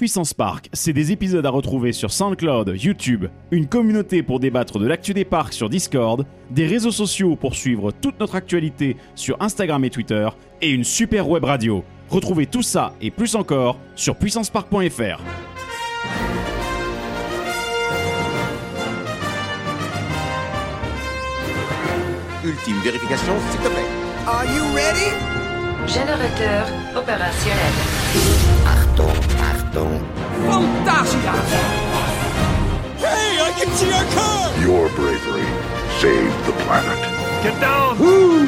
Puissance Park, c'est des épisodes à retrouver sur SoundCloud, YouTube, une communauté pour débattre de l'actu des parcs sur Discord, des réseaux sociaux pour suivre toute notre actualité sur Instagram et Twitter, et une super web radio. Retrouvez tout ça et plus encore sur puissancepark.fr. Ultime vérification, s'il te plaît. Are you ready? Générateur opérationnel. Achtung. Fantasia! Hey, I can see our car! Your bravery saved the planet. Get down! Woo!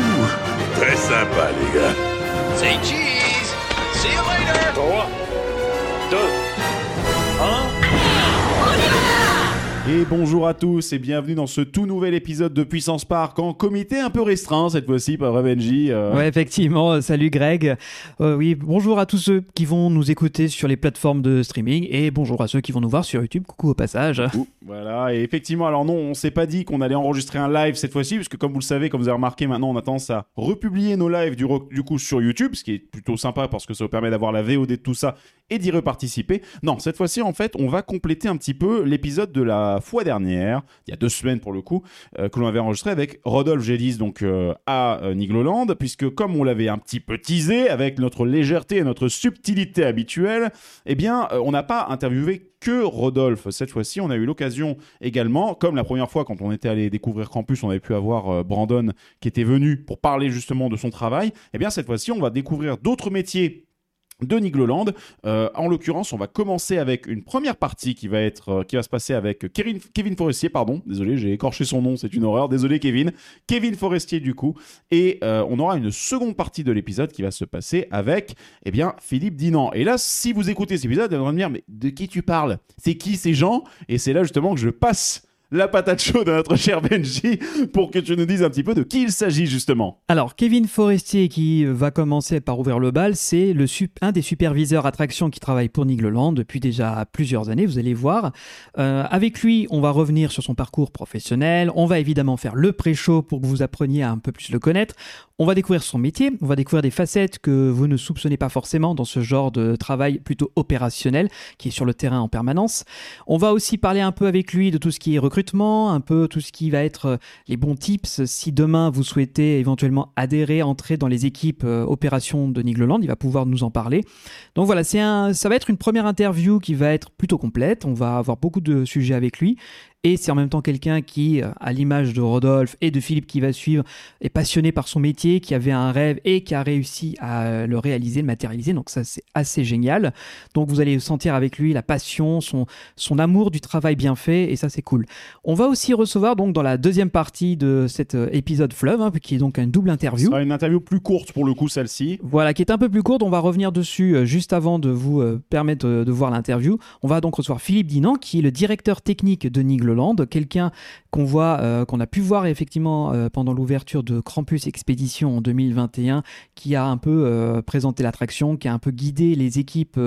Très sympa, les gars. Say cheese! See you later! 3, 2, 1... Et bonjour à tous et bienvenue dans ce tout nouvel épisode de Puissance Park en comité un peu restreint cette fois-ci par Benji. euh. Ouais, effectivement. Salut Greg. Euh, oui, bonjour à tous ceux qui vont nous écouter sur les plateformes de streaming et bonjour à ceux qui vont nous voir sur YouTube. Coucou au passage. Ouh, Voilà, et effectivement, alors non, on s'est pas dit qu'on allait enregistrer un live cette fois-ci, puisque comme vous le savez, comme vous avez remarqué, maintenant on a tendance à republier nos lives du, du coup sur YouTube, ce qui est plutôt sympa parce que ça vous permet d'avoir la VOD de tout ça et d'y reparticiper. Non, cette fois-ci, en fait, on va compléter un petit peu l'épisode de la fois dernière, il y a deux semaines pour le coup, euh, que l'on avait enregistré avec Rodolphe Gélis, donc euh, à euh, Nigloland, puisque comme on l'avait un petit peu teasé, avec notre légèreté et notre subtilité habituelle, eh bien, on n'a pas interviewé que Rodolphe. Cette fois-ci, on a eu l'occasion également, comme la première fois quand on était allé découvrir Campus, on avait pu avoir Brandon qui était venu pour parler justement de son travail. Eh bien, cette fois-ci, on va découvrir d'autres métiers de Nigloland. Euh, en l'occurrence, on va commencer avec une première partie qui va être euh, qui va se passer avec Kevin, Forestier, pardon. Désolé, j'ai écorché son nom, c'est une horreur. Désolé Kevin. Kevin Forestier du coup. Et euh, on aura une seconde partie de l'épisode qui va se passer avec eh bien Philippe Dinan. Et là, si vous écoutez cet épisode, vous allez me dire mais de qui tu parles? C'est qui ces gens? Et c'est là justement que je passe la patate chaude à notre cher Benji pour que tu nous dises un petit peu de qui il s'agit justement. Alors, Kevin Forestier qui va commencer par ouvrir le bal, c'est le un des superviseurs attractions qui travaille pour Nigloland depuis déjà plusieurs années, vous allez voir. Euh, avec lui, on va revenir sur son parcours professionnel. On va évidemment faire le pré-show pour que vous appreniez à un peu plus le connaître. On va découvrir son métier, on va découvrir des facettes que vous ne soupçonnez pas forcément dans ce genre de travail plutôt opérationnel qui est sur le terrain en permanence. On va aussi parler un peu avec lui de tout ce qui est recrutement, un peu tout ce qui va être euh, les bons tips si demain vous souhaitez éventuellement adhérer, entrer dans les équipes euh, opérations de Nigloland, il va pouvoir nous en parler. Donc voilà, c'est un, ça va être une première interview qui va être plutôt complète. On va avoir beaucoup de sujets avec lui. Et c'est en même temps quelqu'un qui, euh, à l'image de Rodolphe et de Philippe qui va suivre, est passionné par son métier, qui avait un rêve et qui a réussi à euh, le réaliser, le matérialiser. Donc ça, c'est assez génial. Donc vous allez sentir avec lui la passion, son, son amour du travail bien fait, et ça, c'est cool. On va aussi recevoir donc dans la deuxième partie de cet euh, épisode fleuve, hein, qui est donc un double interview. une interview plus courte pour le coup celle-ci. Voilà, qui est un peu plus courte. On va revenir dessus juste avant de vous permettre de voir l'interview. On va donc recevoir Philippe Dinan, qui est le directeur technique de Quelqu'un qu'on voit, euh, qu'on a pu voir effectivement euh, pendant l'ouverture de Krampus Expédition en 2021, qui a un peu euh, présenté l'attraction, qui a un peu guidé les équipes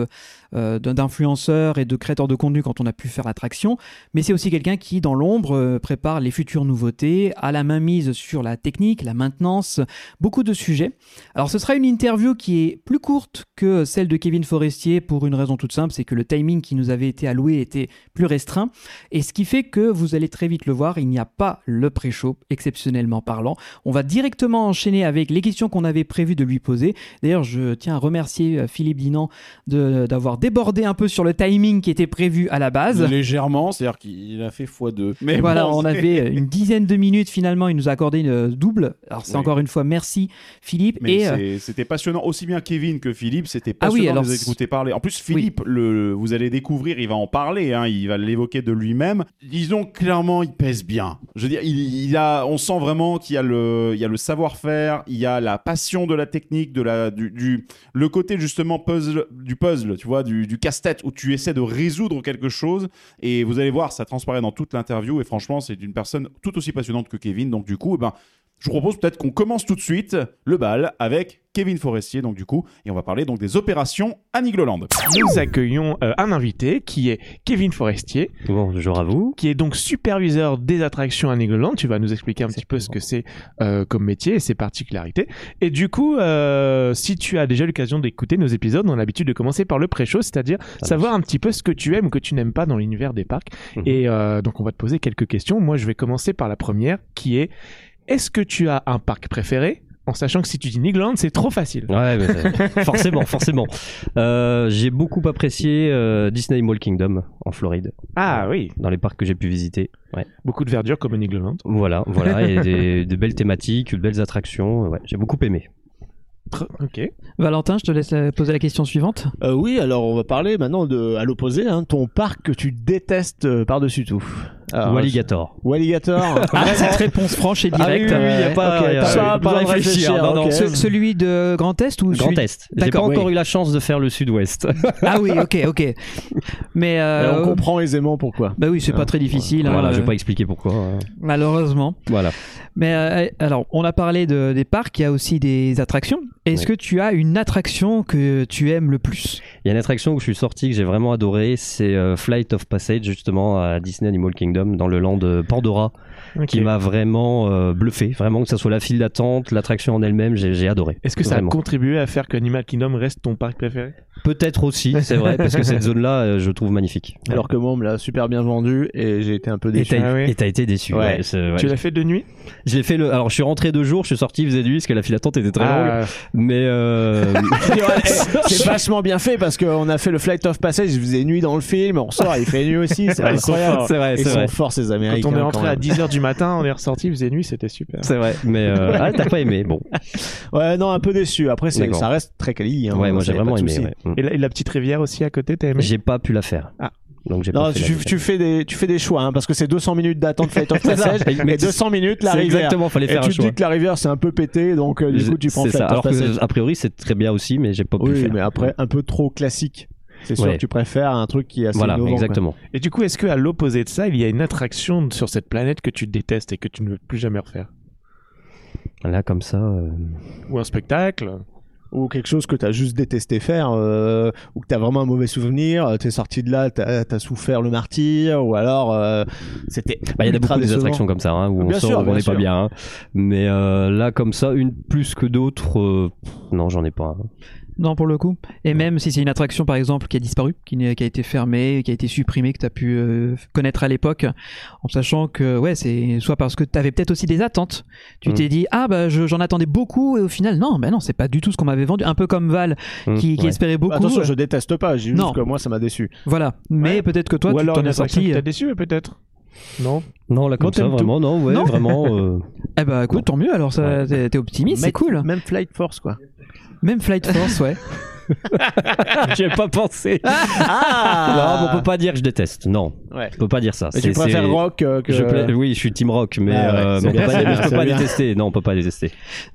d'influenceurs et de créateurs de contenu quand on a pu faire l'attraction. Mais c'est aussi quelqu'un qui, dans l'ombre, prépare les futures nouveautés, a la main mise sur la technique, la maintenance, beaucoup de sujets. Alors ce sera une interview qui est plus courte que celle de Kevin Forestier pour une raison toute simple, c'est que le timing qui nous avait été alloué était plus restreint. Et ce qui fait que vous allez très vite le voir, il n'y a pas le pré-show, exceptionnellement parlant. On va directement enchaîner avec les questions qu'on avait prévu de lui poser. D'ailleurs, je tiens à remercier euh, Philippe Dinan d'avoir débordé un peu sur le timing qui était prévu à la base. Légèrement, c'est-à-dire qu'il a fait x2. Mais Voilà, bon, on avait une dizaine de minutes finalement, il nous a accordé une double. Alors c'est Oui. encore une fois merci Philippe. Mais et euh, c'était passionnant, aussi bien Kevin que Philippe, c'était Ah passionnant oui, alors de c'est- écouter parler. En plus, Philippe, le, vous allez découvrir, il va en parler, hein, il va l'évoquer de lui-même. Disons clairement, il pèse bien. Je veux il, a, on sent vraiment qu'il y a le, il y a le savoir-faire, il y a la passion de la technique, de la, du, le côté justement puzzle, du puzzle, tu vois, du, du casse-tête où tu essaies de résoudre quelque chose. Et vous allez voir, ça transparaît dans toute l'interview. Et franchement, c'est une personne tout aussi passionnante que Kevin. Donc du coup, eh ben, je vous propose peut-être qu'on commence tout de suite le bal avec Kevin Forestier, donc du coup, et on va parler donc des opérations à Nigloland. Nous accueillons euh, un invité qui est Kevin Forestier, Bonjour à vous. qui est donc superviseur des attractions à Nigloland. Tu vas nous expliquer un petit peu ce que c'est euh, comme métier et ses particularités. Et du coup, euh, si tu as déjà l'occasion d'écouter nos épisodes, on a l'habitude de commencer par le pré-show, c'est-à-dire Ça savoir un petit peu ce que tu aimes ou que tu n'aimes pas dans l'univers des parcs. Mhm. Et euh, donc, on va te poser quelques questions. Moi, je vais commencer par la première, qui est est-ce que tu as un parc préféré en sachant que si tu dis Nigloland, c'est trop facile. Ouais, mais c'est- forcément, forcément. Euh, j'ai beaucoup apprécié euh, Disney Mall Kingdom en Floride, Ah oui, dans les parcs que j'ai pu visiter. Ouais. beaucoup de verdure comme au Nigloland. Voilà, voilà, et des, de belles thématiques, de belles attractions. Ouais, j'ai beaucoup aimé. Ok. Valentin, je te laisse euh, poser la question suivante. Euh, oui, alors on va parler maintenant de, à l'opposé, hein, ton parc que tu détestes euh, par-dessus tout. Alors, Ou Alligator. Ou Alligator. Ah, cette réponse franche et Ah oui, directe. oui, oui, y a pas, ok, y a pas- réfléchir, réfléchir. non, non. ok. ce- celui de Grand Est ou Grand celui... Est. J'ai pas encore eu la chance de faire le Sud-Ouest. Ah oui, ok, ok. Mais euh, on comprend aisément pourquoi. bah oui, c'est pas très difficile. hein, voilà, je euh, vais pas expliquer pourquoi. hein. Malheureusement. Voilà. Mais euh, alors, on a parlé de, des parcs, il y a aussi des attractions. Est-ce que tu as une attraction que tu aimes le plus? Il y a une attraction où je suis sorti que j'ai vraiment adoré, c'est euh, Flight of Passage justement à Disney Animal Kingdom dans le land de Pandora, Qui m'a vraiment euh, bluffé. Vraiment que ça soit la file d'attente, l'attraction en elle-même, j'ai j'ai adoré. Est-ce que ça Vraiment. a contribué à faire que Animal Kingdom reste ton parc préféré? Peut-être aussi, c'est vrai, parce que cette zone-là, euh, je trouve magnifique. Alors que moi, on me l'a super bien vendu et j'ai été un peu Et déçu. t'as Ah ouais. et t'as été déçu. Ouais. ouais, c'est- ouais. Tu l'as fait de nuit? Je l'ai fait le. Alors je suis rentré deux jours, je suis sorti, il faisait nuit parce que la file d'attente était très longue. Ah, Mais euh... C'est vachement bien fait parce qu'on a fait le Flight of Passage, il faisait nuit dans le film, on ressort, il fait nuit aussi, c'est incroyable. forts. c'est vrai, Ils c'est sont vrai. forts ces Quand Américains. on est quand rentré à même. 10h du matin, on est ressorti, il faisait nuit, c'était super. C'est vrai, mais euh... ah, t'as pas aimé. Bon, Ouais, non, un peu déçu. Après, ça reste très quali. Hein, ouais, moi j'ai vraiment aimé. ouais. Mm. Et la, et la petite rivière aussi à côté, t'as aimé? J'ai pas pu la faire. Ah. Donc j'ai Non, pas tu, tu fais des, tu fais des choix, hein, parce que c'est 200 minutes d'attente Flight of. Passage, Mais et 200 minutes la rivière. exactement, fallait Et faire tu un te choix. dis que la rivière c'est un peu pété, donc euh, du coup tu prends C'est Flight ça. of Alors Passage. que a priori c'est très bien aussi, mais j'ai pas pu Oui, faire. mais après un peu trop classique. C'est sûr Ouais. que tu préfères un truc qui est assez Voilà, innovant, quoi. exactement. Et du coup, est-ce que à l'opposé de ça, il y a une attraction sur cette planète que tu détestes et que tu ne veux plus jamais refaire? Là comme ça. euh, Ou un spectacle? Ou quelque chose que t'as juste détesté faire, euh, ou que t'as vraiment un mauvais souvenir, euh, t'es sorti de là, t'as as souffert le martyr, ou alors euh, c'était. Bah, il y a beaucoup des attractions comme ça, hein, où on sort où on n'est pas bien. hein. Mais euh, là, comme ça, une plus que d'autres, euh, non, j'en ai pas. hein. Non, pour le coup. Et même si c'est une attraction, par exemple, qui a disparu, qui, a été fermée, qui a été supprimée, que tu as pu euh, connaître à l'époque, en sachant que, ouais, c'est soit parce que tu avais peut-être aussi des attentes. Tu Mm. t'es dit, ah, bah, je- j'en attendais beaucoup, et au final, non, bah non, c'est pas du tout ce qu'on m'avait vendu. Un peu comme Val, Mm, qui, qui ouais. espérait beaucoup. Attention, euh, je déteste pas, j'ai juste que moi ça m'a déçu. Voilà. Mais Ouais. peut-être que toi, Ou tu alors t'en une es attraction sorti. qui euh, t'a déçu, peut-être Non Non, là comme Non, ça, t'aimes tout. vraiment, non, ouais, Non vraiment. euh, Eh bah, écoute, tant mieux, alors ça, Ouais. t'es optimiste, c'est cool. Même Flight Force quoi. Même Flight Force, ouais. J'y ai pas pensé. Ah Non, on peut pas dire que je déteste. Non, Ouais. on peut pas dire ça. Mais tu C'est- préfères rock euh, que. Je plais- Oui, je suis team rock, mais, Ah ouais, euh, on peut pas, je peux pas bien. détester. Non, on peut pas détester.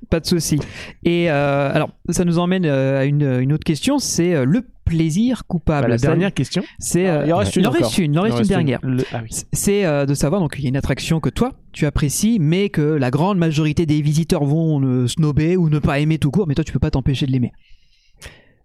Pas de souci. Et euh, alors, ça nous emmène à une, une autre question, c'est le plaisir coupable. Bah, La dernière question. c'est euh, Ah, il en reste une il en encore. reste une, il en reste une reste une. dernière. Le- Ah oui. C'est euh, de savoir donc il y a une attraction que toi tu apprécies, mais que la grande majorité des visiteurs vont euh, snober ou ne pas aimer tout court, mais toi tu peux pas t'empêcher de l'aimer.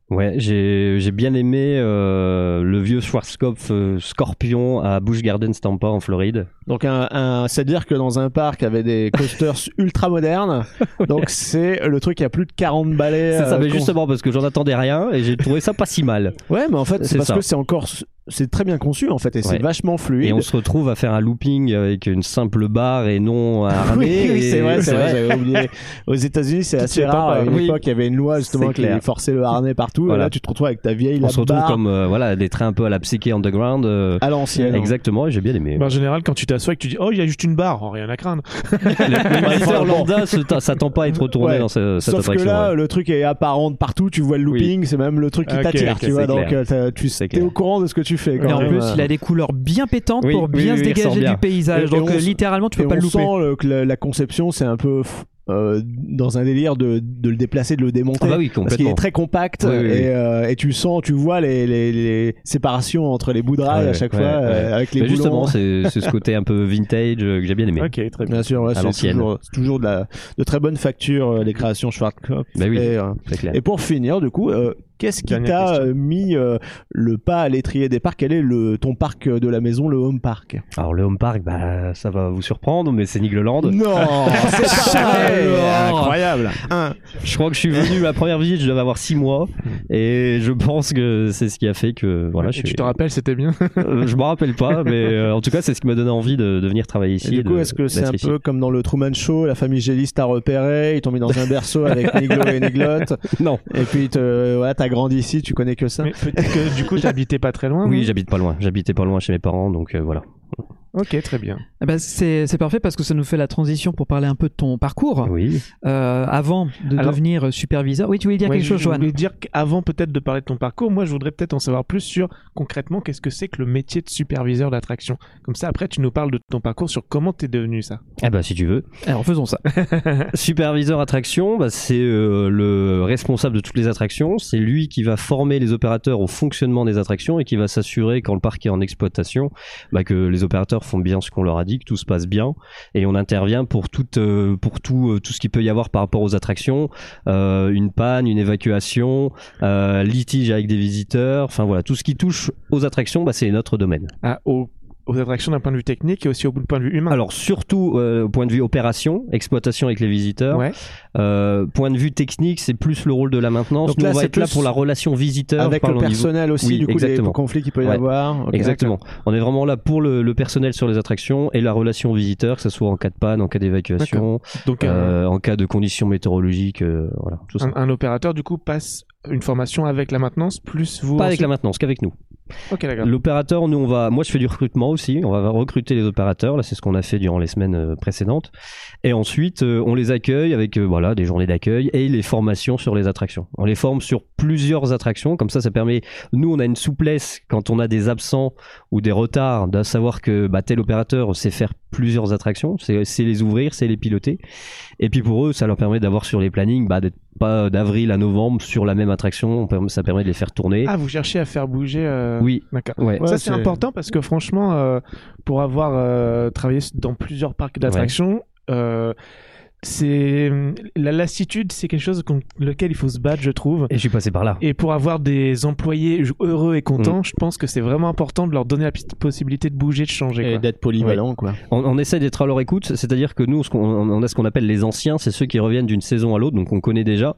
Ouais, j'ai j'ai bien aimé euh, le vieux Schwarzkopf euh, Scorpion à Busch Gardens Tampa en Floride. Donc un, un c'est-à-dire que dans un parc avec des coasters ultra modernes, donc c'est le truc qui a plus de 40 balais. C'est ça, euh, mais justement parce que j'en attendais rien et j'ai trouvé ça pas si mal. Ouais, mais en fait, C'est parce ça. que c'est encore c'est très bien conçu en fait et c'est Ouais. vachement fluide. Et on se retrouve à faire un looping avec une simple barre et non harnais. oui, oui, c'est vrai, c'est vrai, j'avais oublié. Aux États-Unis, c'est assez rare. À une oui. époque, il y avait une loi justement qui forçait le harnais partout. Et Voilà. là, tu te retrouves avec ta vieille On se retrouve barre comme euh, voilà des trains un peu à la psyché underground. euh, à l'ancienne. exactement, et j'ai bien aimé. Bah, en général, quand tu t'assois et que tu dis Oh, il y a juste une barre, oh, rien à craindre. le visiteur lambda s'attend pas à être retourné Ouais. dans ce- cette Sauf que attraction. là, ouais. le truc est apparent de partout. Tu vois le looping, c'est même le truc qui Ok, t'attire. tu vois, donc euh, tu es au courant de ce que tu fais. Quand Et en plus, il a des couleurs bien pétantes Oui, pour oui, bien oui, se oui, dégager du paysage. Donc on euh, littéralement, tu peux pas le louper. que la, conception, c'est un peu euh, dans un délire de, de le déplacer, de le démonter. Ah bah oui, parce qu'il est très compact Oui, oui, et, euh, et tu sens, tu vois les, les, les séparations entre les bouts de rail Ouais, à chaque ouais, fois ouais. euh, avec les Mais boulons. justement, c'est c'est ce côté un peu vintage euh, que j'ai bien aimé. Ok, très bien. Bien sûr, c'est toujours, c'est toujours de, la, de très bonne facture euh, les créations Schwarzkopf. Bah oui, et, euh, et pour finir, du coup, euh, qu'est-ce qui t'a euh, mis euh, le pas à l'étrier des parcs? Quel est le, ton parc de la maison, le home park? Alors le home park, bah ça va vous surprendre, mais c'est Nigloland. Non, c'est Alors, Incroyable Un. Je crois que je suis venu ma première visite, je devais avoir 6 mois, et je pense que c'est ce qui a fait que voilà. Et je tu suis- te rappelles, c'était bien? Euh, je me rappelle pas, mais euh, en tout cas c'est ce qui m'a donné envie de, de venir travailler Et ici. du coup, est-ce que c'est un ici. peu comme dans le Truman Show, la famille Gélis t'a repéré, ils t'ont mis dans un berceau avec Niglo et Niglotte, Non. et puis voilà, t'as grandi ici, tu connais que ça Mais peut-être que du coup, t'habitais pas très loin. Oui, j'habite pas loin. J'habitais pas loin chez mes parents, donc euh, voilà. Ok, très bien. Eh ben, c'est c'est parfait parce que ça nous fait la transition pour parler un peu de ton parcours. Oui. Euh, avant de Alors- devenir superviseur. Oui, tu voulais dire Ouais, quelque je- chose, je Johan voulais dire qu'avant peut-être de parler de ton parcours, moi je voudrais peut-être en savoir plus sur concrètement qu'est-ce que c'est que le métier de superviseur d'attraction? Comme ça après tu nous parles de ton parcours sur comment t'es devenu ça. Ah bah si tu veux. Alors faisons ça. Superviseur attraction, bah, c'est euh, le responsable de toutes les attractions. C'est lui qui va former les opérateurs au fonctionnement des attractions et qui va s'assurer quand le parc est en exploitation bah, que les opérateurs font bien ce qu'on leur a dit, que tout se passe bien. Et on intervient pour tout, euh, pour tout, euh, tout ce qu'il peut y avoir par rapport aux attractions, euh, une panne, une évacuation, euh, litige avec des visiteurs. Enfin voilà, tout ce qui touche aux attractions, bah, c'est notre domaine. Ah, aux attractions d'un point de vue technique et aussi au point de vue humain. Alors surtout euh, au point de vue opération, exploitation avec les visiteurs. Ouais. Euh, point de vue technique, c'est plus le rôle de la maintenance. Donc Nous, là, on va c'est être là pour la relation visiteur. Avec le niveau- personnel aussi, Oui, du coup, exactement. les conflits qu'il peut y Ouais. avoir. Exactement. On est vraiment là pour le, le personnel sur les attractions et la relation visiteur, que ce soit en cas de panne, en cas d'évacuation, Donc un- euh, en cas de conditions météorologiques, euh, voilà, tout ça. un, un opérateur du coup passe une formation avec la maintenance plus vous. Pas avec la maintenance, qu'avec nous. L'opérateur, nous, on va. Moi, je fais du recrutement aussi. On va recruter les opérateurs. Là, c'est ce qu'on a fait durant les semaines euh, précédentes. Et ensuite, euh, on les accueille avec euh, voilà des journées d'accueil et les formations sur les attractions. On les forme sur plusieurs attractions. Comme ça, ça permet. Nous, on a une souplesse quand on a des absents ou des retards, de savoir que bah, tel opérateur sait faire plusieurs attractions, c'est les ouvrir, c'est les piloter. Et puis pour eux, ça leur permet d'avoir sur les plannings bah, d'être pas d'avril à novembre sur la même attraction. Ça permet de les faire tourner. Ah vous cherchez à faire bouger. euh, oui. D'accord. Ouais. Ouais, ça c'est c'est- important parce que franchement, euh, pour avoir euh, travaillé dans plusieurs parcs d'attractions, euh, c'est la lassitude, c'est quelque chose contre lequel il faut se battre, je trouve. Et je suis passé par là. Et pour avoir des employés heureux et Mm. contents, je pense que c'est vraiment important de leur donner la possibilité de bouger, de changer. Et d'être polyvalent, quoi. On, on essaie d'être à leur écoute, c'est-à-dire que nous, on a ce qu'on appelle les anciens, c'est ceux qui reviennent d'une saison à l'autre, donc on connaît déjà,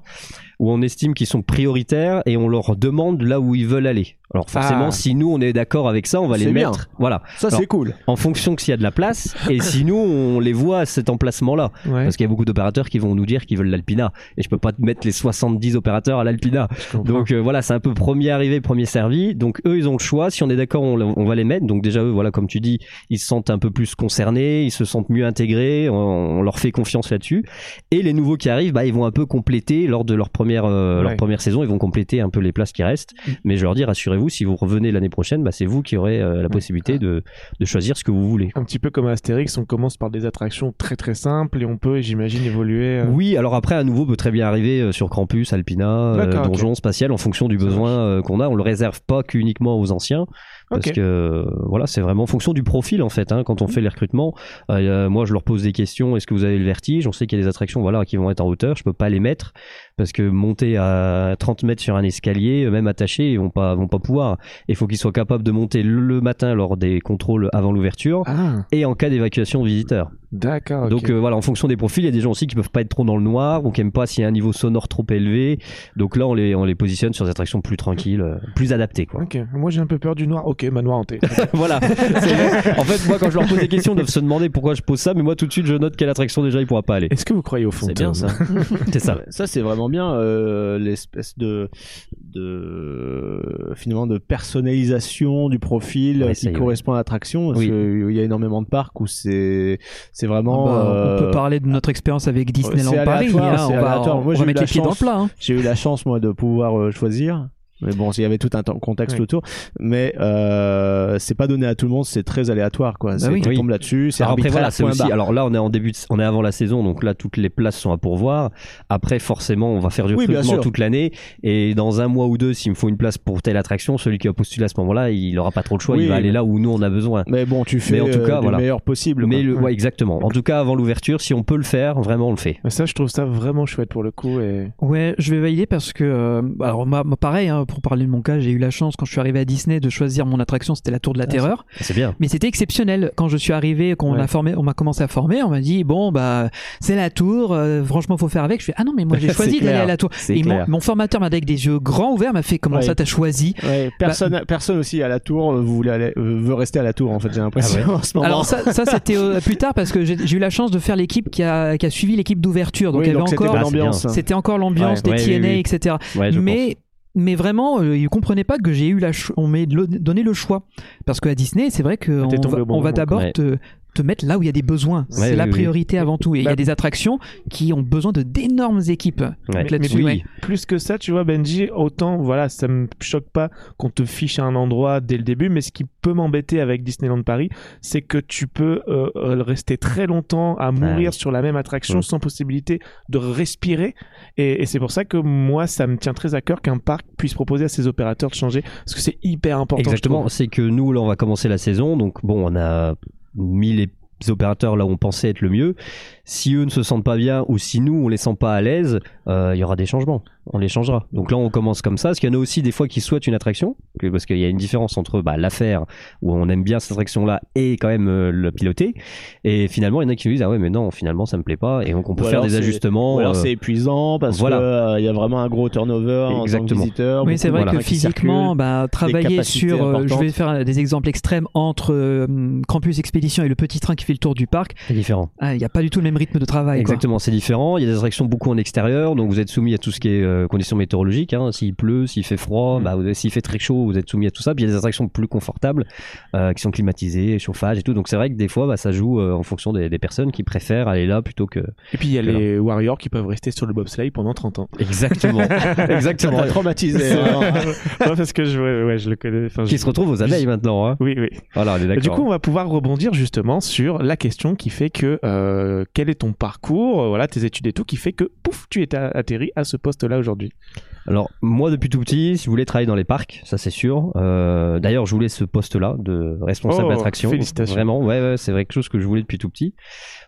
où on estime qu'ils sont prioritaires et on leur demande là où ils veulent aller. Alors forcément, Ah. si nous on est d'accord avec ça, on va les bien. mettre, voilà, Ça, c'est cool. en fonction que s'il y a de la place, et si nous on les voit à cet emplacement-là, Ouais. parce qu'il y a beaucoup d'opérateurs qui vont nous dire qu'ils veulent l'Alpina, et je peux pas te mettre les 70 opérateurs à l'Alpina. Donc euh, voilà, c'est un peu premier arrivé, premier servi. Donc eux, ils ont le choix. Si on est d'accord, on, on va les mettre. Donc déjà eux, voilà, comme tu dis, ils se sentent un peu plus concernés, ils se sentent mieux intégrés. On, on leur fait confiance là-dessus. Et les nouveaux qui arrivent, bah ils vont un peu compléter lors de leur première euh, leur première saison, ils vont compléter un peu les places qui restent. Mais je leur dis, rassurez-vous, si vous revenez l'année prochaine, bah c'est vous qui aurez euh, la possibilité de de choisir ce que vous voulez. Un petit peu comme Astérix, on commence par des attractions très très simples et on peut, j'imagine, évoluer. euh, Oui, alors après, à nouveau, peut très bien arriver euh, sur Campus, Alpina. Donjon, Spatial, en fonction du besoin qu'on a. On le réserve pas qu'uniquement aux anciens. Parce que voilà, c'est vraiment en fonction du profil en fait. hein. quand on fait les recrutements, euh, moi je leur pose des questions. Est-ce que vous avez le vertige? On sait qu'il y a des attractions voilà qui vont être en hauteur. Je peux pas les mettre parce que monter à 30 mètres sur un escalier, euh, même attaché, ils vont pas vont pas pouvoir. Il faut qu'ils soient capables de monter le matin lors des contrôles avant l'ouverture Ah, et en cas d'évacuation de visiteurs. D'accord. Donc euh, voilà, en fonction des profils, il y a des gens aussi qui peuvent pas être trop dans le noir ou qui aiment pas s'il y a un niveau sonore trop élevé. Donc là, on les, on les positionne sur des attractions plus tranquilles, euh, plus adaptées. Quoi. Ok, moi j'ai un peu peur du noir. Ok, manoir hanté. voilà. En fait, moi, quand je leur pose des questions, ils doivent se demander pourquoi je pose ça, mais moi, tout de suite, je note quelle attraction déjà il pourra pas aller. Est-ce que vous croyez au C'est bien ça. C'est ça. Ça, c'est vraiment bien euh, l'espèce de, de finalement de personnalisation du profil Ouais, euh, qui correspond à l'attraction. Oui. que Il y a énormément de parcs où c'est c'est vraiment. Ah bah, On euh, peut parler de notre expérience avec Disneyland Paris. hein, on va. Moi, on va mettre la les pieds dans le chance. plat. hein. J'ai eu la chance moi de pouvoir euh, choisir. Mais bon, il y avait tout un contexte autour. Mais euh, c'est pas donné à tout le monde, c'est très aléatoire, quoi. C'est- oui. Tu Oui. tombes là-dessus, c'est arbitraire, voilà, point aussi. Alors là, on est en début, de- on est avant la saison, donc là toutes les places sont à pourvoir. Après, forcément, on va faire du Oui, recrutement toute l'année, et dans un mois ou deux, s'il me faut une place pour telle attraction, celui qui a postulé à ce moment-là, il aura pas trop le choix, Oui, il va aller là où nous on a besoin. Mais bon, tu fais Mais en tout euh, le meilleur possible. Mais le, ouais, exactement. En tout cas, avant l'ouverture, si on peut le faire, vraiment on le fait. Ça, je trouve ça vraiment chouette pour le coup. Et... Ouais, je vais valider parce que, euh, alors moi, moi, pareil, hein, pour parler de mon cas, j'ai eu la chance quand je suis arrivé à Disney de choisir mon attraction, c'était la Tour de la Terreur. C'est bien. Mais c'était exceptionnel. Quand je suis arrivé, qu'on Ouais. a formé, on m'a commencé à former, on m'a dit bon bah c'est la tour. euh, franchement, faut faire avec. Je fais ah non mais moi j'ai choisi d'aller à la tour. Et mon, formateur m'a avec des yeux grands ouverts m'a fait comment Ouais. ça t'as choisi? Ouais, personne, Bah- personne aussi à la tour euh, voulait aller- euh, veut rester à la tour en fait j'ai l'impression Ah en ce moment. Alors ça, ça c'était euh, plus tard parce que j'ai eu la chance de faire l'équipe qui a, qui a suivi l'équipe d'ouverture. Donc oui, il y avait donc encore Ah, l'ambiance. c'était encore l'ambiance des TNA etc. Mais mais vraiment, euh, ils comprenaient pas que j'ai eu la, on m'ait donné le choix. Parce qu'à Disney, c'est vrai qu'on tombé va, on va d'abord te, te mettre là où il y a des besoins. c'est la oui. priorité avant tout. Et il y Bah- a des attractions qui ont besoin de d'énormes équipes. Ouais. Mais-. Plus que ça, tu vois, Benji, autant, voilà, ça me choque pas qu'on te fiche à un endroit dès le début, mais ce qui peut m'embêter avec Disneyland Paris, c'est que tu peux euh, euh, rester très longtemps à mourir sur la même attraction sans possibilité de respirer. Et, et c'est pour ça que moi, ça me tient très à cœur qu'un parc puisse proposer à ses opérateurs de changer, parce que c'est hyper important. Exactement, c'est que nous, là, on va commencer la saison. Donc, bon, on a mis les opérateurs là où on pensait être le mieux. Si eux ne se sentent pas bien ou si nous, on les sent pas à l'aise, euh, il y aura des changements. On les changera. Donc là, on commence comme ça. Parce qu'il y en a aussi des fois qui souhaitent une attraction. Parce qu'il y a une différence entre bah, l'affaire où on aime bien cette attraction-là et quand même euh, le piloter. Et finalement, il y en a qui nous disent Ah ouais, mais non, finalement, ça me plaît pas. Et donc, on peut Ou faire des ajustements. Ou alors euh, c'est épuisant parce voilà. que euh, il y a vraiment un gros turnover en tant que Exactement. visiteur. Oui, c'est vrai que physiquement, bah, travailler sur, euh, je vais faire des exemples extrêmes entre euh, Campus Expédition et le petit train qui fait le tour du parc. c'est différent. Ah, Il n'y a pas du tout le même rythme de travail. Exactement, c'est différent. Il y a des attractions beaucoup en extérieur, donc vous êtes soumis à tout ce qui est euh, conditions météorologiques. Hein. S'il pleut, s'il fait froid, Mm. bah, s'il fait très chaud, vous êtes soumis à tout ça. Puis il y a des attractions plus confortables euh, qui sont climatisées, chauffage et tout. Donc c'est vrai que des fois, bah, ça joue euh, en fonction des, des personnes qui préfèrent aller là plutôt que. Et puis il y a là. les Warriors qui peuvent rester sur le bobsleigh pendant 30 ans. Exactement, Ça exactement. t'a traumatisé. hein. non, parce que je, ouais, ouais, je le connais. Enfin, Qui je- se retrouvent aux abeilles maintenant. Hein. Oui, oui. Voilà, on est d'accord. du coup, on va pouvoir rebondir justement sur la question qui fait que euh, ton parcours, euh, voilà, tes études et tout, qui fait que pouf, tu es atterri à ce poste-là aujourd'hui? Alors moi depuis tout petit, si vous voulez travailler dans les parcs, ça c'est sûr. Euh, D'ailleurs, je voulais ce poste-là de responsable Oh, d'attraction. félicitations. Vraiment, ouais, ouais c'est vrai quelque chose que je voulais depuis tout petit,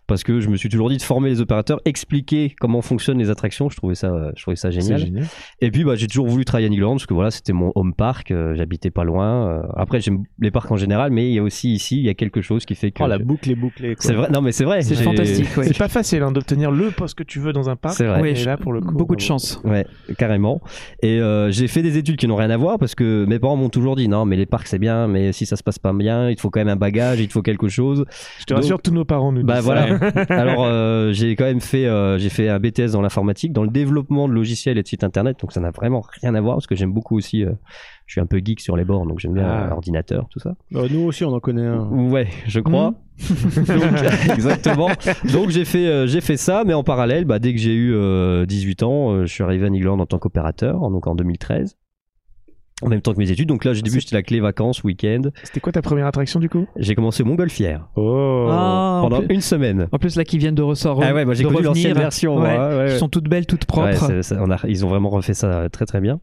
parce que je me suis toujours dit de former les opérateurs, expliquer comment fonctionnent les attractions. Je trouvais ça, euh, je trouvais ça génial. génial. Et puis bah j'ai toujours voulu travailler à Nigloland parce que voilà, c'était mon home park. euh, J'habitais pas loin. euh. après j'aime les parcs en général, mais il y a aussi ici, il y a quelque chose qui fait que. Oh, la boucle est bouclée. quoi. c'est vrai. Non mais c'est vrai. C'est fantastique. ouais. C'est pas facile hein, d'obtenir le poste que tu veux dans un parc. C'est vrai. Ouais, Et je- là, pour le coup, beaucoup de chance. Ouais, carrément. Et euh, j'ai fait des études qui n'ont rien à voir parce que mes parents m'ont toujours dit non, mais les parcs c'est bien, mais si ça se passe pas bien, il te faut quand même un bagage, il te faut quelque chose. Je te rassure, tous nos parents nous Bah disent voilà. ça. Alors euh, j'ai quand même fait, euh, j'ai fait un BTS dans l'informatique, dans le développement de logiciels et de sites internet, donc ça n'a vraiment rien à voir parce que j'aime beaucoup aussi. Euh, je suis un peu geek sur les bords, donc j'aime bien Ah. euh, l'ordinateur, tout ça. Bah, nous aussi, on en connaît un. Ouais, je crois. Donc, exactement. Donc j'ai fait, euh, j'ai fait ça, mais en parallèle, bah, dès que j'ai eu euh, 18 ans, euh, je suis arrivé à Nigland en tant qu'opérateur, donc en 2013. En même temps que mes études, donc là j'ai début c'était la clé vacances, week-end. C'était quoi ta première attraction du coup? J'ai commencé Montgolfière Oh. Ah, en pendant plus- une semaine. En plus, là, qui viennent de ressortir. Ah ouais, moi j'ai connu l'ancienne version. moi, Ouais. ouais, ouais, Qui ouais. sont toutes belles, toutes propres. Ouais, on a- ils ont vraiment refait ça euh, très très bien.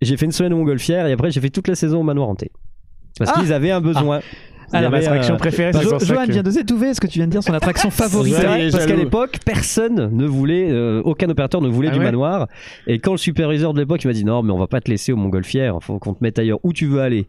J'ai fait une semaine au Montgolfière et après j'ai fait toute la saison au manoir hanté. Parce Ah qu'ils avaient un besoin. Y Alors, avait, attraction euh, préférée, c'est Johan que- vient de s'étouffer. Est-ce que tu viens de dire son attraction favorite C'est vrai, parce qu'à l'époque, personne ne voulait, euh, aucun opérateur ne voulait Ah du ouais manoir. Et quand le superviseur de l'époque il m'a dit non, mais on va pas te laisser au Montgolfière, faut qu'on te mette ailleurs où tu veux aller?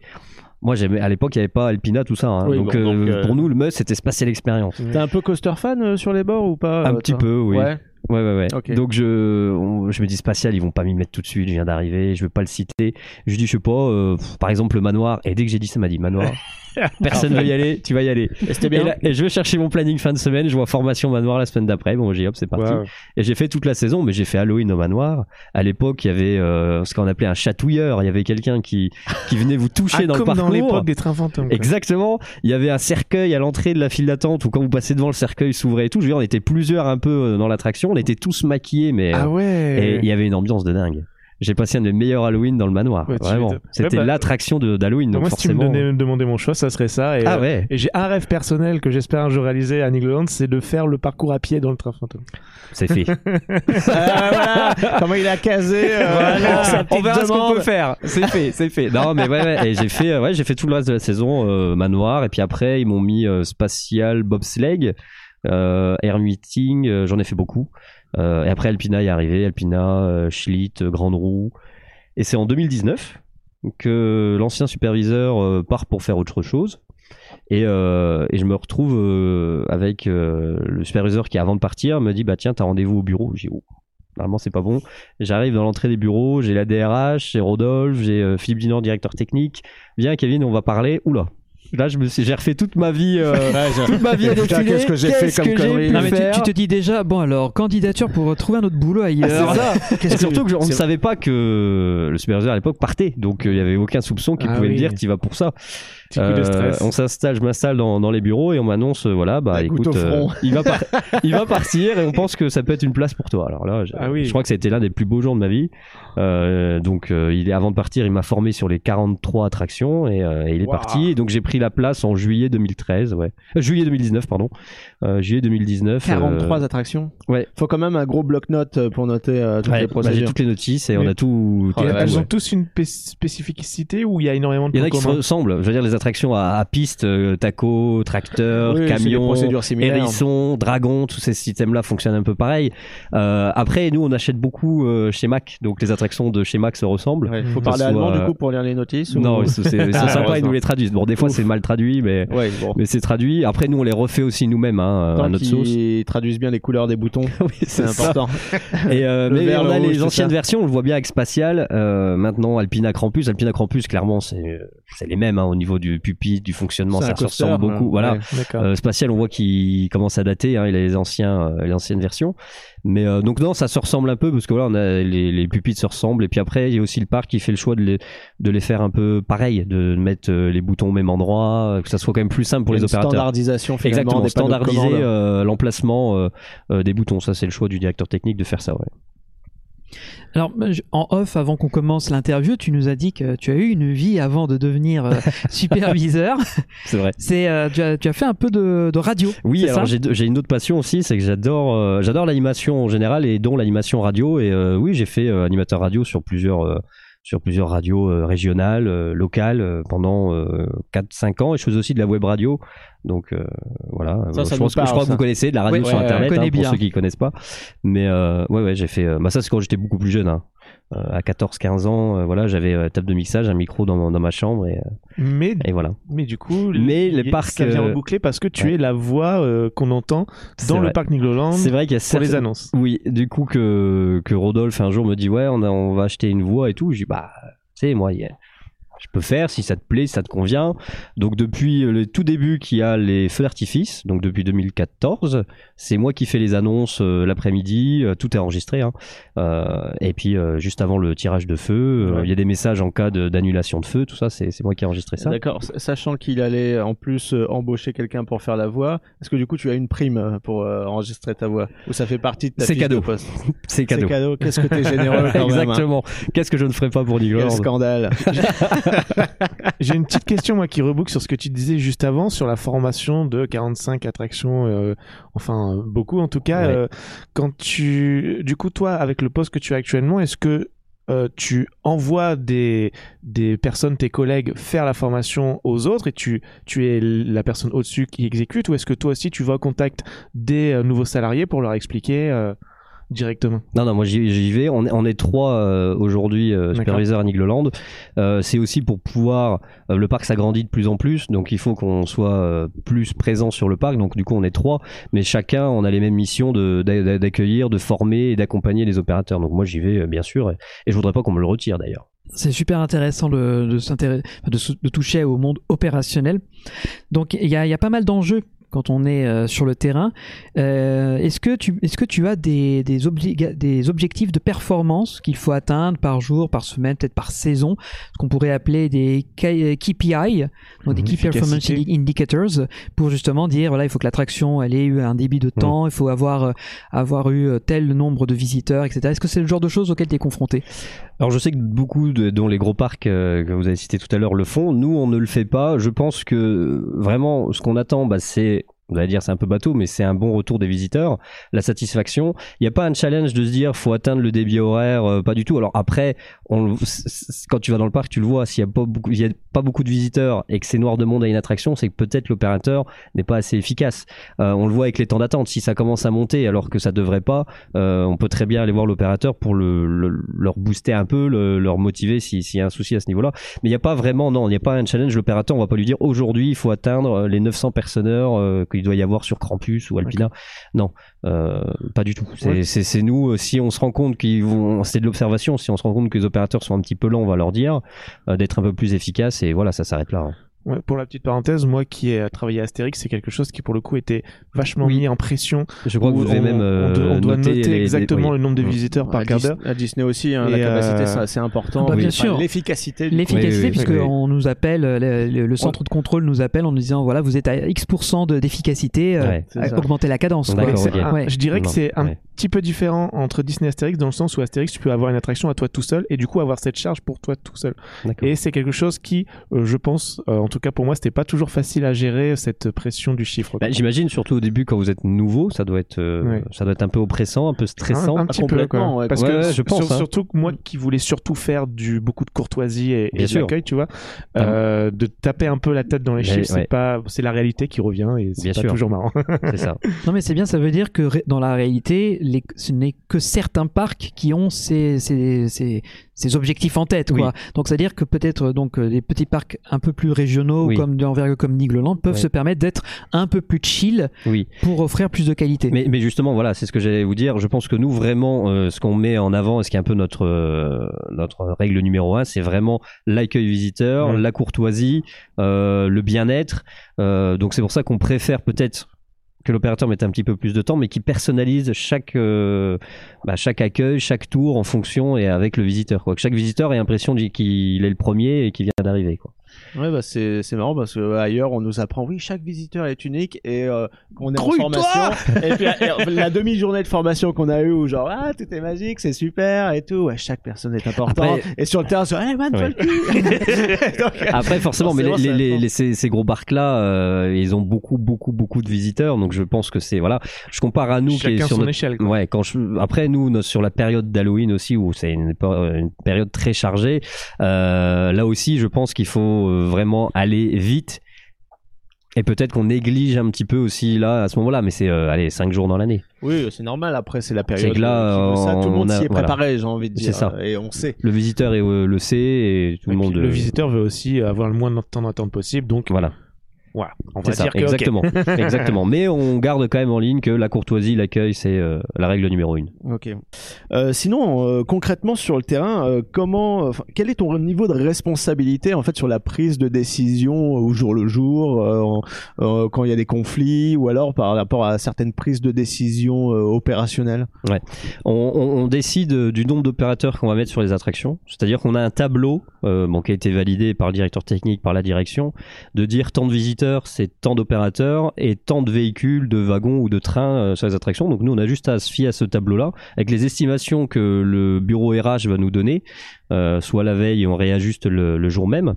Moi, j'aimais, à l'époque, il n'y avait pas Alpina, tout ça. hein. Oui, donc, bon, donc, euh, euh, pour nous, le must, c'était spatial expérience. T'es un peu coaster fan euh, sur les bords ou pas Un euh, petit peu, oui. Ouais. Ouais, ouais, ouais. Donc, je, on- je me dis spatial, ils vont pas m'y mettre tout de suite, je viens d'arriver, je veux pas le citer. Je dis, je sais pas, euh, par exemple, le manoir. Et dès que j'ai dit ça, il m'a dit manoir. Personne veut y aller, tu vas y aller. Et bien. là- et je vais chercher mon planning fin de semaine, je vois formation manoir la semaine d'après. Bon, j'ai hop, c'est parti. Wow. Et j'ai fait toute la saison, mais j'ai fait Halloween au manoir. À l'époque, il y avait euh, ce qu'on appelait un chatouilleur. Il y avait quelqu'un qui, qui venait vous toucher Ah, dans le comme parcours. dans l'époque des trains fantômes. quoi. Exactement. Il y avait un cercueil à l'entrée de la file d'attente où quand vous passez devant le cercueil s'ouvrait et tout. Je veux dire, on était plusieurs un peu euh, dans l'attraction. On était tous maquillés, mais Ah euh, ouais. et il y avait une ambiance de dingue. j'ai passé un des meilleurs Halloween dans le manoir. Ouais, vraiment. C'était Ouais, bah, l'attraction de- d'Halloween. Moi, si tu me forcément. me demandais mon choix, ça serait ça. Et, Ah euh, et j'ai un rêve personnel que j'espère un jour réaliser à Nigloland, c'est de faire le parcours à pied dans le train fantôme. C'est fait. Ah, voilà comment il a casé euh, Voilà, on verra ce qu'on demande. peut faire. C'est fait, c'est fait. Non, mais ouais, j'ai fait, euh, ouais, j'ai fait tout le reste de la saison euh, manoir. Et puis après, ils m'ont mis euh, spatial bobsleigh, euh, air meeting. euh, J'en ai fait beaucoup. Euh, et après, Alpina est arrivé. Alpina, euh, Schlitt, Grande Roue. Et c'est en 2019 que l'ancien superviseur part pour faire autre chose. Et, je me retrouve avec le superviseur qui, avant de partir, me dit Bah tiens, t'as rendez-vous au bureau. J'ai Oh, Normalement, c'est pas bon. J'arrive dans l'entrée des bureaux, j'ai la DRH, j'ai Rodolphe, j'ai Philippe Dinor, directeur technique. Viens, Kevin, on va parler. Oula. Là, je me suis, j'ai refait toute ma vie, euh, toute ma vie à défiler. qu'est-ce que j'ai fait comme connerie. mais tu, tu te dis déjà, bon alors, candidature pour trouver un autre boulot ailleurs. Ah, c'est ça. Et surtout que je- on ne savait pas que le superviseur à l'époque partait, donc euh, il y avait aucun soupçon qui Ah pouvait me dire tu vas pour ça. Petit coup de Euh, stress. on s'installe, je m'installe dans, dans les bureaux et on m'annonce euh, voilà bah La goutte écoute euh, il va par- il va partir et on pense que ça peut être une place pour toi. Alors là, je, Ah oui. je crois que ça a été l'un des plus beaux jours de ma vie. Euh, donc euh, il est avant de partir, il m'a formé sur les 43 attractions et, euh, et il est parti et donc j'ai pris la place en juillet 2013, ouais. Euh, juillet 2019 pardon. Euh, juillet 2019 euh, 43 attractions. ouais. Faut quand même un gros bloc-notes euh, pour noter euh, toutes Ouais, les bah, j'ai procédures. toutes les notices et Oui. on a tout, Oh tout-. Elles ouais. ont tous une pé- spécificité ou il y a énormément de Il y en a qui se ressemblent. Je veux dire, les attractions à, à piste, euh, taco, tracteur, Oui, camion, hérisson, dragon, tous ces systèmes-là fonctionnent un peu pareil. Euh, après, nous, on achète beaucoup euh, chez Mac, donc les attractions de chez Mac se ressemblent. Ouais, faut parler allemand du coup pour lire les notices ou- Non, c'est- Ah, sympas, ils nous les traduisent. Bon, des fois, Ouf. c'est mal traduit, mais, Ouais, bon. mais c'est traduit. Après, nous, on les refait aussi nous-mêmes, hein, Tant notre sauce. qu'ils traduisent bien les couleurs des boutons, Oui, c'est important. Et euh, Le mais vert, on le a rouge, les anciennes ça. versions, on le voit bien avec Spatial. Euh, maintenant, Alpina Krampus. Alpina Krampus, clairement, c'est c'est les mêmes hein, au niveau du pupitre, du fonctionnement. Ça coaster, ressemble beaucoup. ouais. Voilà. Ouais. Euh, Spatial, on voit qu'il commence à dater. Hein, il a les anciens, euh, les anciennes versions. Mais euh, donc non, ça se ressemble un peu parce que voilà, on a les, les pupitres se ressemblent. Et puis après, il y a aussi le parc qui fait le choix de les, de les faire un peu pareil, de mettre euh, les boutons au même endroit, euh, que ça soit quand même plus simple pour les opérateurs. standardisation finalement Exactement, des standardiser euh, l'emplacement des boutons. Ça, c'est le choix du directeur technique de faire ça. Ouais. Alors, je- en off, avant qu'on commence l'interview, tu nous as dit que tu as eu une vie avant de devenir euh, superviseur. C'est vrai. C'est, euh, tu, as, tu as fait un peu de, de radio. Oui, alors j'ai une autre passion aussi, c'est que j'adore euh, j'adore l'animation en général et dont l'animation radio. Et euh, oui, j'ai fait euh, animateur radio sur plusieurs euh, sur plusieurs radios euh, régionales, euh, locales euh, pendant 4-5 ans. Et je faisais aussi de la web radio. Donc euh, voilà, Ça, ça je, pense que, je crois que vous connaissez de la radio sur ouais, internet hein, pour bien. ceux qui connaissent pas. Mais euh, ouais ouais, j'ai fait bah ça c'est quand j'étais beaucoup plus jeune hein. Euh, à 14-15 ans, euh, voilà, j'avais euh, table de mixage, un micro dans, mon- dans ma chambre et, Mais, et voilà. mais du coup, Mais les il- parcs, ça vient reboucler parce que tu ouais. es la voix qu'on entend dans le vrai. parc Nigloland C'est vrai qu'il y a pour les annonces. Oui, du coup que, que Rodolphe un jour me dit ouais on, a- on va acheter une voix et tout. Je dis bah tu sais moi il y a- je peux faire si ça te plaît, si ça te convient. Donc depuis le tout début qu'il y a les feux d'artifice, donc depuis 2014, c'est moi qui fais les annonces euh, l'après-midi, euh, tout est enregistré. hein. Euh, et puis euh, juste avant le tirage de feu, il Ouais. y a des messages en cas d'annulation de, feu, tout ça c'est moi qui ai enregistré ça. D'accord, sachant qu'il allait en plus embaucher quelqu'un pour faire la voix, est-ce que du coup tu as une prime pour enregistrer ta voix? Ou ça fait partie de ta C'est cadeau. C'est cadeau. C'est cadeau, qu'est-ce que t'es généreux quand même hein? Exactement. Qu'est-ce que je ne ferais pas pour Quel Nicolas scandale J'ai une petite question moi qui reboucle sur ce que tu disais juste avant sur la formation de 45 attractions, euh, enfin beaucoup en tout cas. Ouais. euh, quand tu, du coup toi avec le poste que tu as actuellement, est-ce que euh, tu envoies des, des personnes, tes collègues, faire la formation aux autres et tu, tu es la personne au-dessus qui exécute ou est-ce que toi aussi tu vas au contact des euh, nouveaux salariés pour leur expliquer euh, directement Non, non, moi j'y vais. On est, on est trois euh, aujourd'hui euh, superviseurs à Nigloland. Euh, c'est aussi pour pouvoir. euh, le parc s'agrandit de plus en plus, donc il faut qu'on soit plus présent sur le parc. Donc du coup, on est trois, mais chacun, on a les mêmes missions d'accueillir, de former et d'accompagner les opérateurs. Donc moi, j'y vais bien sûr, et, et je voudrais pas qu'on me le retire d'ailleurs. C'est super intéressant de, de, toucher au monde opérationnel. Donc il y a, il y a pas mal d'enjeux quand on est euh, sur le terrain. Euh, est-ce que tu est-ce que tu as des des, des objectifs de performance qu'il faut atteindre par jour, par semaine, peut-être par saison, ce qu'on pourrait appeler des KPI, donc des Mhm, Key Performance efficacité. Indicators, pour justement dire voilà il faut que l'attraction elle ait eu un débit de temps, il faut avoir euh, avoir eu euh, tel nombre de visiteurs, etc. Est-ce que c'est le genre de choses auxquelles tu es confronté? Alors je sais que beaucoup, de, dont les gros parcs euh, que vous avez cités tout à l'heure, le font. Nous, on ne le fait pas. Je pense que vraiment, ce qu'on attend, bah, c'est vous allez dire c'est un peu bateau, mais c'est un bon retour des visiteurs, la satisfaction. Il n'y a pas un challenge de se dire faut atteindre le débit horaire, euh, pas du tout. Alors après, on, quand tu vas dans le parc, tu le vois, s'il n'y a pas beaucoup, il y a pas beaucoup de visiteurs et que c'est noir de monde à une attraction, c'est que peut-être l'opérateur n'est pas assez efficace. Euh, on le voit avec les temps d'attente. Si ça commence à monter alors que ça devrait pas, euh, on peut très bien aller voir l'opérateur pour le, le- leur booster un peu, le- leur motiver si- s'il y a un souci à ce niveau-là. Mais il n'y a pas vraiment, non, il n'y a pas un challenge. L'opérateur, on va pas lui dire aujourd'hui il faut atteindre euh, les 900 personnes qu'il doit y avoir sur Krampus ou Alpina. Non, euh, pas du tout. C'est Ouais. nous, euh, si on se rend compte qu'ils vont, c'est de l'observation, si on se rend compte que les opérateurs sont un petit peu lents, on va leur dire euh, d'être un peu plus efficaces et voilà, ça s'arrête là. hein. Ouais, pour la petite parenthèse, moi qui ai travaillé à Astérix, c'est quelque chose qui pour le coup était vachement Oui. mis en pression. Je crois que vous avez on- même on, euh, doit- on doit noté noter les- les- exactement oui. le nombre de visiteurs par à, quart d'heure. à Disney aussi, hein, la capacité, euh, c'est assez important. Ah bah, bien Enfin, sûr. L'efficacité. du coup. L'efficacité, Oui, oui, puisque oui. on nous appelle, euh, le, le- le centre de contrôle nous appelle en nous disant voilà, vous êtes à X% de- d'efficacité, euh, Ouais, ça. augmentez la cadence. quoi. Je dirais que c'est un ouais. petit peu différent entre Disney et Astérix dans le sens où Astérix tu peux avoir une attraction à toi tout seul et du coup avoir cette charge pour toi tout seul. Et c'est quelque chose qui, euh, je pense, euh, en tout cas pour moi, c'était pas toujours facile à gérer cette pression du chiffre. Bah. J'imagine surtout au début quand vous êtes nouveau, ça doit être, euh, Ouais. ça doit être un peu oppressant, un peu stressant. un, un petit peu quoi. ouais. parce Ouais, que ouais, je sur- pense, hein. surtout que moi qui voulais surtout faire du beaucoup de courtoisie et, et Bien de l'accueil tu vois euh, de taper un peu la tête dans les Mais, chiffres ouais. c'est pas c'est la réalité qui revient et c'est pas sûr. toujours marrant C'est ça. Non mais c'est bien, ça veut dire que dans la réalité, les- ce n'est que certains parcs qui ont ces, ces, ces, ces objectifs en tête. Quoi. Donc c'est-à-dire que peut-être donc euh, les petits parcs un peu plus régionaux Oui. comme d'envergure comme Nigloland peuvent Ouais. se permettre d'être un peu plus chill Oui. pour offrir plus de qualité. Mais, mais justement, voilà, c'est ce que j'allais vous dire. Je pense que nous, vraiment, euh, ce qu'on met en avant, et ce qui est un peu notre, euh, notre règle numéro un, c'est vraiment l'accueil visiteur, Ouais. la courtoisie, euh, le bien-être. Donc c'est pour ça qu'on préfère peut-être que l'opérateur mette un petit peu plus de temps, mais qui personnalise chaque, euh, bah, chaque accueil, chaque tour en fonction et avec le visiteur. Quoi. Que chaque visiteur ait l'impression qu'il est le premier et qu'il vient d'arriver. Quoi. Ouais, bah c'est c'est marrant parce que euh, ailleurs on nous apprend oui chaque visiteur est unique et euh, qu'on est en formation et puis et, la demi-journée de formation qu'on a eu où genre ah tout est magique c'est super et tout ouais, chaque personne est importante Après- et sur le terrain c'est hey man toi Ouais. le cul Donc, Après, forcément, mais les, les- les- les- ces, ces gros barques-là, euh, ils ont beaucoup, beaucoup, beaucoup de visiteurs. Donc, je pense que c'est voilà. Je compare à nous qui est chacun sur son notre échelle quoi. Ouais, quand je... après nous no- sur la période d'Halloween aussi où c'est une période très chargée, euh, là aussi je pense qu'il faut euh, vraiment aller vite et peut-être qu'on néglige un petit peu aussi là à ce moment-là, mais c'est euh, allez cinq jours dans l'année. oui c'est normal après c'est la période que là, ça. tout le monde s'y est voilà. préparé j'ai envie de dire C'est ça. et on sait Le visiteur est, euh, le sait et tout Et le monde le euh, visiteur veut aussi avoir le moins de temps d'attente possible donc voilà. Voilà on va C'est ça, dire que ok. exactement, exactement. Mais on garde quand même en ligne que la courtoisie, l'accueil, c'est euh, la règle numéro une. Ok. Euh, sinon, euh, concrètement sur le terrain, euh, comment, quel est ton niveau de responsabilité en fait sur la prise de décision au jour le jour, euh, en- euh, quand il y a des conflits, ou alors par rapport à certaines prises de décision euh, opérationnelles? On, on- on décide du nombre d'opérateurs qu'on va mettre sur les attractions. C'est-à-dire qu'on a un tableau euh, bon, qui a été validé par le directeur technique, par la direction, de dire tant de c'est tant d'opérateurs et tant de véhicules, de wagons ou de trains euh, sur les attractions. Donc nous, on a juste à se fier à ce tableau-là avec les estimations que le bureau RH va nous donner, euh, soit la veille on réajuste le, jour même,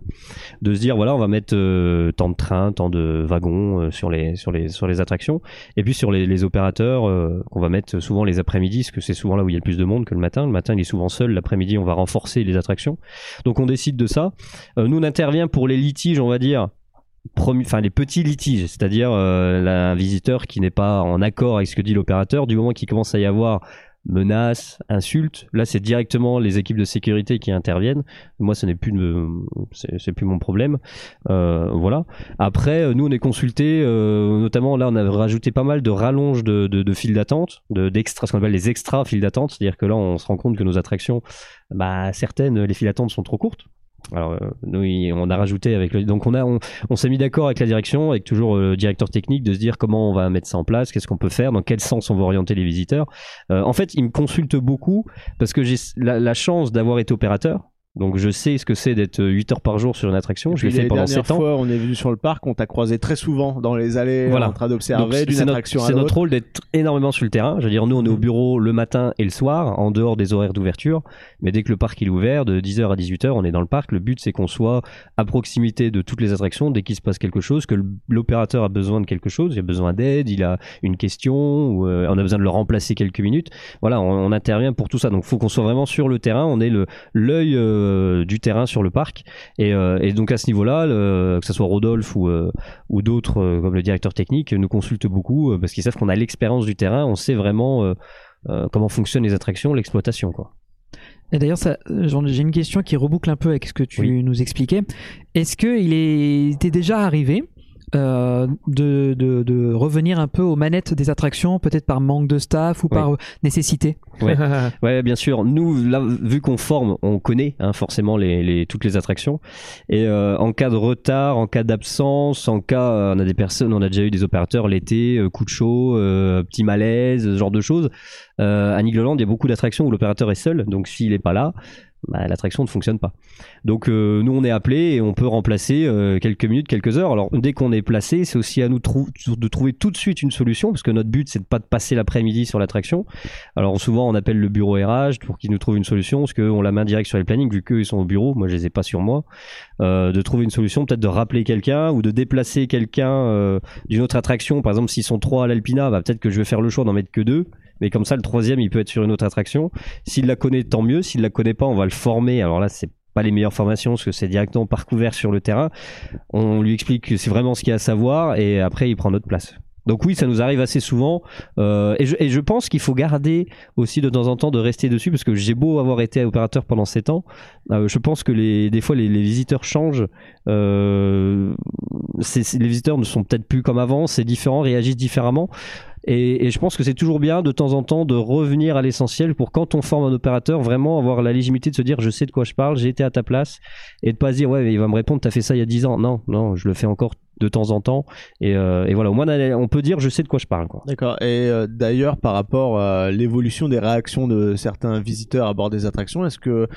de se dire voilà, on va mettre euh, tant de trains, tant de wagons sur les sur les sur les attractions. Et puis sur les, les opérateurs qu'on va mettre souvent les après-midi, parce que c'est souvent là où il y a le plus de monde que le matin. Le matin, il est souvent seul. L'après-midi, on va renforcer les attractions. Donc on décide de ça. Nous, on intervient pour les litiges, on va dire. Enfin, les petits litiges, c'est-à-dire euh, un visiteur qui n'est pas en accord avec ce que dit l'opérateur, du moment qu'il commence à y avoir menaces, insultes, là c'est directement les équipes de sécurité qui interviennent. Moi, ce n'est plus c'est plus mon problème. Euh, voilà. Après, euh, nous, on est consultés, euh, notamment là, on a rajouté pas mal de rallonges de, de, de files d'attente, de, d'extra, ce qu'on appelle les extra files d'attente, c'est-à-dire que là, on se rend compte que nos attractions, bah, certaines, les files d'attente sont trop courtes. Alors, euh, nous, on a rajouté avec le, donc on on, s'est mis d'accord avec la direction, avec toujours euh, le directeur technique, de se dire comment on va mettre ça en place, qu'est-ce qu'on peut faire, dans quel sens on va orienter les visiteurs. Euh, en fait, il me consulte beaucoup parce que j'ai la chance d'avoir été opérateur Donc je sais ce que c'est d'être 8 heures par jour sur une attraction. Je l'ai fait pendant dernières 7 ans. fois, on est venu sur le parc, on t'a croisé très souvent dans les allées, Voilà. en train d'observer d'une notre- attraction à C'est notre rôle d'être énormément sur le terrain. Je veux dire, nous, on est au bureau le matin et le soir, en dehors des horaires d'ouverture. Mais dès que le parc il est ouvert, de 10h à 18h, on est dans le parc. Le but, c'est qu'on soit à proximité de toutes les attractions dès qu'il se passe quelque chose, que l'opérateur a besoin de quelque chose, il a besoin d'aide, il a une question, ou euh, on a besoin de le remplacer quelques minutes. Voilà, on, on intervient pour tout ça. Donc, il faut qu'on soit vraiment sur le terrain. On est l'œil euh, du terrain sur le parc. Et, euh, et donc à ce niveau-là, que ce soit Rodolphe ou, euh, ou d'autres comme le directeur technique nous consultent beaucoup parce qu'ils savent qu'on a l'expérience du terrain, on sait vraiment comment fonctionnent les attractions, l'exploitation. Quoi. Et d'ailleurs, j'ai une question qui reboucle un peu avec ce que tu nous expliquais. Est-ce qu'il est- était déjà arrivé euh, de, de, de revenir un peu aux manettes des attractions, peut-être par manque de staff ou par euh, nécessité Ouais. ouais, bien sûr. Nous, là, vu qu'on forme, on connaît hein, forcément les, les, toutes les attractions. Et euh, en cas de retard, en cas d'absence, en cas, on a des personnes, on a déjà eu des opérateurs l'été, coup de chaud, euh, petit malaise, ce genre de choses. À Nigloland, il y a beaucoup d'attractions où l'opérateur est seul, donc s'il n'est pas là, bah, l'attraction ne fonctionne pas. Donc euh, nous on est appelé et on peut remplacer euh, quelques minutes, quelques heures. Alors dès qu'on est placé, c'est aussi à nous de trouver tout de suite une solution parce que notre but c'est de pas de passer l'après-midi sur l'attraction. Alors souvent on appelle le bureau RH pour qu'ils nous trouvent une solution parce qu'on la main directe sur les plannings vu qu'eux ils sont au bureau, moi je les ai pas sur moi. Euh, de trouver une solution, peut-être de rappeler quelqu'un ou de déplacer quelqu'un euh, d'une autre attraction. Par exemple s'ils sont trois à l'Alpina, bah, peut-être que je vais faire le choix d'en mettre que deux. Mais comme ça, le troisième, il peut être sur une autre attraction. S'il la connaît, tant mieux. S'il la connaît pas, on va le former. Alors là, c'est pas les meilleures formations parce que c'est directement parcouvert sur le terrain. On lui explique que c'est vraiment ce qu'il y a à savoir et après, il prend notre place. Donc oui, ça nous arrive assez souvent euh, et, je, pense qu'il faut garder aussi de temps en temps de rester dessus parce que j'ai beau avoir été opérateur pendant 7 ans, euh, je pense que les, des fois les, visiteurs changent. Euh, les visiteurs ne sont peut-être plus comme avant, c'est différent, réagissent différemment. Et, je pense que c'est toujours bien de temps en temps de revenir à l'essentiel pour quand on forme un opérateur, vraiment avoir la légitimité de se dire je sais de quoi je parle, j'ai été à ta place et de pas se dire ouais mais il va me répondre t'as fait ça il y a 10 ans. Non, non, je le fais encore de temps en temps et, euh, et voilà au moins on peut dire je sais de quoi je parle. Quoi. D'accord. Et euh, d'ailleurs, par rapport à l'évolution des réactions de certains visiteurs à bord des attractions, est-ce que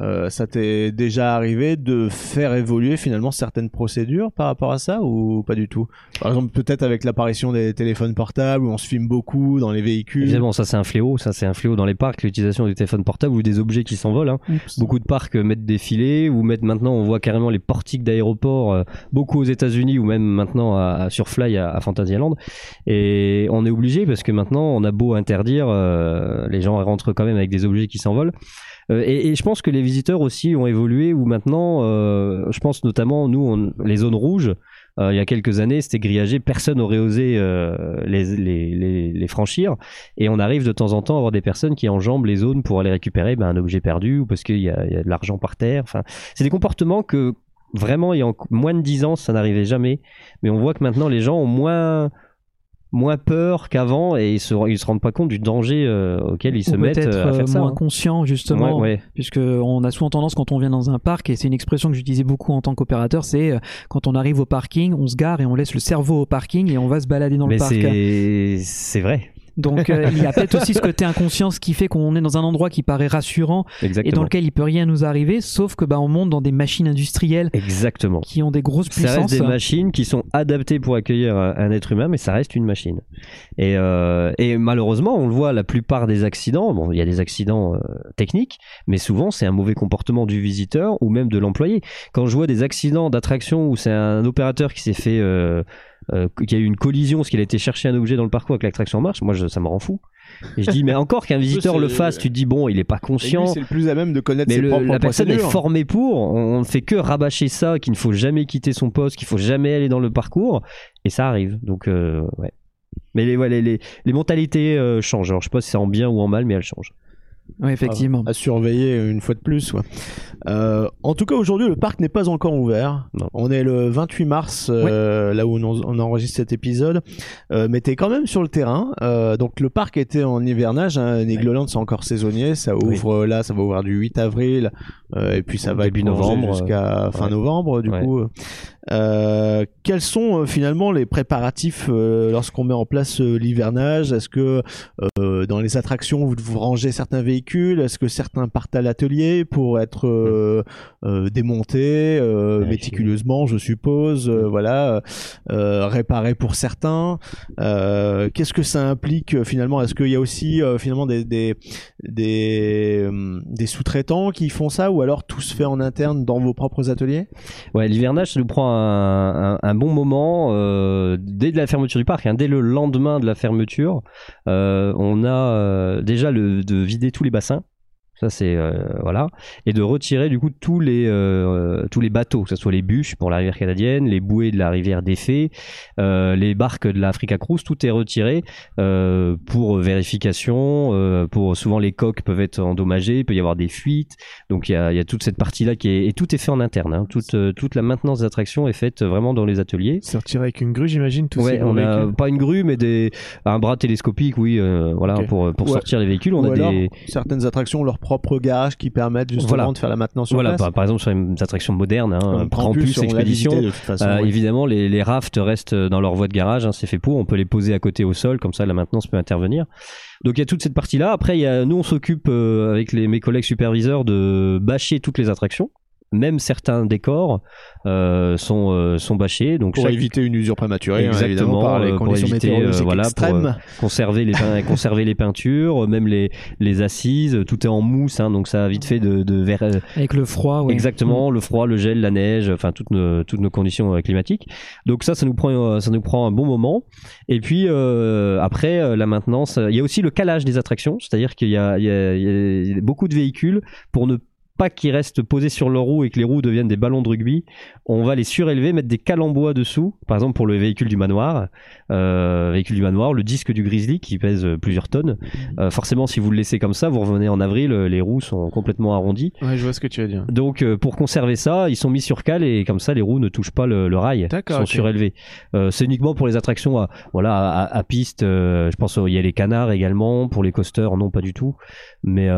euh, ça t'est déjà arrivé de faire évoluer finalement certaines procédures par rapport à ça ou pas du tout? Par exemple, peut-être avec l'apparition des téléphones portables où on se filme beaucoup dans les véhicules. Évidemment, ça c'est un fléau, ça c'est un fléau dans les parcs, l'utilisation du téléphone portable ou des objets qui s'envolent. hein. Beaucoup de parcs mettent des filets ou mettent maintenant, on voit carrément les portiques d'aéroports, euh, beaucoup aux États-Unis ou même maintenant à, à Surfly à, à Fantasyland. Et on est obligé parce que maintenant on a beau interdire, euh, les gens rentrent quand même avec des objets qui s'envolent. Euh, et, je pense que les visiteurs aussi ont évolué où maintenant, euh, je pense notamment nous, les zones rouges. il y a quelques années, c'était grillagé, personne n'aurait osé les, franchir. Et on arrive de temps en temps à avoir des personnes qui enjambent les zones pour aller récupérer ben, un objet perdu ou parce qu'il y y a de l'argent par terre. Enfin, c'est des comportements que vraiment, il y a en- moins de 10 ans, ça n'arrivait jamais. Mais on voit que maintenant, les gens ont moins moins peur qu'avant et ils se, ils se rendent pas compte du danger euh, auquel ils se mettent euh, à euh, faire ça. moins hein. conscient justement, Ouais, ouais. puisque on a souvent tendance quand on vient dans un parc et c'est une expression que j'utilisais beaucoup en tant qu'opérateur, c'est euh, quand on arrive au parking, on se gare et on laisse le cerveau au parking et on va se balader dans Mais le parc. c'est vrai. Donc euh, il y a peut-être aussi ce côté inconscience qui fait qu'on est dans un endroit qui paraît rassurant et Exactement. dans lequel il peut rien nous arriver, sauf que bah on monte dans des machines industrielles Exactement. qui ont des grosses Ça reste puissances. des machines qui sont adaptées pour accueillir un, un être humain, mais ça reste une machine. Et, euh, et malheureusement, on le voit, la plupart des accidents, bon, il y a des accidents euh, techniques, mais souvent c'est un mauvais comportement du visiteur ou même de l'employé. Quand je vois des accidents d'attraction où c'est un opérateur qui s'est fait, euh, euh, qui a eu une collision parce qu'il a été chercher un objet dans le parcours avec l'attraction en marche, moi je- ça me rend fou. Et je dis, mais encore qu'un visiteur le fasse, tu te dis, bon, il est pas conscient. c'est le plus à même de connaître Mais ses le- propres la personne est formée pour. On ne fait que rabâcher ça, qu'il ne faut jamais quitter son poste, qu'il faut jamais aller dans le parcours, et ça arrive. Donc euh, ouais. Mais les, ouais, les, les, les mentalités euh, changent. Alors je sais pas si c'est en bien ou en mal, mais elles changent. Oui, effectivement. À surveiller une fois de plus. ouais. Euh, en tout cas, aujourd'hui, le parc n'est pas encore ouvert. Non. On est le 28 mars, euh, là où on, on enregistre cet épisode. Euh, mais t'es quand même sur le terrain. Euh, donc le parc était en hivernage. Hein. Nigloland, c'est encore saisonnier. Ça ouvre là, ça va ouvrir du 8 avril. euh, et puis ça va Début novembre, jusqu'à euh, fin ouais. novembre, du Ouais. coup. Euh, quels sont euh, finalement les préparatifs euh, lorsqu'on met en place l'hivernage? Est-ce que dans les attractions vous, vous rangez certains véhicules? Est-ce que certains partent à l'atelier pour être démontés méticuleusement, je suppose Voilà, réparés pour certains? Qu'est-ce que ça implique finalement? Est-ce qu'il y a aussi finalement des des des, euh, des sous-traitants qui font ça ou alors tout se fait en interne dans vos propres ateliers? Ouais, l'hivernage, ça nous prend un, un- bon moment euh, dès la fermeture du parc, hein, dès le lendemain de la fermeture. euh, on a euh, déjà le, de vider tous les bassins. Ça c'est euh, voilà et de retirer du coup tous les euh, tous les bateaux, que ce soit les bûches pour la rivière canadienne, les bouées de la rivière des Fées, euh, les barques de l'Africa Cruise, tout est retiré euh, pour vérification. euh, pour souvent les coques peuvent être endommagées, il peut y avoir des fuites. Donc il y a, il y a toute cette partie là qui est et tout est fait en interne. hein. Toute euh, toute la maintenance des attractions est faite vraiment dans les ateliers. C'est retiré avec une grue, j'imagine, tous Ouais, on a véhicules. pas une grue, mais des un bras télescopique, oui, euh, voilà, pour pour Ouais. sortir les véhicules. On Ou a alors, des certaines attractions leur propre garage qui permettent justement Voilà. de faire la maintenance sur voilà, place. par, par exemple sur les attractions modernes, hein, on l'a Expédition, visité façon, euh, évidemment les, les rafts restent dans leur voie de garage, hein, c'est fait pour, on peut les poser à côté au sol, comme ça la maintenance peut intervenir. Donc il y a toute cette partie-là. Après, il y a, nous on s'occupe euh, avec les, mes collègues superviseurs de bâcher toutes les attractions. Même certains décors euh, sont euh, sont bâchés, donc pour chaque- éviter une usure prématurée, hein, Exactement, par les euh, pour conditions éviter, météorologiques euh, voilà, pour, euh, conserver les pein- conserver les peintures, même les les assises, tout est en mousse, hein, donc ça a vite fait de, de ver- Avec le froid, ouais. Exactement, le froid, le gel, la neige, enfin toutes nos, toutes nos conditions euh, climatiques. Donc ça, ça nous prend, euh, ça nous prend un bon moment. Et puis euh, après euh, la maintenance, euh, il y a aussi le calage des attractions, c'est-à-dire qu'il y a, il y, a, il y a beaucoup de véhicules pour ne pas qu'ils restent posés sur leurs roues et que les roues deviennent des ballons de rugby, on va les surélever, mettre des cales en bois dessous. Par exemple pour le véhicule du manoir, euh, véhicule du manoir, le disque du Grizzly qui pèse euh, plusieurs tonnes. Euh, forcément, si vous le laissez comme ça, vous revenez en avril, euh, les roues sont complètement arrondies. Ouais, je vois ce que tu veux dire. Donc euh, pour conserver ça, ils sont mis sur cale et comme ça les roues ne touchent pas le, le rail, D'accord, sont ok. surélevées. Euh, c'est uniquement pour les attractions à voilà à, à piste. je pense qu'il y a les canards également pour les coasters, non pas du tout. Mais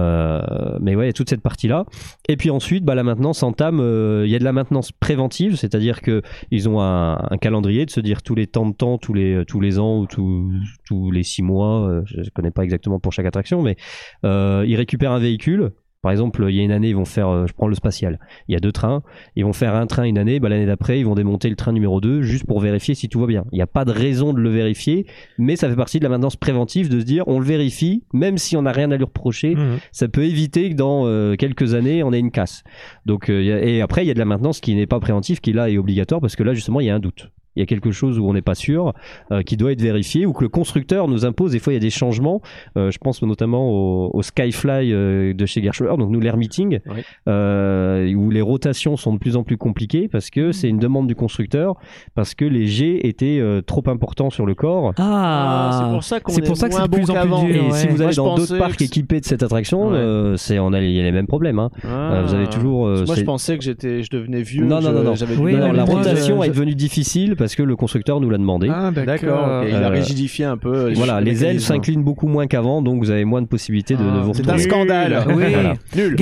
mais ouais, il y a toute cette partie là. Et puis ensuite, bah la maintenance entame. euh, Il y a de la maintenance préventive, c'est-à-dire que ils ont un, calendrier de se dire tous les temps de temps, tous les tous les ans ou tous tous les six mois. euh, je ne connais pas exactement pour chaque attraction, mais euh, ils récupèrent un véhicule. Par exemple, il y a une année, ils vont faire, euh, je prends le spatial. Il y a deux trains. Ils vont faire un train une année. Bah, l'année d'après, ils vont démonter le train numéro 2 juste pour vérifier si tout va bien. Il n'y a pas de raison de le vérifier, mais ça fait partie de la maintenance préventive de se dire, on le vérifie, même si on n'a rien à lui reprocher. Mhm. Ça peut éviter que dans euh, quelques années, on ait une casse. Donc, euh, et après, il y a de la maintenance qui n'est pas préventive, qui là est obligatoire parce que là, justement, il y a un doute. Il y a quelque chose où on n'est pas sûr, euh, qui doit être vérifié, ou que le constructeur nous impose. Des fois, il y a des changements. Euh, je pense notamment au, au Skyfly euh, de chez Gershauer, donc nous l'air meeting, Oui. euh, où les rotations sont de plus en plus compliquées parce que c'est une demande du constructeur, parce que les jets étaient euh, trop importants sur le corps. Ah, c'est pour ça qu'on est pour ça que c'est de plus bon en qu'avant. plus dur. Et si vous allez dans d'autres parcs que- équipés de cette attraction, Ouais. euh, c'est on a il y a les mêmes problèmes. Hein. Euh, vous avez toujours. euh, Moi, je pensais que j'étais, je devenais vieux. Non, non, non, Oui, la rotation je- est devenue difficile parce que le constructeur nous l'a demandé. Ah, D'accord. Il a Euh, rigidifié un peu. les Voilà, les ailes s'inclinent beaucoup moins qu'avant, donc vous avez moins de possibilités de, Ah, de vous C'est un scandale. Oui. Voilà. Nul.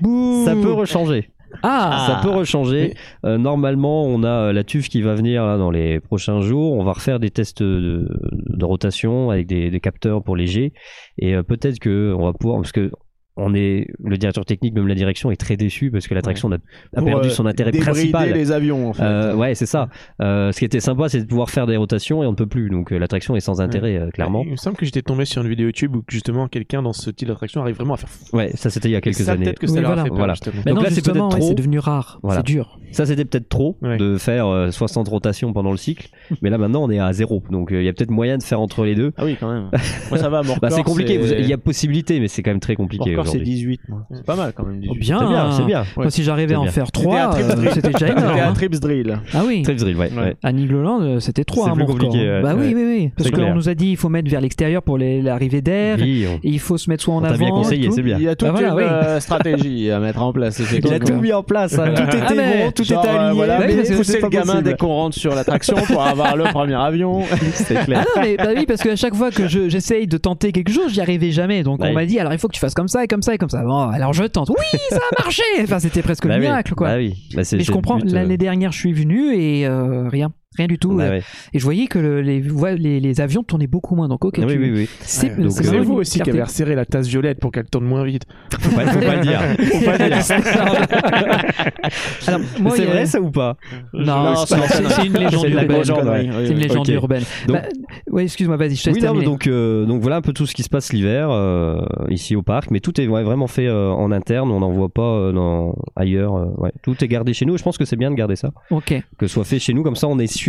Bouh Ça peut rechanger. Ah, Ça peut rechanger. Euh, normalement, on a euh, la TUF qui va venir là, dans les prochains jours. On va refaire des tests de, de rotation avec des, des capteurs pour les G. Et euh, peut-être que on va pouvoir, parce que on est le directeur technique, même la direction est très déçu parce que l'attraction a, perdu euh, son intérêt débrider principal. les avions, en fait. Euh, ouais, c'est ça. Euh, ce qui était sympa, c'est de pouvoir faire des rotations et on ne peut plus. Donc l'attraction est sans intérêt, euh, clairement. Il me semble que j'étais tombé sur une vidéo YouTube où justement quelqu'un dans ce type d'attraction arrive vraiment à faire. Ouais, ça c'était il y a quelques ça, années. peut-être que ça Oui, leur a voilà. fait peur, Voilà. justement. Mais Donc non, là, c'est peut-être trop. c'est devenu rare. Voilà. C'est dur. Ça c'était peut-être trop Ouais. de faire euh, 60 rotations pendant le cycle, mais là maintenant on est à zéro. Donc euh, il y a peut-être moyen de faire entre les deux. Ah oui, quand même. Moi, ça va. Bah, c'est compliqué. Il y a possibilité, mais c'est quand même très compliqué c'est aujourd'hui. 18. moi. C'est pas mal, quand même. 18. Bien. C'est bien, c'est bien. Moi, si j'arrivais à en bien. faire C'était 3, à Trips Drill. c'était déjà C'était énorme. à hein. Trips Drill. Ah oui. Très drill, ouais. Ouais. À Nigloland, euh, c'était 3 C'est hein, plus compliqué. Bah oui, oui, oui. Parce qu'on nous a dit il faut mettre vers l'extérieur pour les- l'arrivée d'air. Oui, on- il faut se mettre soit en On avant. bien conseillé, c'est bien. Il y a toute Bah voilà, une euh, stratégie à mettre en place. Il a tout mis en place, hein. tout était Ah, bon, tout était euh, aligné. voilà, Ouais, mais mais c'est- pousser le gamin dès qu'on rentre sur l'attraction pour avoir le premier avion. C'est clair. Ah non, mais bah oui, parce qu'à chaque fois que je- j'essaye de tenter quelque chose, j'y arrivais jamais. Donc Ouais. on m'a dit, alors il faut que tu fasses comme ça, comme ça et comme ça. Bon, alors je tente. Oui, ça a marché. Enfin, c'était presque Bah le oui, miracle, quoi. bah oui. Bah, c'est- Mais je comprends. euh. L'année dernière, je suis venu et euh, rien. Rien du tout. Bah euh, ouais. Et je voyais que le- les, ouais, les, les avions tournaient beaucoup moins. Donc, ok. Oui, tu- oui, oui. C'est c'est vraiment vous aussi qui avez resserré la tasse violette pour qu'elle tourne moins vite. Faut pas, faut pas le dire. Faut pas dire. C'est a- vrai ça ou pas? Non, c'est une légende urbaine. ouais. C'est une légende urbaine. Donc- Bah, ouais, excuse-moi, vas-y, je te Oui, non, donc, euh, donc voilà un peu tout ce qui se passe l'hiver euh, ici au parc, mais tout est ouais, vraiment fait euh, en interne, on n'en voit pas euh, dans, ailleurs. euh, ouais. Tout est gardé chez nous et je pense que c'est bien de garder ça, Ok. que ce soit fait chez nous, comme ça on est sûr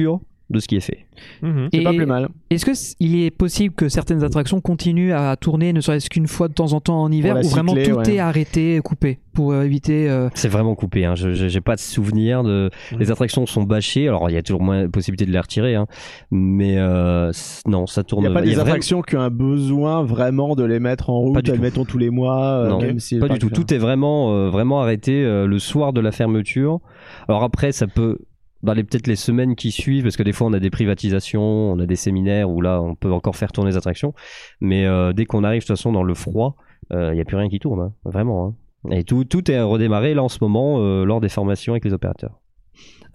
de ce qui est fait. Mhm. C'est Et pas plus mal. Est-ce que s- il est possible que certaines attractions continuent à tourner, ne serait-ce qu'une fois de temps en temps en hiver, ou vraiment tout ouais. est arrêté, coupé, pour euh, éviter. euh, C'est vraiment coupé, hein. je j'ai pas de souvenir de. Les attractions sont bâchées, alors il y a toujours moins de possibilité de les retirer, hein. mais euh, non, ça Il tourne. n'y a pas des vraiment- attractions qui ont un besoin vraiment de les mettre en route, Pas du tout. admettons tous les mois, euh, Non, même si le pas du tout. Tout est vraiment, euh, vraiment arrêté euh, le soir de la fermeture. Alors après, ça peut dans les peut-être les semaines qui suivent, parce que des fois on a des privatisations, on a des séminaires où là on peut encore faire tourner les attractions. Mais euh, dès qu'on arrive de toute façon dans le froid, il n'y a plus rien qui tourne, hein. vraiment. hein. Et tout, tout est redémarré là en ce moment euh, lors des formations avec les opérateurs.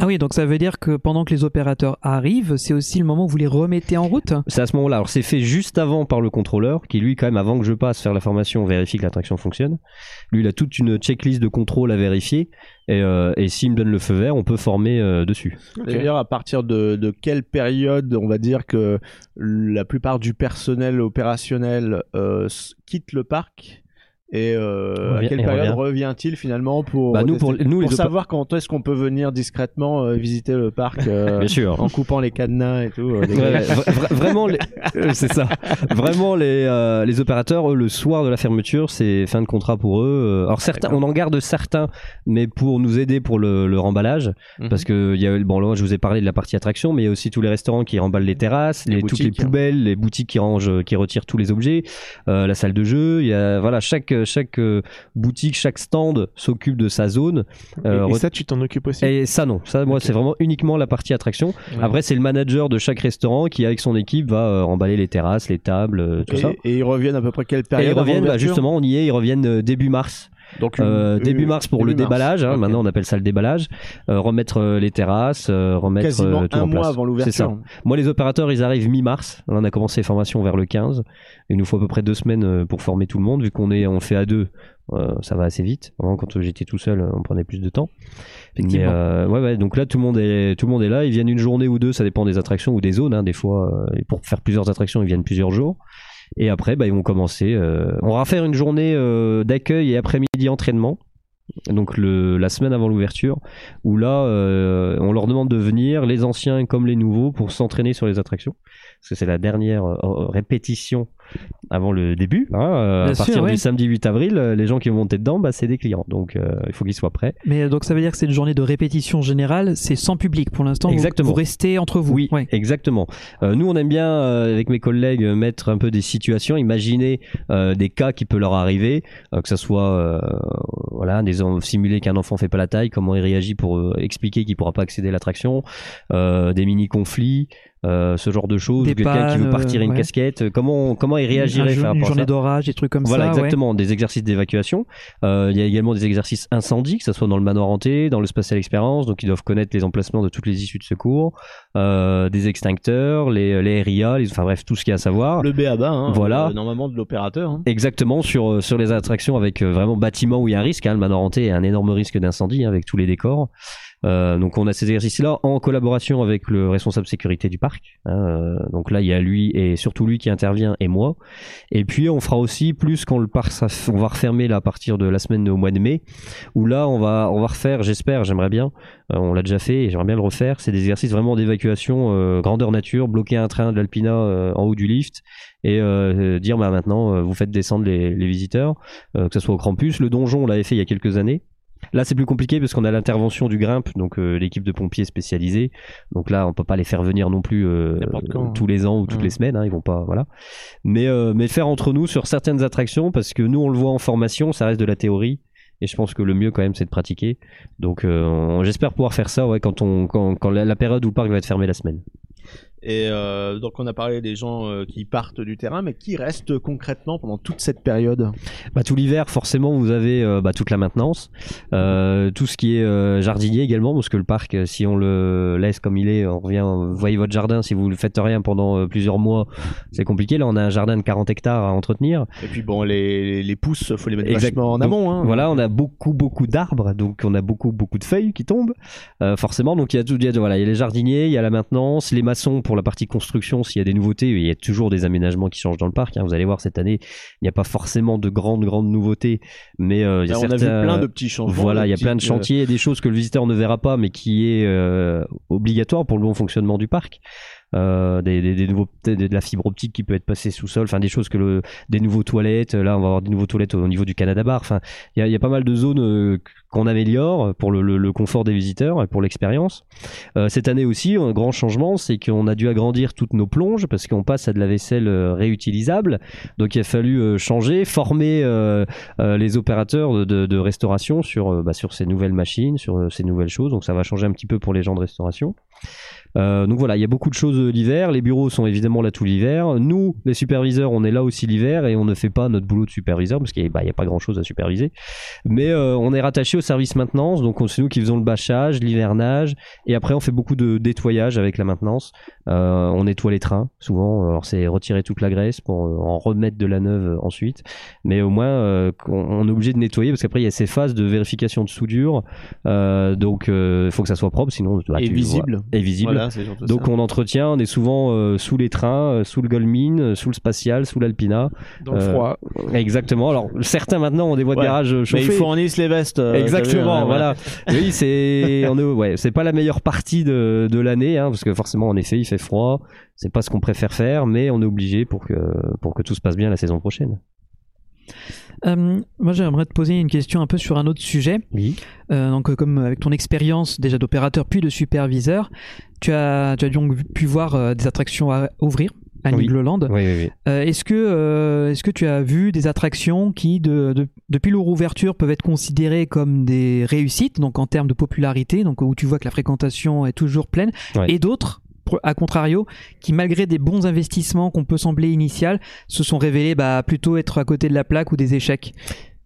Ah oui, donc ça veut dire que pendant que les opérateurs arrivent, c'est aussi le moment où vous les remettez en route C'est à ce moment-là. Alors c'est fait juste avant par le contrôleur, qui lui quand même avant que je passe faire la formation vérifie que l'attraction fonctionne. Lui il a toute une checklist de contrôle à vérifier et, euh, et s'il me donne le feu vert, on peut former euh, dessus. D'ailleurs, à partir de, de quelle période, on va dire que la plupart du personnel opérationnel euh, quitte le parc et euh, Revient- à quelle période revient. revient-il finalement pour Bah, nous, pour- tester- nous, les pour opé- savoir quand est-ce qu'on peut venir discrètement euh, visiter le parc euh, Bien sûr. en coupant les cadenas et tout. Ouais, vraiment, les- c'est ça. Vraiment, les, les opérateurs, eux, le soir de la fermeture, c'est fin de contrat pour eux. Alors certains, on en garde certains, mais pour nous aider pour le, le remballage, Mhm. parce que il y a, bon, là, je vous ai parlé de la partie attraction, mais il y a aussi tous les restaurants qui remballent les terrasses, Les les, toutes les hein. poubelles, les boutiques qui rangent, qui retirent tous les objets, la salle de jeu. Il y a, voilà, chaque chaque euh, boutique, chaque stand s'occupe de sa zone. Et, Euh, et ça, tu t'en occupes aussi? Et ça non, ça moi c'est vraiment uniquement la partie attraction. Après c'est le manager de chaque restaurant qui avec son équipe va euh, remballer les terrasses, les tables, euh, tout et, ça. et ils reviennent à peu près quelle Et période ils avant reviennent, bah, justement, on y est, ils reviennent euh, début mars. Donc une- Euh, une- début mars pour le mars. déballage, hein, maintenant on appelle ça le déballage, euh, remettre euh, les terrasses, euh, remettre quasiment euh, tout un en mois place. avant C'est ça. l'ouverture. Moi les opérateurs ils arrivent mi-mars, Là, on a commencé les formations vers le 15, il nous faut à peu près deux semaines euh, pour former tout le monde, vu qu'on est on fait à deux, euh, ça va assez vite. Avant quand j'étais tout seul on prenait plus de temps. Mais Effectivement. euh, ouais, ouais, donc là tout le monde est tout le monde est là, ils viennent une journée ou deux, ça dépend des attractions ou des zones, hein, des fois euh, et pour faire plusieurs attractions ils viennent plusieurs jours. Et après, bah, ils vont commencer. euh, on va faire une journée euh, d'accueil et après-midi entraînement. Donc le, la semaine avant l'ouverture, où là, euh, on leur demande de venir, les anciens comme les nouveaux, pour s'entraîner sur les attractions. Parce que c'est la dernière euh, répétition avant le début. hein, euh, à partir du samedi 8 avril, euh, les gens qui vont monter dedans, bah, c'est des clients. Donc euh, il faut qu'ils soient prêts. Mais euh, donc ça veut dire que c'est une journée de répétition générale, c'est sans public pour l'instant. vous- Exactement. Vous, restez entre vous. Oui, Ouais. exactement. Euh, nous, on aime bien, euh, avec mes collègues, euh, mettre un peu des situations, imaginer euh, des cas qui peuvent leur arriver, euh, que ça soit euh, voilà, des simuler qu'un enfant fait pas la taille, comment il réagit pour euh, expliquer qu'il pourra pas accéder à l'attraction, euh, des mini conflits. Euh, ce genre de choses, quelqu'un qui veut partir une ouais. casquette, euh, comment comment il Un réagirait par une rapport à journée d'orage, des trucs comme voilà, ça. ouais. exactement, des exercices d'évacuation. Euh, Il y a également des exercices incendies, que ce soit dans le manoir hanté, dans le spatial expérience, donc ils doivent connaître les emplacements de toutes les issues de secours, euh, des extincteurs, les, les RIA, les- enfin bref, tout ce qu'il y a à savoir. Le BABA, hein, Voilà. euh, normalement de l'opérateur. hein. Exactement sur sur les attractions avec vraiment bâtiment où il y a un risque. Hein, le manoir hanté a un énorme risque d'incendie hein, avec tous les décors. Euh, donc on a ces exercices-là en collaboration avec le responsable sécurité du parc. hein, euh, donc là il y a lui et surtout lui qui intervient et moi. Et puis on fera aussi plus quand le parc on va refermer là, à partir de la semaine au mois de mai où là on va on va refaire j'espère j'aimerais bien euh, on l'a déjà fait et j'aimerais bien le refaire c'est des exercices vraiment d'évacuation grandeur nature bloquer un train de l'Alpina en haut du lift et euh, dire bah maintenant euh, vous faites descendre les, les visiteurs euh, que ce soit au campus le donjon on l'avait fait il y a quelques années Là, c'est plus compliqué parce qu'on a l'intervention du grimpe, donc euh, l'équipe de pompiers spécialisée. Donc là, on peut pas les faire venir non plus euh, quand. tous les ans ou toutes Mmh. les semaines. Hein, ils vont pas, voilà. Mais euh, mais faire entre nous sur certaines attractions parce que nous, on le voit en formation, ça reste de la théorie. Et je pense que le mieux quand même, c'est de pratiquer. Donc, on- j'espère pouvoir faire ça, ouais, quand on quand, quand la, la période où le parc va être fermé la semaine. Et euh, donc on a parlé des gens euh, qui partent du terrain, mais qui restent concrètement pendant toute cette période? Bah, tout l'hiver, forcément, vous avez euh, bah, toute la maintenance, tout ce qui est jardinier également, parce que le parc, si on le laisse comme il est, on revient, voyez votre jardin, si vous ne faites rien pendant plusieurs mois, c'est compliqué. Là, on a un jardin de 40 hectares à entretenir. Et puis bon, les, les pousses, faut les mettre Exact. vachement en amont. Hein. Voilà, on a beaucoup beaucoup d'arbres, donc on a beaucoup beaucoup de feuilles qui tombent, forcément. Donc il y a tout, il y a, voilà, il y a les jardiniers, il y a la maintenance, les maçons pour la partie construction. S'il y a des nouveautés, il y a toujours des aménagements qui changent dans le parc. hein. Vous allez voir cette année, il n'y a pas forcément de grandes grandes nouveautés, mais euh, il y a certains- plein de petits changements. Voilà, il y a de plein de euh, chantiers, des choses que le visiteur ne verra pas, mais qui est euh, obligatoire pour le bon fonctionnement du parc. Euh, des, des, des nouveaux, de, de la fibre optique qui peut être passée sous sol, enfin des choses que le, des nouveaux toilettes. Là, on va avoir des nouveaux toilettes au niveau du Canada Bar. Enfin, il y y a pas mal de zones euh, qu'on améliore pour le, le- le confort des visiteurs et pour l'expérience. Euh, cette année aussi, un grand changement, c'est qu'on a dû agrandir toutes nos plonges parce qu'on passe à de la vaisselle euh, réutilisable. Donc, il a fallu euh, changer, former les opérateurs de, de- de restauration sur, bah, sur ces nouvelles machines, sur ces nouvelles choses. Donc, ça va changer un petit peu pour les gens de restauration. Euh, donc voilà, il y a beaucoup de choses l'hiver. Les bureaux sont évidemment là tout l'hiver. Nous, les superviseurs, on est là aussi l'hiver et on ne fait pas notre boulot de superviseur parce qu'il n'y a pas grand chose à superviser. Mais euh, on est rattaché au service maintenance, donc on- c'est nous qui faisons le bâchage, l'hivernage et après on fait beaucoup de nettoyage avec la maintenance. Euh, on nettoie les trains souvent. Alors c'est retirer toute la graisse pour en remettre de la neuve ensuite. Mais au moins on, on est obligé de nettoyer parce qu'après il y a ces phases de vérification de soudure. Donc il faut que ça soit propre, sinon bah, Et tu- visible. Et visible. Voilà, Donc ça. on entretient, on est souvent euh, sous les trains, euh, sous le Goldmine, euh, sous le Spatial, sous l'Alpina. Dans le froid. Exactement. Alors certains maintenant ont des voies de Ouais. garage Mais chauffées. il faut en les vestes. euh, Exactement, vu, hein, voilà. oui, c'est on est ouais, c'est pas la meilleure partie de, de l'année, hein, parce que forcément, en effet, il fait froid. C'est pas ce qu'on préfère faire, mais on est obligé pour que pour que tout se passe bien la saison prochaine. Euh, moi, j'aimerais te poser une question un peu sur un autre sujet. Oui. Euh, donc, comme avec ton expérience déjà d'opérateur puis de superviseur, tu as, tu as donc pu voir euh, des attractions à ouvrir à Oui. Nigloland. Oui, oui, oui. Euh, est-ce que euh, est-ce que tu as vu des attractions qui de, de- depuis leur ouverture peuvent être considérées comme des réussites donc en termes de popularité donc où tu vois que la fréquentation est toujours pleine Ouais. et d'autres à contrario qui malgré des bons investissements qu'on peut sembler initial se sont révélés bah, plutôt être à côté de la plaque ou des échecs?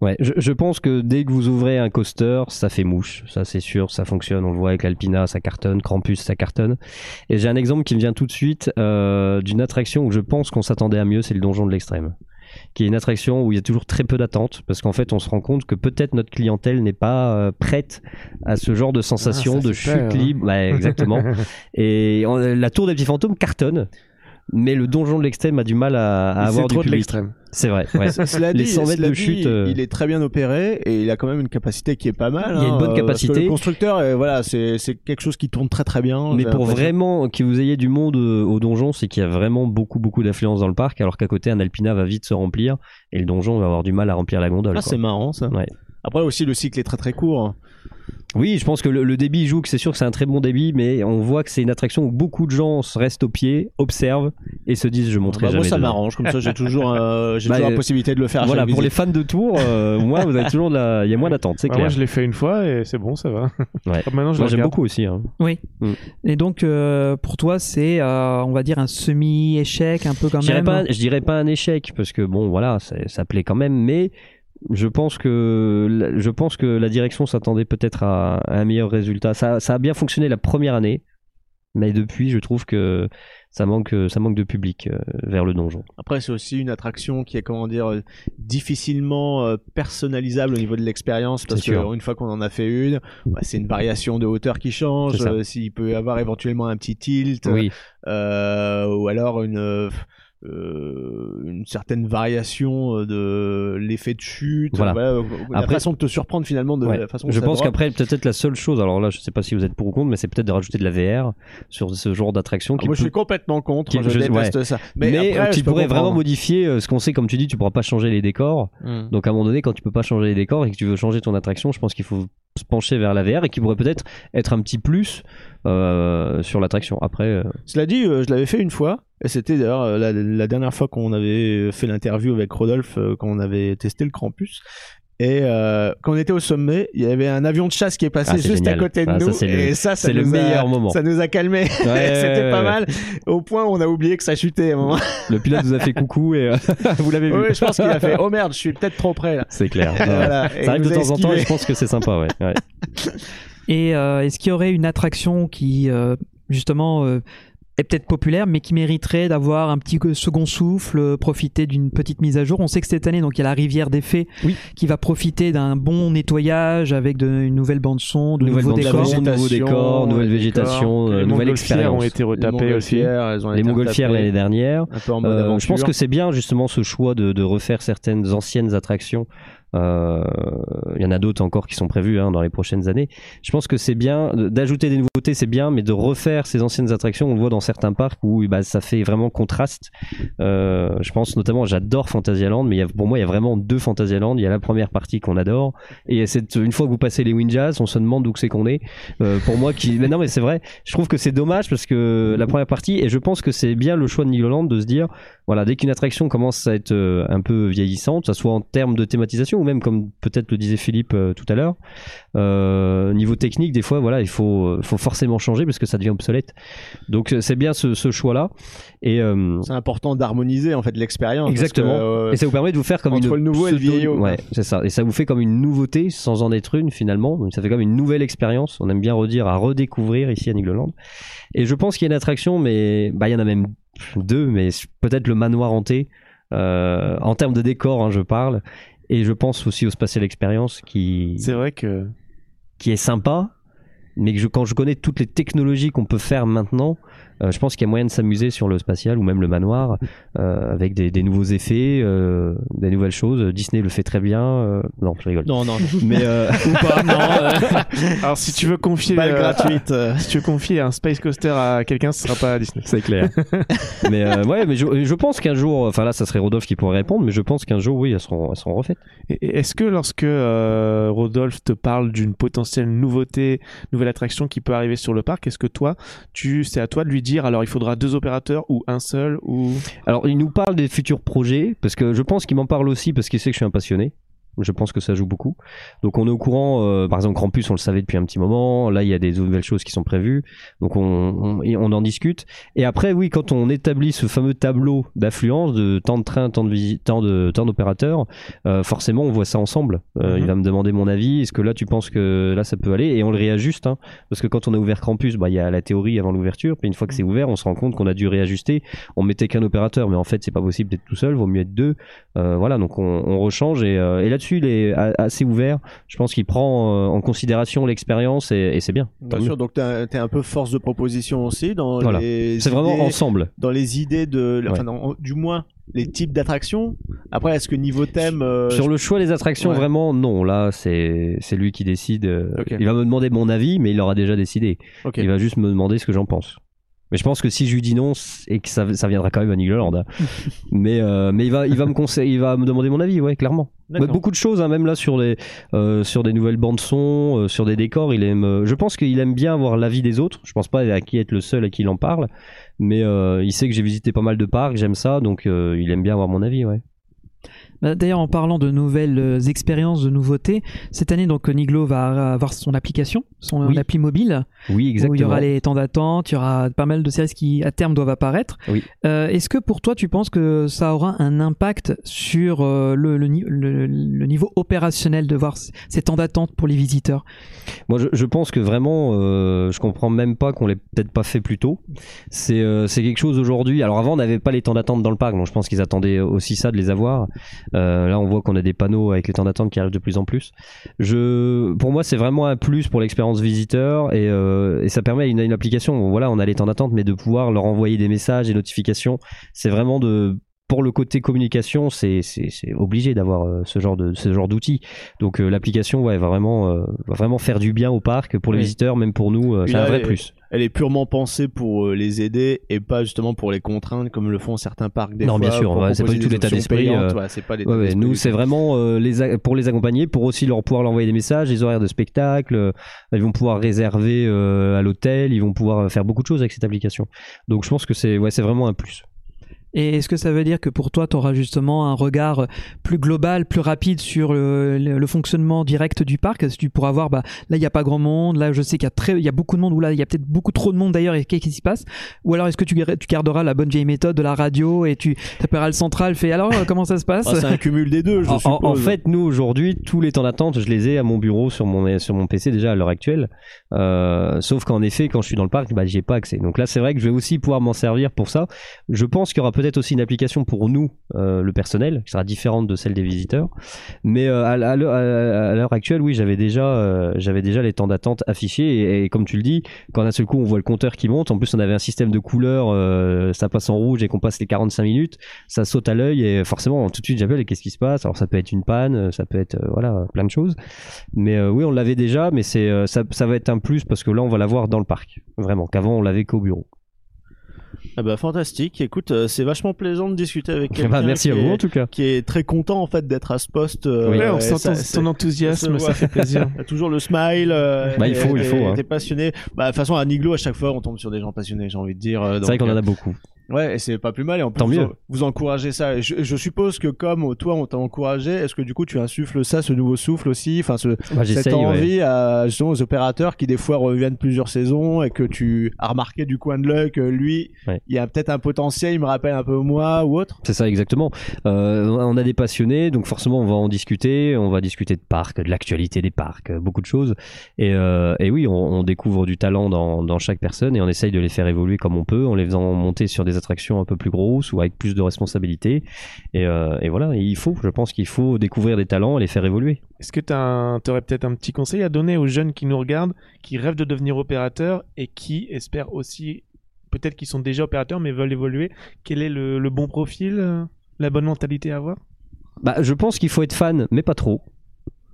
Ouais, je, je pense que dès que vous ouvrez un coaster, ça fait mouche. Ça, c'est sûr, ça fonctionne. On le voit avec l'Alpina, ça cartonne. Krampus, ça cartonne. Et j'ai un exemple qui me vient tout de suite euh, d'une attraction où je pense qu'on s'attendait à mieux, c'est le Donjon de l'Extrême. Qui est une attraction où il y a toujours très peu d'attente, parce qu'en fait, on se rend compte que peut-être notre clientèle n'est pas euh, prête à ce genre de sensation Ah, de chute peur, hein. libre. Exactement. Et on- la tour des petits fantômes cartonne. Mais le donjon de l'extrême a du mal à, avoir du trop de public. l'extrême. C'est vrai. Ouais. Cela Les dit, 100 mètres cela de dit, chute, euh, il est très bien opéré et il a quand même une capacité qui est pas mal. Il y a une hein, bonne euh, parce que capacité. le constructeur, euh, voilà, c'est c'est quelque chose qui tourne très très bien. Mais pour vraiment que vous ayez du monde au donjon, c'est qu'il y a vraiment beaucoup beaucoup d'affluence dans le parc, alors qu'à côté un Alpina va vite se remplir et le donjon va avoir du mal à remplir la gondole. Ah, c'est marrant ça. Ouais. Après aussi le cycle est très très court. Oui, je pense que le, le débit joue, que c'est sûr que c'est un très bon débit, mais on voit que c'est une attraction où beaucoup de gens se restent au pied, observent et se disent je monterai Bah, jamais. moi ça m'arrange comme ça j'ai toujours euh, j'ai Bah, toujours euh, la possibilité de le faire. à Voilà, pour les fans de tour, euh, moins vous avez toujours la... il y a moins d'attente, c'est Bah, clair. moi, je l'ai fait une fois et c'est bon, ça va. Ouais. Maintenant, je Moi j'aime beaucoup aussi. hein. oui Mm. et donc euh, pour toi c'est euh, on va dire un semi échec un peu quand Je dirais même pas, je dirais pas un échec parce que bon, voilà, c'est- ça plaît quand même, mais je pense que la- je pense que la direction s'attendait peut-être à, à un meilleur résultat. Ça, ça a bien fonctionné la première année, mais depuis, je trouve que ça manque, ça manque de public euh, vers le donjon. Après c'est aussi une attraction qui est comment dire difficilement euh, personnalisable au niveau de l'expérience parce C'est que sûr. une fois qu'on en a fait une, bah, c'est une variation de hauteur qui change. Euh, S'il peut y avoir éventuellement un petit tilt. Oui, euh, ou alors une une certaine variation euh, de l'effet de chute Voilà. euh, la Après- façon de te surprendre finalement de Ouais. la façon dont je pense qu'après peut-être la seule chose, alors là, je sais pas si vous êtes pour ou contre, mais c'est peut-être de rajouter de la VR sur ce genre d'attraction Ah, qui moi je suis complètement contre qui- je, je- déteste ça mais, mais, après, tu pourrais vraiment modifier euh, ce qu'on sait, comme tu dis, tu pourras pas changer les décors. Hmm. Donc à un moment donné, quand tu peux pas changer les décors et que tu veux changer ton attraction, je pense qu'il faut se pencher vers la VR et qui pourrait peut-être être un petit plus euh, sur l'attraction. Après, euh, Cela dit, euh, je l'avais fait une fois, et c'était d'ailleurs la, la dernière fois qu'on avait fait l'interview avec Rodolphe, quand on avait testé le Krampus. Et euh, quand on était au sommet, il y avait un avion de chasse qui est passé Ah, juste génial. à côté de Ah, ça, nous. le- et ça, ça c'est le nous a- meilleur moment. Ça nous a calmé. ouais, C'était pas ouais. mal. Au point où on a oublié que ça chutait à un moment. Le pilote vous a fait coucou et euh, vous l'avez vu. oui, je pense qu'il a fait. Oh merde, je suis peut-être trop près là. C'est clair. Voilà. Ça arrive de nous temps en temps et je pense que c'est sympa, ouais. Et euh, est-ce qu'il y aurait une attraction qui, euh, justement, euh, est peut-être populaire, mais qui mériterait d'avoir un petit second souffle, profiter d'une petite mise à jour? On sait que cette année, donc il y a la rivière des Fées Oui. qui va profiter d'un bon nettoyage avec de, une nouvelle bande son, de Nouvelle nouveaux décors. nouveaux végétation, décors, nouvelle végétation, Les euh, nouvelle montgolfières expérience. ont été Les retapées aussi. montgolfières, elles ont Les montgolfières l'année dernière. Un peu en mode Euh, aventure. je pense que c'est bien justement ce choix de, de refaire certaines anciennes attractions. Euh, Il y en a d'autres encore qui sont prévues hein, dans les prochaines années. Je pense que c'est bien d'ajouter des nouveautés, c'est bien, mais de refaire ces anciennes attractions, on le voit dans certains parcs où bah, ça fait vraiment contraste. Euh, je pense notamment, j'adore Fantasyland, mais pour moi il y a vraiment deux Fantasyland. Il y a la première partie qu'on adore et une fois que vous passez les Windjazz, on se demande d'où c'est qu'on est. Euh, pour moi non mais c'est vrai, je trouve que c'est dommage parce que la première partie et je pense que c'est bien le choix de Nigoland de se dire voilà, dès qu'une attraction commence à être un peu vieillissante, ce soit en termes de thématisation ou même comme peut-être le disait Philippe euh, tout à l'heure, euh, niveau technique, des fois, voilà, il faut, euh, faut forcément changer parce que ça devient obsolète. Donc euh, c'est bien ce, ce choix-là. Et C'est important d'harmoniser en fait l'expérience. exactement. que, et ça vous permet de vous faire comme entre une le nouveau et le vieillot. Ouais, c'est ça. Et ça vous fait comme une nouveauté sans en être une finalement. Donc, ça fait comme une nouvelle expérience. On aime bien redire à redécouvrir ici à Nigloland. Et je pense qu'il y a une attraction, mais bah il y en a même deux, mais peut-être le manoir hanté. Euh, en termes de décor, hein, je parle. Et je pense aussi au Spatial Experience qui, C'est vrai que qui est sympa, mais que je, quand je connais toutes les technologies qu'on peut faire maintenant, euh, je pense qu'il y a moyen de s'amuser sur le spatial ou même le manoir euh, avec des, des nouveaux effets, euh, des nouvelles choses. Disney le fait très bien. euh, non, je rigole. Non, non, Mais euh, Ou pas, non. euh, alors si tu veux confier euh, gratuite. euh. si tu veux confier un space coaster à quelqu'un, ce sera pas à Disney. c'est clair. mais euh, ouais, mais je, je pense qu'un jour, enfin là, ça serait Rodolphe qui pourrait répondre, mais je pense qu'un jour, oui, elles seront, elles seront refaites. Est-ce que lorsque euh, Rodolphe te parle d'une potentielle nouveauté, nouvelle attraction qui peut arriver sur le parc, est-ce que toi, tu, c'est à toi de lui dire alors il faudra deux opérateurs ou un seul ou Alors, il nous parle des futurs projets, parce que je pense qu'il m'en parle aussi parce qu'il sait que je suis un passionné. Je pense que ça joue beaucoup. Donc on est au courant, euh, par exemple Krampus, on le savait depuis un petit moment. Là, il y a des nouvelles choses qui sont prévues. Donc on, on, et on en discute. Et après, oui, quand on établit ce fameux tableau d'affluence de temps de train, temps de temps de temps d'opérateur, euh, forcément, on voit ça ensemble. Euh, Mhm. Il va me demander mon avis. Est-ce que là, tu penses que là, ça peut aller? Et on le réajuste, hein, parce que quand on a ouvert Krampus, bah il y a la théorie avant l'ouverture. Puis une fois que c'est ouvert, on se rend compte qu'on a dû réajuster. On mettait qu'un opérateur, mais en fait, c'est pas possible d'être tout seul. Vaut mieux être deux. Voilà, donc on, on rechange et, et là-dessus, il est assez ouvert. Je pense qu'il prend euh, en considération l'expérience et, et c'est bien. Bien mieux. sûr, donc t'es t'es un peu force de proposition aussi dans Voilà. les. C'est vraiment ensemble. Dans les idées de, Ouais. enfin, dans- du moins les types d'attractions. Après, est-ce que niveau thème, euh, Sur le choix des attractions, Ouais. vraiment, non. Là, c'est lui qui décide. euh. Il va me demander mon avis, mais il aura déjà décidé. Il va juste me demander ce que j'en pense. Mais je pense que si je lui dis non, et que ça, ça viendra quand même à Nigloland. hein. mais euh, mais il va il va me conseiller, il va me demander mon avis, ouais, clairement. Ouais, beaucoup de choses, hein, même là sur les euh, sur des nouvelles bandes son, euh, sur des décors. Il aime. euh, je pense qu'il aime bien avoir l'avis des autres. Je pense pas à qui être le seul à qui il en parle, mais euh, il sait que j'ai visité pas mal de parcs, j'aime ça, donc euh, il aime bien avoir mon avis, ouais. Bah, D'ailleurs, en parlant de nouvelles euh, expériences, de nouveautés, cette année, donc Niglo va avoir son application, son Oui. appli mobile, Oui, où exactement. il y aura les temps d'attente, il y aura pas mal de services qui à terme doivent apparaître. Oui. Euh, Est-ce que pour toi, tu penses que ça aura un impact sur euh, le, le ni- le- le niveau opérationnel de voir ces temps d'attente pour les visiteurs? Moi, je, je pense que vraiment, euh, je comprends même pas qu'on l'ait peut-être pas fait plus tôt. C'est euh, c'est quelque chose aujourd'hui. Alors avant, on n'avait pas les temps d'attente dans le parc, donc je pense qu'ils attendaient aussi ça de les avoir. Euh, là, on voit qu'on a des panneaux avec les temps d'attente qui arrivent de plus en plus. Je, pour moi, c'est vraiment un plus pour l'expérience visiteur et, euh, et ça permet à une, une application. Voilà, on a les temps d'attente, mais de pouvoir leur envoyer des messages et notifications. C'est vraiment de pour le côté communication, c'est obligé d'avoir euh, ce genre de ce genre d'outils. Donc euh, l'application ouais, va vraiment euh, va vraiment faire du bien au parc pour les Oui. visiteurs, même pour nous, c'est un vrai elle- plus. Elle est purement pensée pour les aider et pas justement pour les contraindre comme le font certains parcs des Non, fois. bien sûr, ouais, c'est pas du tout l'état d'esprit, ouais, nous c'est vraiment les pour les accompagner, pour aussi leur pouvoir leur envoyer des messages, les horaires de spectacle, euh, ils vont pouvoir réserver à l'hôtel, ils vont pouvoir faire beaucoup de choses avec cette application. Donc je pense que c'est ouais, c'est vraiment un plus. Et est-ce que ça veut dire que pour toi, tu auras justement un regard plus global, plus rapide sur le, le- le fonctionnement direct du parc? Est-ce que tu pourras voir, bah, là, il n'y a pas grand monde, là, je sais qu'il y a, très, il y a beaucoup de monde, ou là, il y a peut-être beaucoup trop de monde d'ailleurs, et qu'est-ce qui se passe? Ou alors, est-ce que tu, tu garderas la bonne vieille méthode de la radio et tu t'appelleras le central, fait alors, euh, comment ça se passe? Ah, c'est un cumul des deux, je En, suppose. en fait, nous aujourd'hui, tous les temps d'attente, je les ai à mon bureau sur mon sur mon PC déjà à l'heure actuelle. Euh, sauf qu'en effet, quand je suis dans le parc, bah, j'y ai pas accès. Donc là, c'est vrai que je vais aussi pouvoir m'en servir pour ça. Je pense qu'il y aura peut-être aussi une application pour nous, euh, le personnel, qui sera différente de celle des visiteurs. Mais euh, à, l'heure- actuelle, oui, j'avais déjà euh, déjà les temps d'attente affichés. Et, comme tu le dis, quand d'un seul coup on voit le compteur qui monte, en plus on avait un système de couleurs, ça passe en rouge et qu'on passe les 45 minutes, ça saute à l'œil et forcément tout de suite j'appelle et qu'est-ce qui se passe? Alors ça peut être une panne, ça peut être voilà plein de choses. Mais oui, on l'avait déjà, mais c'est ça va être un plus parce que là on va l'avoir dans le parc, vraiment. Qu'avant on l'avait qu'au bureau. Ah bah fantastique. Écoute, euh, c'est vachement plaisant de discuter avec quelqu'un Bah, merci qui à vous est- en tout cas. qui est très content en fait d'être à ce poste. euh, Ouais, on sent ça- ton- enthousiasme, ça fait plaisir. Toujours le smile. euh, Bah, il et- faut, il faut, hein. T'es passionné. Bah de toute façon à Niglo à chaque fois on tombe sur des gens passionnés. J'ai envie de dire. euh, C'est vrai qu'on en a beaucoup. Ouais, et c'est pas plus mal. Et en plus, Tant vous, mieux. vous encouragez ça. Je, je suppose que comme toi, on t'a encouragé, est-ce que du coup, tu insuffles ça, ce nouveau souffle aussi, enfin, ce, Bah, cette envie à, justement, aux opérateurs qui des fois reviennent plusieurs saisons et que tu as remarqué du coin de l'œil que lui, Ouais. il y a peut-être un potentiel, il me rappelle un peu moi ou autre? C'est ça exactement. Euh, on a des passionnés, donc forcément on va en discuter. On va discuter de parcs, de l'actualité des parcs, beaucoup de choses. Et, euh, et oui, on, on découvre du talent dans, dans chaque personne et on essaye de les faire évoluer comme on peut, en les faisant monter sur des attractions un peu plus grosses ou avec plus de responsabilités. Et, euh, et voilà, Et il faut, je pense qu'il faut découvrir des talents et les faire évoluer. Est-ce que tu aurais peut-être un petit conseil à donner aux jeunes qui nous regardent, qui rêvent de devenir opérateurs et qui espèrent aussi, peut-être qu'ils sont déjà opérateurs mais veulent évoluer Quel est le, le bon profil, euh, la bonne mentalité à avoir? Bah, je pense qu'il faut être fan, mais pas trop.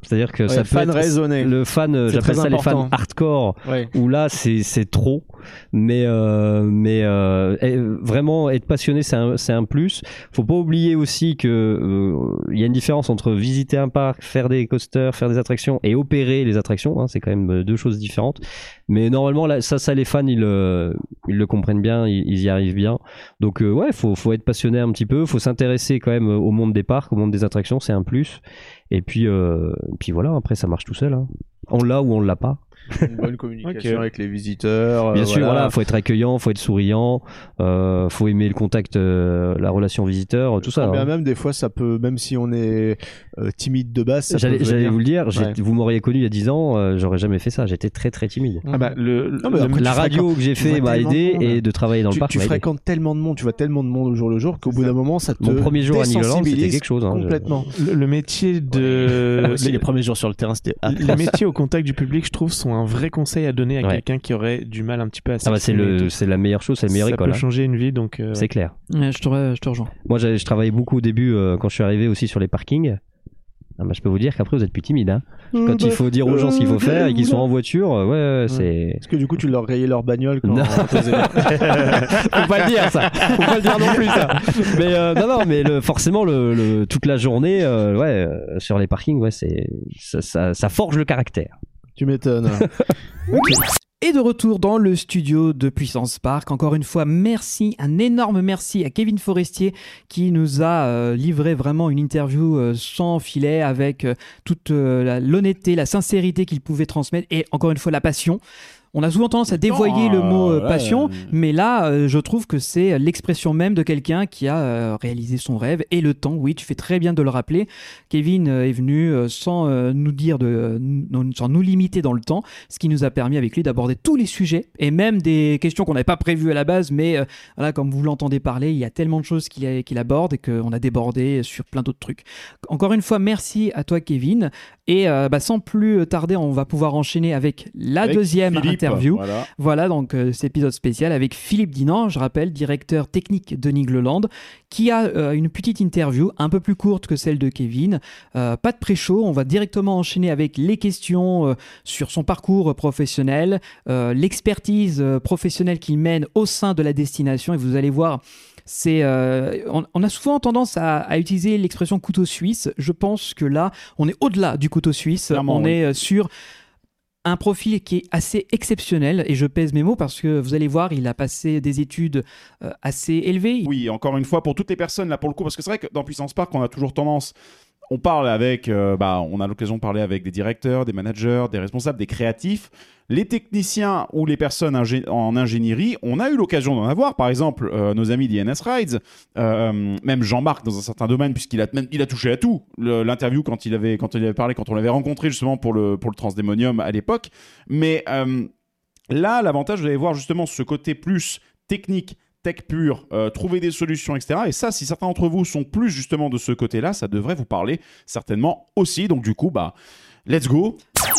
C'est-à-dire que Ouais, ça peut fan être raisonné. le fan, euh, j'appelle ça les fans important. hardcore, Ouais. où là c'est c'est trop. Mais euh, mais euh, vraiment être passionné c'est un c'est un plus. Faut pas oublier aussi que euh, il y a une différence entre visiter un parc, faire des coasters, faire des attractions et opérer les attractions. Hein, c'est quand même deux choses différentes. Mais normalement là, ça ça les fans ils le ils le comprennent bien, ils, ils y arrivent bien. Donc euh, ouais, faut faut être passionné un petit peu, faut s'intéresser quand même au monde des parcs, au monde des attractions, c'est un plus. Et puis euh, puis voilà, après ça marche tout seul. Hein. On l'a ou on l'a pas. Une bonne communication avec les visiteurs. euh, Bien sûr, voilà. voilà, faut être accueillant, faut être souriant, euh, faut aimer le contact, euh, la relation visiteur, tout ça. Quand bien hein. même, des fois, ça peut, même si on est euh, timide de base, ça J'allais peut j'allais venir. vous le dire, Ouais. vous m'auriez connu il y a 10 ans, euh, j'aurais jamais fait ça, j'étais très très timide. Ah bah, le, Non, mais le- après, La radio que j'ai fait m'a aidé monde. et de travailler dans tu, le parc tu fréquentes tellement de monde, tu vois tellement de monde au jour le jour qu'au bout d'un moment, ça te Mon premier jour à c'était quelque chose. hein, je- complètement. le- le métier de... Les premiers jours sur le terrain, c'était les métiers au contact du public, je trouve, sont un vrai conseil à donner à Ouais. quelqu'un qui aurait du mal un petit peu à Ah bah c'est le, c'est la meilleure chose, c'est la meilleure Ça école. peut hein. changer une vie, donc... euh, C'est clair. Ouais, je, te, re- je te rejoins. Moi, j'ai- je travaillais beaucoup au début euh, quand je suis arrivé aussi sur les parkings. Ah bah, je peux vous dire qu'après vous êtes plus timide. Hein. Quand il faut dire aux gens ce qu'il faut faire et qu'ils sont en voiture, euh, ouais, ouais, c'est. Est-ce que du coup, tu leur rayais leur bagnole quand Non. faut pas le dire ça. Faut pas le dire non plus ça. Mais euh, non non, mais le, forcément le, le- toute la journée, euh, ouais, euh, sur les parkings, ouais, c'est ça, ça, ça forge le caractère. Tu m'étonnes. Et de retour dans le studio de Puissance Park. Encore une fois, merci, un énorme merci à Kevin Forestier qui nous a euh, livré vraiment une interview euh, sans filet avec euh, toute euh, la- l'honnêteté, la sincérité qu'il pouvait transmettre et encore une fois la passion. On a souvent tendance à dévoyer le mot euh, ouais. passion, mais là, euh, je trouve que c'est l'expression même de quelqu'un qui a euh, réalisé son rêve et le temps. Oui, tu fais très bien de le rappeler. Kevin est venu sans nous dire de, sans nous limiter dans le temps, ce qui nous a permis avec lui d'aborder tous les sujets et même des questions qu'on n'avait pas prévues à la base, mais voilà, comme vous l'entendez parler, il y a tellement de choses qu'il aborde et qu'on a débordé sur plein d'autres trucs. Encore une fois, merci à toi, Kevin. Et bah, sans plus tarder, on va pouvoir enchaîner avec la Avec deuxième Philippe, interview. Voilà. Voilà donc euh, cet épisode spécial avec Philippe Dinan, je rappelle, directeur technique de Nigloland, qui a euh, une petite interview un peu plus courte que celle de Kevin. Euh, pas de pré-show, on va directement enchaîner avec les questions sur son parcours professionnel, l'expertise professionnelle qu'il mène au sein de la destination. Et vous allez voir, c'est, euh, on, on a souvent tendance à, à utiliser l'expression couteau suisse. Je pense que là, on est au-delà du couteau suisse. Clairement, on oui. est sur un profil qui est assez exceptionnel, et je pèse mes mots parce que vous allez voir, il a passé des études euh, assez élevées. Oui, encore une fois, pour toutes les personnes, là, pour le coup, parce que c'est vrai que dans Puissance Park, on a toujours tendance. On parle avec, euh, bah, on a l'occasion de parler avec des directeurs, des managers, des responsables, des créatifs. Les techniciens ou les personnes en ingénierie, on a eu l'occasion d'en avoir. Par exemple, euh, nos amis d'INS Rides, euh, même Jean-Marc dans un certain domaine, puisqu'il a, touché à tout. L'interview quand il avait, parlé, quand on l'avait rencontré justement pour le, pour le Transdémonium à l'époque. Mais euh, là, l'avantage, vous allez voir justement ce côté plus technique, tech pur, euh, trouver des solutions, etc. Et ça, si certains d'entre vous sont plus justement de ce côté-là, ça devrait vous parler certainement aussi. Donc du coup, bah, let's go.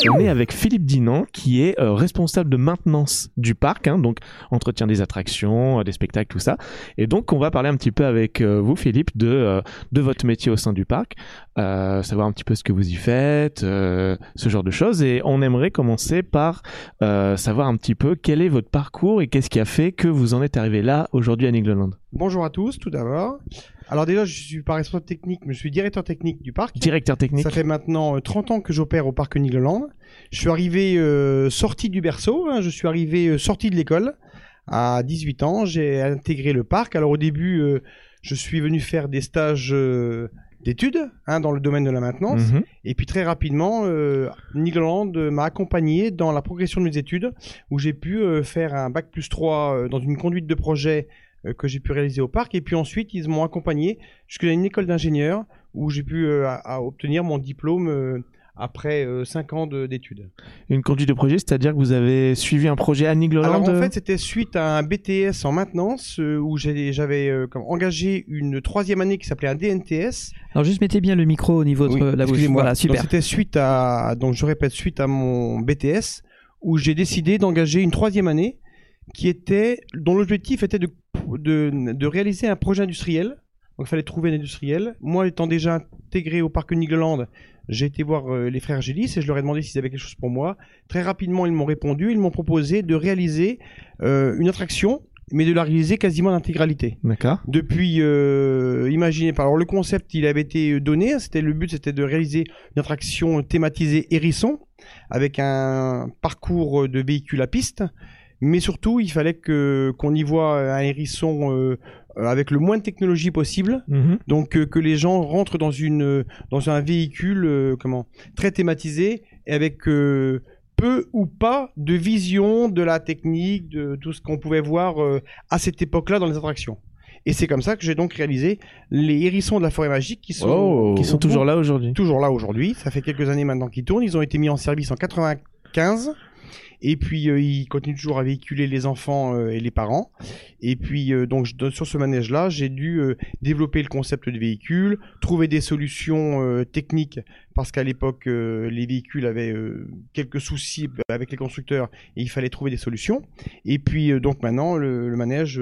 On est avec Philippe Dinan, qui est euh, responsable de maintenance du parc, hein, donc entretien des attractions, euh, des spectacles, tout ça. Et donc, on va parler un petit peu avec euh, vous, Philippe, de, de votre métier au sein du parc, savoir un petit peu ce que vous y faites, ce genre de choses. Et on aimerait commencer par savoir un petit peu quel est votre parcours et qu'est-ce qui a fait que vous en êtes arrivé là aujourd'hui à Nigloland. Bonjour à tous, tout d'abord. Alors déjà, je suis pas responsable technique, mais je suis directeur technique du parc. Directeur technique. Ça fait maintenant euh, 30 ans que j'opère au parc Nigloland. Je suis arrivé euh, sorti du berceau, hein, je suis arrivé euh, sorti de l'école. À 18 ans, j'ai intégré le parc. Alors au début, euh, je suis venu faire des stages d'études hein, dans le domaine de la maintenance. Mhm. Et puis très rapidement, euh, m'a accompagné dans la progression de mes études, où j'ai pu faire un bac plus 3 euh, dans une conduite de projet que j'ai pu réaliser au parc. Et puis ensuite, ils m'ont accompagné jusqu'à une école d'ingénieur, où j'ai pu euh, à- à obtenir mon diplôme euh, après 5 ans de- d'études. Une conduite de projet, c'est-à-dire que vous avez suivi un projet à Nigloland Alors en euh fait, c'était suite à un BTS en maintenance euh, où j'avais euh, engagé une troisième année qui s'appelait un DNTS. Alors juste mettez bien le micro au niveau de Oui, la bouche. excusez-moi. Voilà, super. Donc c'était suite à, donc je répète, suite à mon BTS où j'ai décidé d'engager une troisième année qui était, dont l'objectif était de, de, de réaliser un projet industriel. Donc il fallait trouver un industriel. Moi étant déjà intégré au parc Nigloland, j'ai été voir euh, les frères Gélis et je leur ai demandé s'ils avaient quelque chose pour moi. Très rapidement, ils m'ont répondu. Ils m'ont proposé de réaliser euh, une attraction, mais de la réaliser quasiment en intégralité. D'accord. Depuis, euh, imaginez pas. Alors le concept, il avait été donné. C'était le but, c'était de réaliser une attraction thématisée hérisson avec un parcours de véhicules à piste. Mais surtout, il fallait que qu'on y voit un hérisson euh, avec le moins de technologie possible. Mhm. Donc euh, que les gens rentrent dans une dans un véhicule euh, comment très thématisé et avec euh, peu ou pas de vision de la technique, de tout ce qu'on pouvait voir euh, à cette époque-là dans les attractions. Et c'est comme ça que j'ai donc réalisé les hérissons de la forêt magique qui sont Oh, qui sont toujours là aujourd'hui. Toujours là aujourd'hui. Ça fait quelques années maintenant qu'ils tournent. Ils ont été mis en service en 95. Et puis euh, ils continuent toujours à véhiculer les enfants euh, et les parents. Et puis euh, donc sur ce manège-là, j'ai dû développer le concept du véhicule, trouver des solutions techniques parce qu'à l'époque les véhicules avaient quelques soucis avec les constructeurs et il fallait trouver des solutions. Et puis donc maintenant le, manège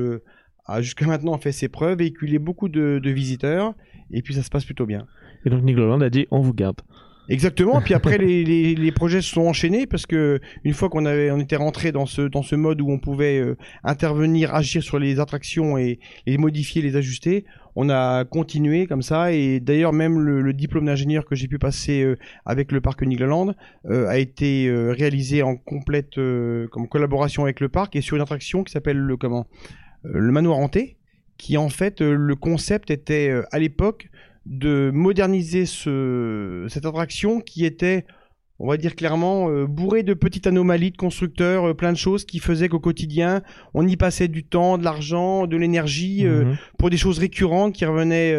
a jusqu'à maintenant fait ses preuves, véhiculé beaucoup de, de visiteurs et puis ça se passe plutôt bien. Et donc Nigloland a dit on vous garde. Exactement. Puis après, les, projets se sont enchaînés parce que une fois qu'on avait, on était rentré dans ce dans ce mode où on pouvait euh, intervenir, agir sur les attractions et, et les modifier, les ajuster, on a continué comme ça. Et d'ailleurs, même le, le diplôme d'ingénieur que j'ai pu passer euh, avec le parc Nigloland euh, a été euh, réalisé en complète comme collaboration avec le parc et sur une attraction qui s'appelle le comment le manoir hanté, qui en fait le concept était à l'époque de moderniser ce, cette attraction qui était, on va dire clairement, euh, bourrée de petites anomalies de constructeurs, euh, plein de choses qui faisaient qu'au quotidien, on y passait du temps, de l'argent, de l'énergie euh, Mhm. pour des choses récurrentes qui revenaient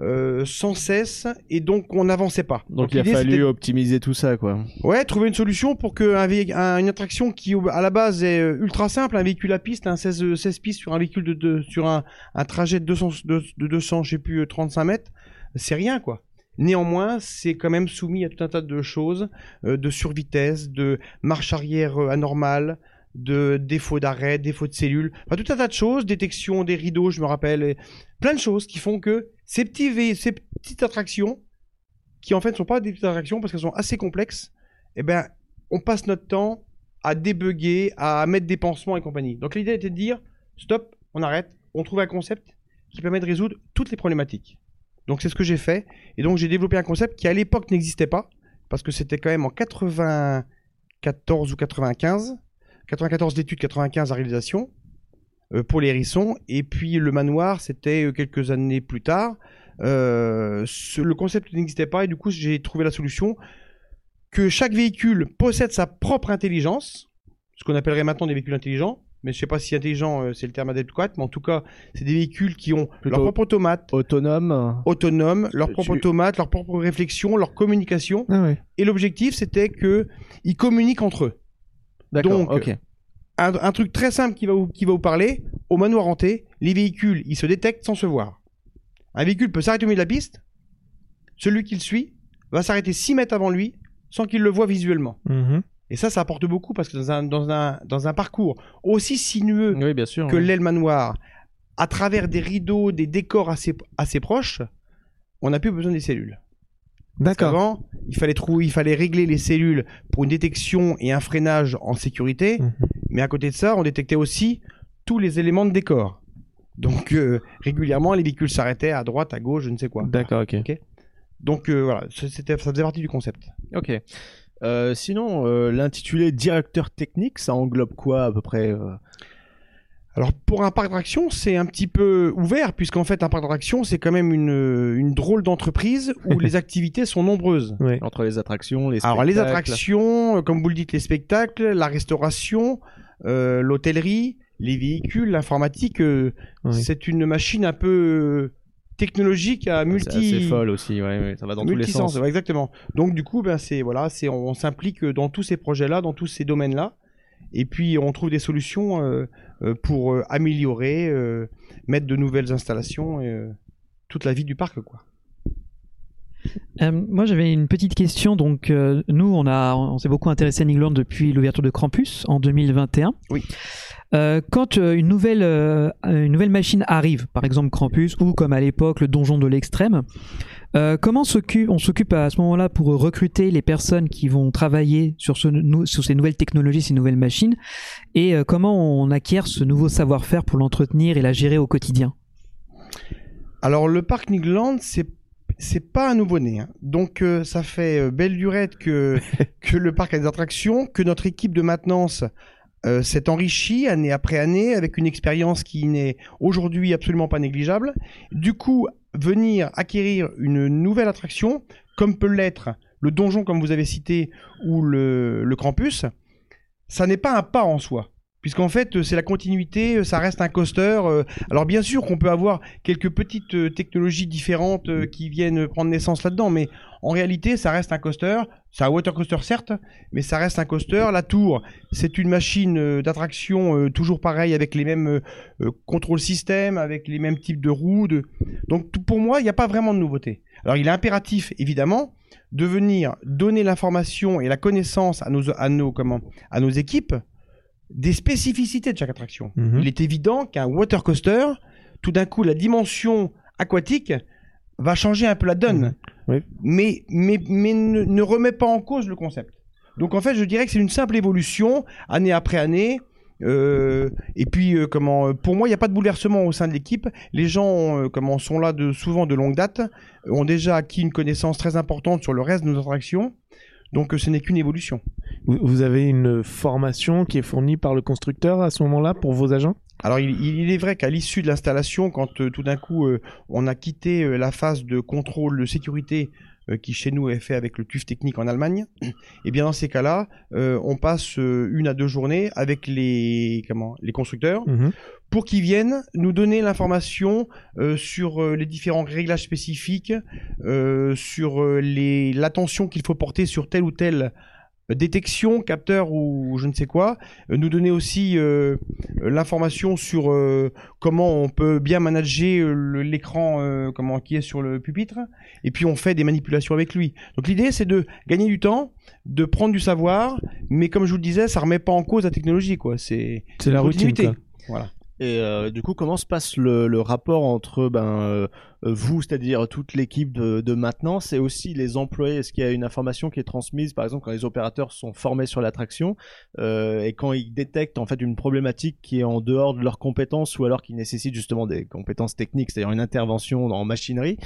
euh, euh, sans cesse et donc on n'avançait pas. Donc, il a fallu optimiser tout ça, quoi. Ouais, trouver une solution pour que un vé- un- une attraction qui à la base est euh, ultra simple, un véhicule à piste, un 16, euh, 16 pistes sur un véhicule de, de- sur un, un trajet de 200, de, de 200, je sais plus, euh, 35 mètres, c'est rien quoi. Néanmoins, c'est quand même soumis à tout un tas de choses, euh, de survitesse, de marche arrière euh, anormale, de défaut d'arrêt, défaut de cellules, enfin tout un tas de choses, détection des rideaux, je me rappelle, plein de choses qui font que ces petites attractions, qui en fait ne sont pas des petites attractions parce qu'elles sont assez complexes, eh ben, on passe notre temps à débugger, à mettre des pansements et compagnie. Donc l'idée était de dire, stop, on arrête, on trouve un concept qui permet de résoudre toutes les problématiques. Donc c'est ce que j'ai fait, et donc j'ai développé un concept qui à l'époque n'existait pas, parce que c'était quand même en 94 ou 95. 94 d'études, 95 à réalisation pour les hérissons. Et puis le manoir, c'était euh, quelques années plus tard. Euh, ce- le concept n'existait pas et du coup j'ai trouvé la solution que chaque véhicule possède sa propre intelligence, ce qu'on appellerait maintenant des véhicules intelligents. Mais je sais pas si intelligent euh, c'est le terme adéquat, mais en tout cas c'est des véhicules qui ont Plutôt leur propre automate, Autonome. autonome, leur propre tu- automate, leur propre réflexion, leur communication. Ah ouais. Et l'objectif, c'était que ils communiquent entre eux. D'accord. Ok. Un, un truc très simple qui va, vous, qui va vous parler, au manoir hanté, les véhicules, ils se détectent sans se voir. Un véhicule peut s'arrêter au milieu de la piste, celui qui le suit va s'arrêter 6 mètres avant lui, sans qu'il le voit visuellement. Mhm. Et ça, ça apporte beaucoup, parce que dans un, dans un, dans un parcours aussi sinueux Oui, bien sûr. que ouais. l'est le manoir, à travers des rideaux, des décors assez, assez proches, on n'a plus besoin des cellules. D'accord. Avant, il fallait trouver, il fallait régler les cellules pour une détection et un freinage en sécurité. Mhm. Mais à côté de ça, on détectait aussi tous les éléments de décor. Donc euh, régulièrement, les véhicules s'arrêtaient à droite, à gauche, je ne sais quoi. D'accord, ok. Donc euh, voilà, ça, c'était, ça faisait partie du concept. Ok. Euh, sinon, euh, l'intitulé directeur technique, ça englobe quoi à peu près euh? Alors pour un parc d'attractions, c'est un petit peu ouvert, puisqu'en fait un parc d'attractions, c'est quand même une, une drôle d'entreprise où les activités sont nombreuses. Ouais. Entre les attractions, les Alors les spectacles. attractions, euh, comme vous le dites, les spectacles, la restauration, euh, l'hôtellerie, les véhicules, l'informatique, euh, Oui. c'est une machine un peu technologique à C'est multi. assez folle aussi, ouais, ouais, ça va dans tous les sens. ouais, exactement. Donc du coup, ben c'est voilà, c'est on, on s'implique dans tous ces projets-là, dans tous ces domaines-là, et puis on trouve des solutions euh, pour euh, améliorer, euh, mettre de nouvelles installations, euh, toute la vie du parc, quoi. Euh, moi, j'avais une petite question. Donc, euh, nous, on a, on s'est beaucoup intéressé à Nigloland depuis l'ouverture de Krampus en 2021. Oui. Euh, quand euh, une nouvelle, euh, une nouvelle machine arrive, par exemple Krampus ou comme à l'époque le donjon de l'extrême, euh, comment on s'occupe à ce moment-là pour recruter les personnes qui vont travailler sur, ce, nou- sur ces nouvelles technologies, ces nouvelles machines, et euh, comment on acquiert ce nouveau savoir-faire pour l'entretenir et la gérer au quotidien? Alors le parc Nigland, c'est c'est pas un nouveau-né. hein. Donc euh, ça fait belle lurette que que le parc a des attractions, que notre équipe de maintenance euh, s'est enrichie année après année avec une expérience qui n'est aujourd'hui absolument pas négligeable. Du coup, venir acquérir une nouvelle attraction, comme peut l'être le donjon, comme vous avez cité, ou le, le campus, ça n'est pas un pas en soi. Puisqu'en fait, euh, c'est la continuité, euh, ça reste un coaster. euh, Alors bien sûr qu'on peut avoir quelques petites technologies différentes qui viennent prendre naissance là-dedans, mais en réalité, ça reste un coaster. C'est un water coaster certes, mais ça reste un coaster. La tour, c'est une machine euh, d'attraction euh, toujours pareil avec les mêmes euh, euh, contrôle système, avec les mêmes types de roues. de- Donc pour moi, il n'y a pas vraiment de nouveauté. Alors il est impératif, évidemment, de venir donner l'information et la connaissance à nos, à nos, comment, à nos équipes des spécificités de chaque attraction. Mhm. Il est évident qu'un water coaster, tout d'un coup, la dimension aquatique va changer un peu la donne, Oui. mais, mais, mais ne, ne remet pas en cause le concept. Donc en fait, je dirais que c'est une simple évolution, année après année. euh, et puis, euh, comment, euh, pour moi, il n'y a pas de bouleversement au sein de l'équipe. Les gens, euh, comment, sont là de souvent de longue date, ont déjà acquis une connaissance très importante sur le reste de nos attractions. Donc, ce n'est qu'une évolution. Vous avez une formation qui est fournie par le constructeur à ce moment-là pour vos agents? Alors il, il est vrai qu'à l'issue de l'installation, quand euh, tout d'un coup euh, on a quitté euh, la phase de contrôle de sécurité qui chez nous est fait avec le TÜV technique en Allemagne, et bien dans ces cas-là, on passe une à deux journées avec les comment les constructeurs Mhm. pour qu'ils viennent nous donner l'information sur les différents réglages spécifiques, sur les l'attention qu'il faut porter sur telle ou euh, détection, capteur ou je ne sais quoi, Euh, nous donner aussi euh, euh, l'information sur euh, comment on peut bien manager euh, l'écran euh, comment qui est sur le pupitre et puis on fait des manipulations avec lui. Donc l'idée c'est de gagner du temps, de prendre du savoir, mais comme je vous le disais, ça remet pas en cause la technologie quoi, c'est C'est la routine. Voilà. Et euh, du coup, comment se passe le, le rapport entre ben, euh, euh, vous, c'est-à-dire toute l'équipe de, maintenance, et aussi les employés. Est-ce qu'il y a une information qui est transmise, par exemple, quand les opérateurs sont formés sur l'attraction euh, et quand ils détectent en fait une problématique qui est en dehors de leurs compétences ou alors qui nécessite justement des compétences techniques, c'est-à-dire une intervention en machinerie,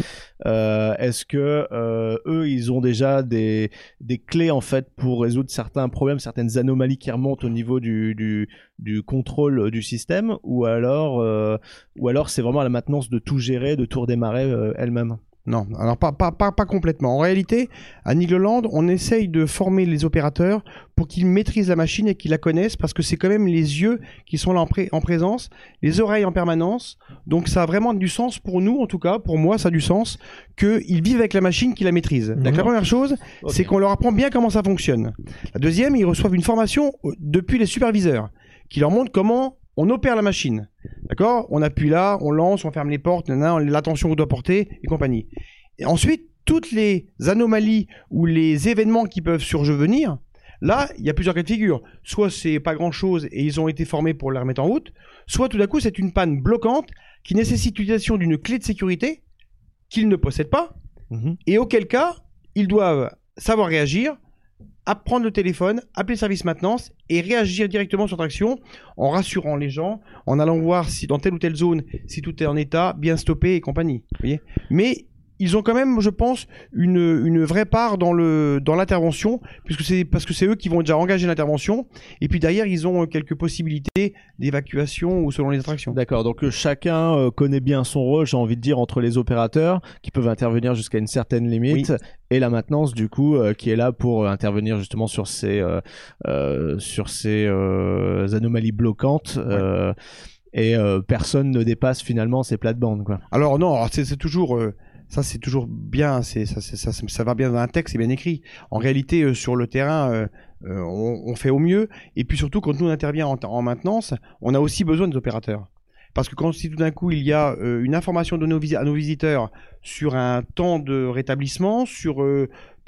euh, est-ce que euh, eux, ils ont déjà des, des clés en fait pour résoudre certains problèmes, certaines anomalies qui remontent au niveau du, du, du contrôle du système, ou alors, euh, ou alors c'est vraiment la maintenance de tout gérer, de tout redémarrer euh, elle-même Non, alors pas, pas, pas, pas complètement. En réalité, à Nigloland, on essaye de former les opérateurs pour qu'ils maîtrisent la machine et qu'ils la connaissent parce que c'est quand même les yeux qui sont là en, pré- en présence, les oreilles en permanence. Donc ça a vraiment du sens pour nous, en tout cas, pour moi, ça a du sens qu'ils vivent avec la machine, qu'ils la maîtrisent. Donc la première chose, c'est qu'on leur apprend bien comment ça fonctionne. La deuxième, ils reçoivent une formation euh, depuis les superviseurs qui leur montrent comment on opère la machine. D'accord? On appuie là, on lance, on ferme les portes, l'attention qu'on doit porter et compagnie. Et ensuite, toutes les anomalies ou les événements qui peuvent survenir, là, il y a plusieurs cas de figure. Soit c'est pas grand chose et ils ont été formés pour la remettre en route, soit tout d'un coup c'est une panne bloquante qui nécessite l'utilisation d'une clé de sécurité qu'ils ne possèdent pas et auquel cas ils doivent savoir réagir, apprendre le téléphone, appeler le service maintenance et réagir directement sur traction en rassurant les gens, en allant voir si dans telle ou telle zone, si tout est en état, bien stoppé et compagnie. Vous voyez Mais ils ont quand même, je pense, une, une vraie part dans le dans l'intervention, puisque c'est parce que c'est eux qui vont déjà engager l'intervention, et puis derrière ils ont euh, quelques possibilités d'évacuation ou selon les attractions. D'accord, donc euh, chacun euh, connaît bien son rôle, j'ai envie de dire, entre les opérateurs qui peuvent intervenir jusqu'à une certaine limite et la maintenance du coup qui est là pour intervenir justement sur ces euh, euh, sur ces euh, anomalies bloquantes. et personne ne dépasse finalement ces plates-bandes quoi. Alors non, c'est toujours ça c'est toujours bien, ça, va bien dans un texte, c'est bien écrit. En réalité, euh, sur le terrain, euh, euh, on, fait au mieux. Et puis surtout, quand nous on intervient en, en maintenance, on a aussi besoin des opérateurs. Parce que quand si tout d'un coup il y a une information donnée à nos visiteurs sur un temps de rétablissement, sur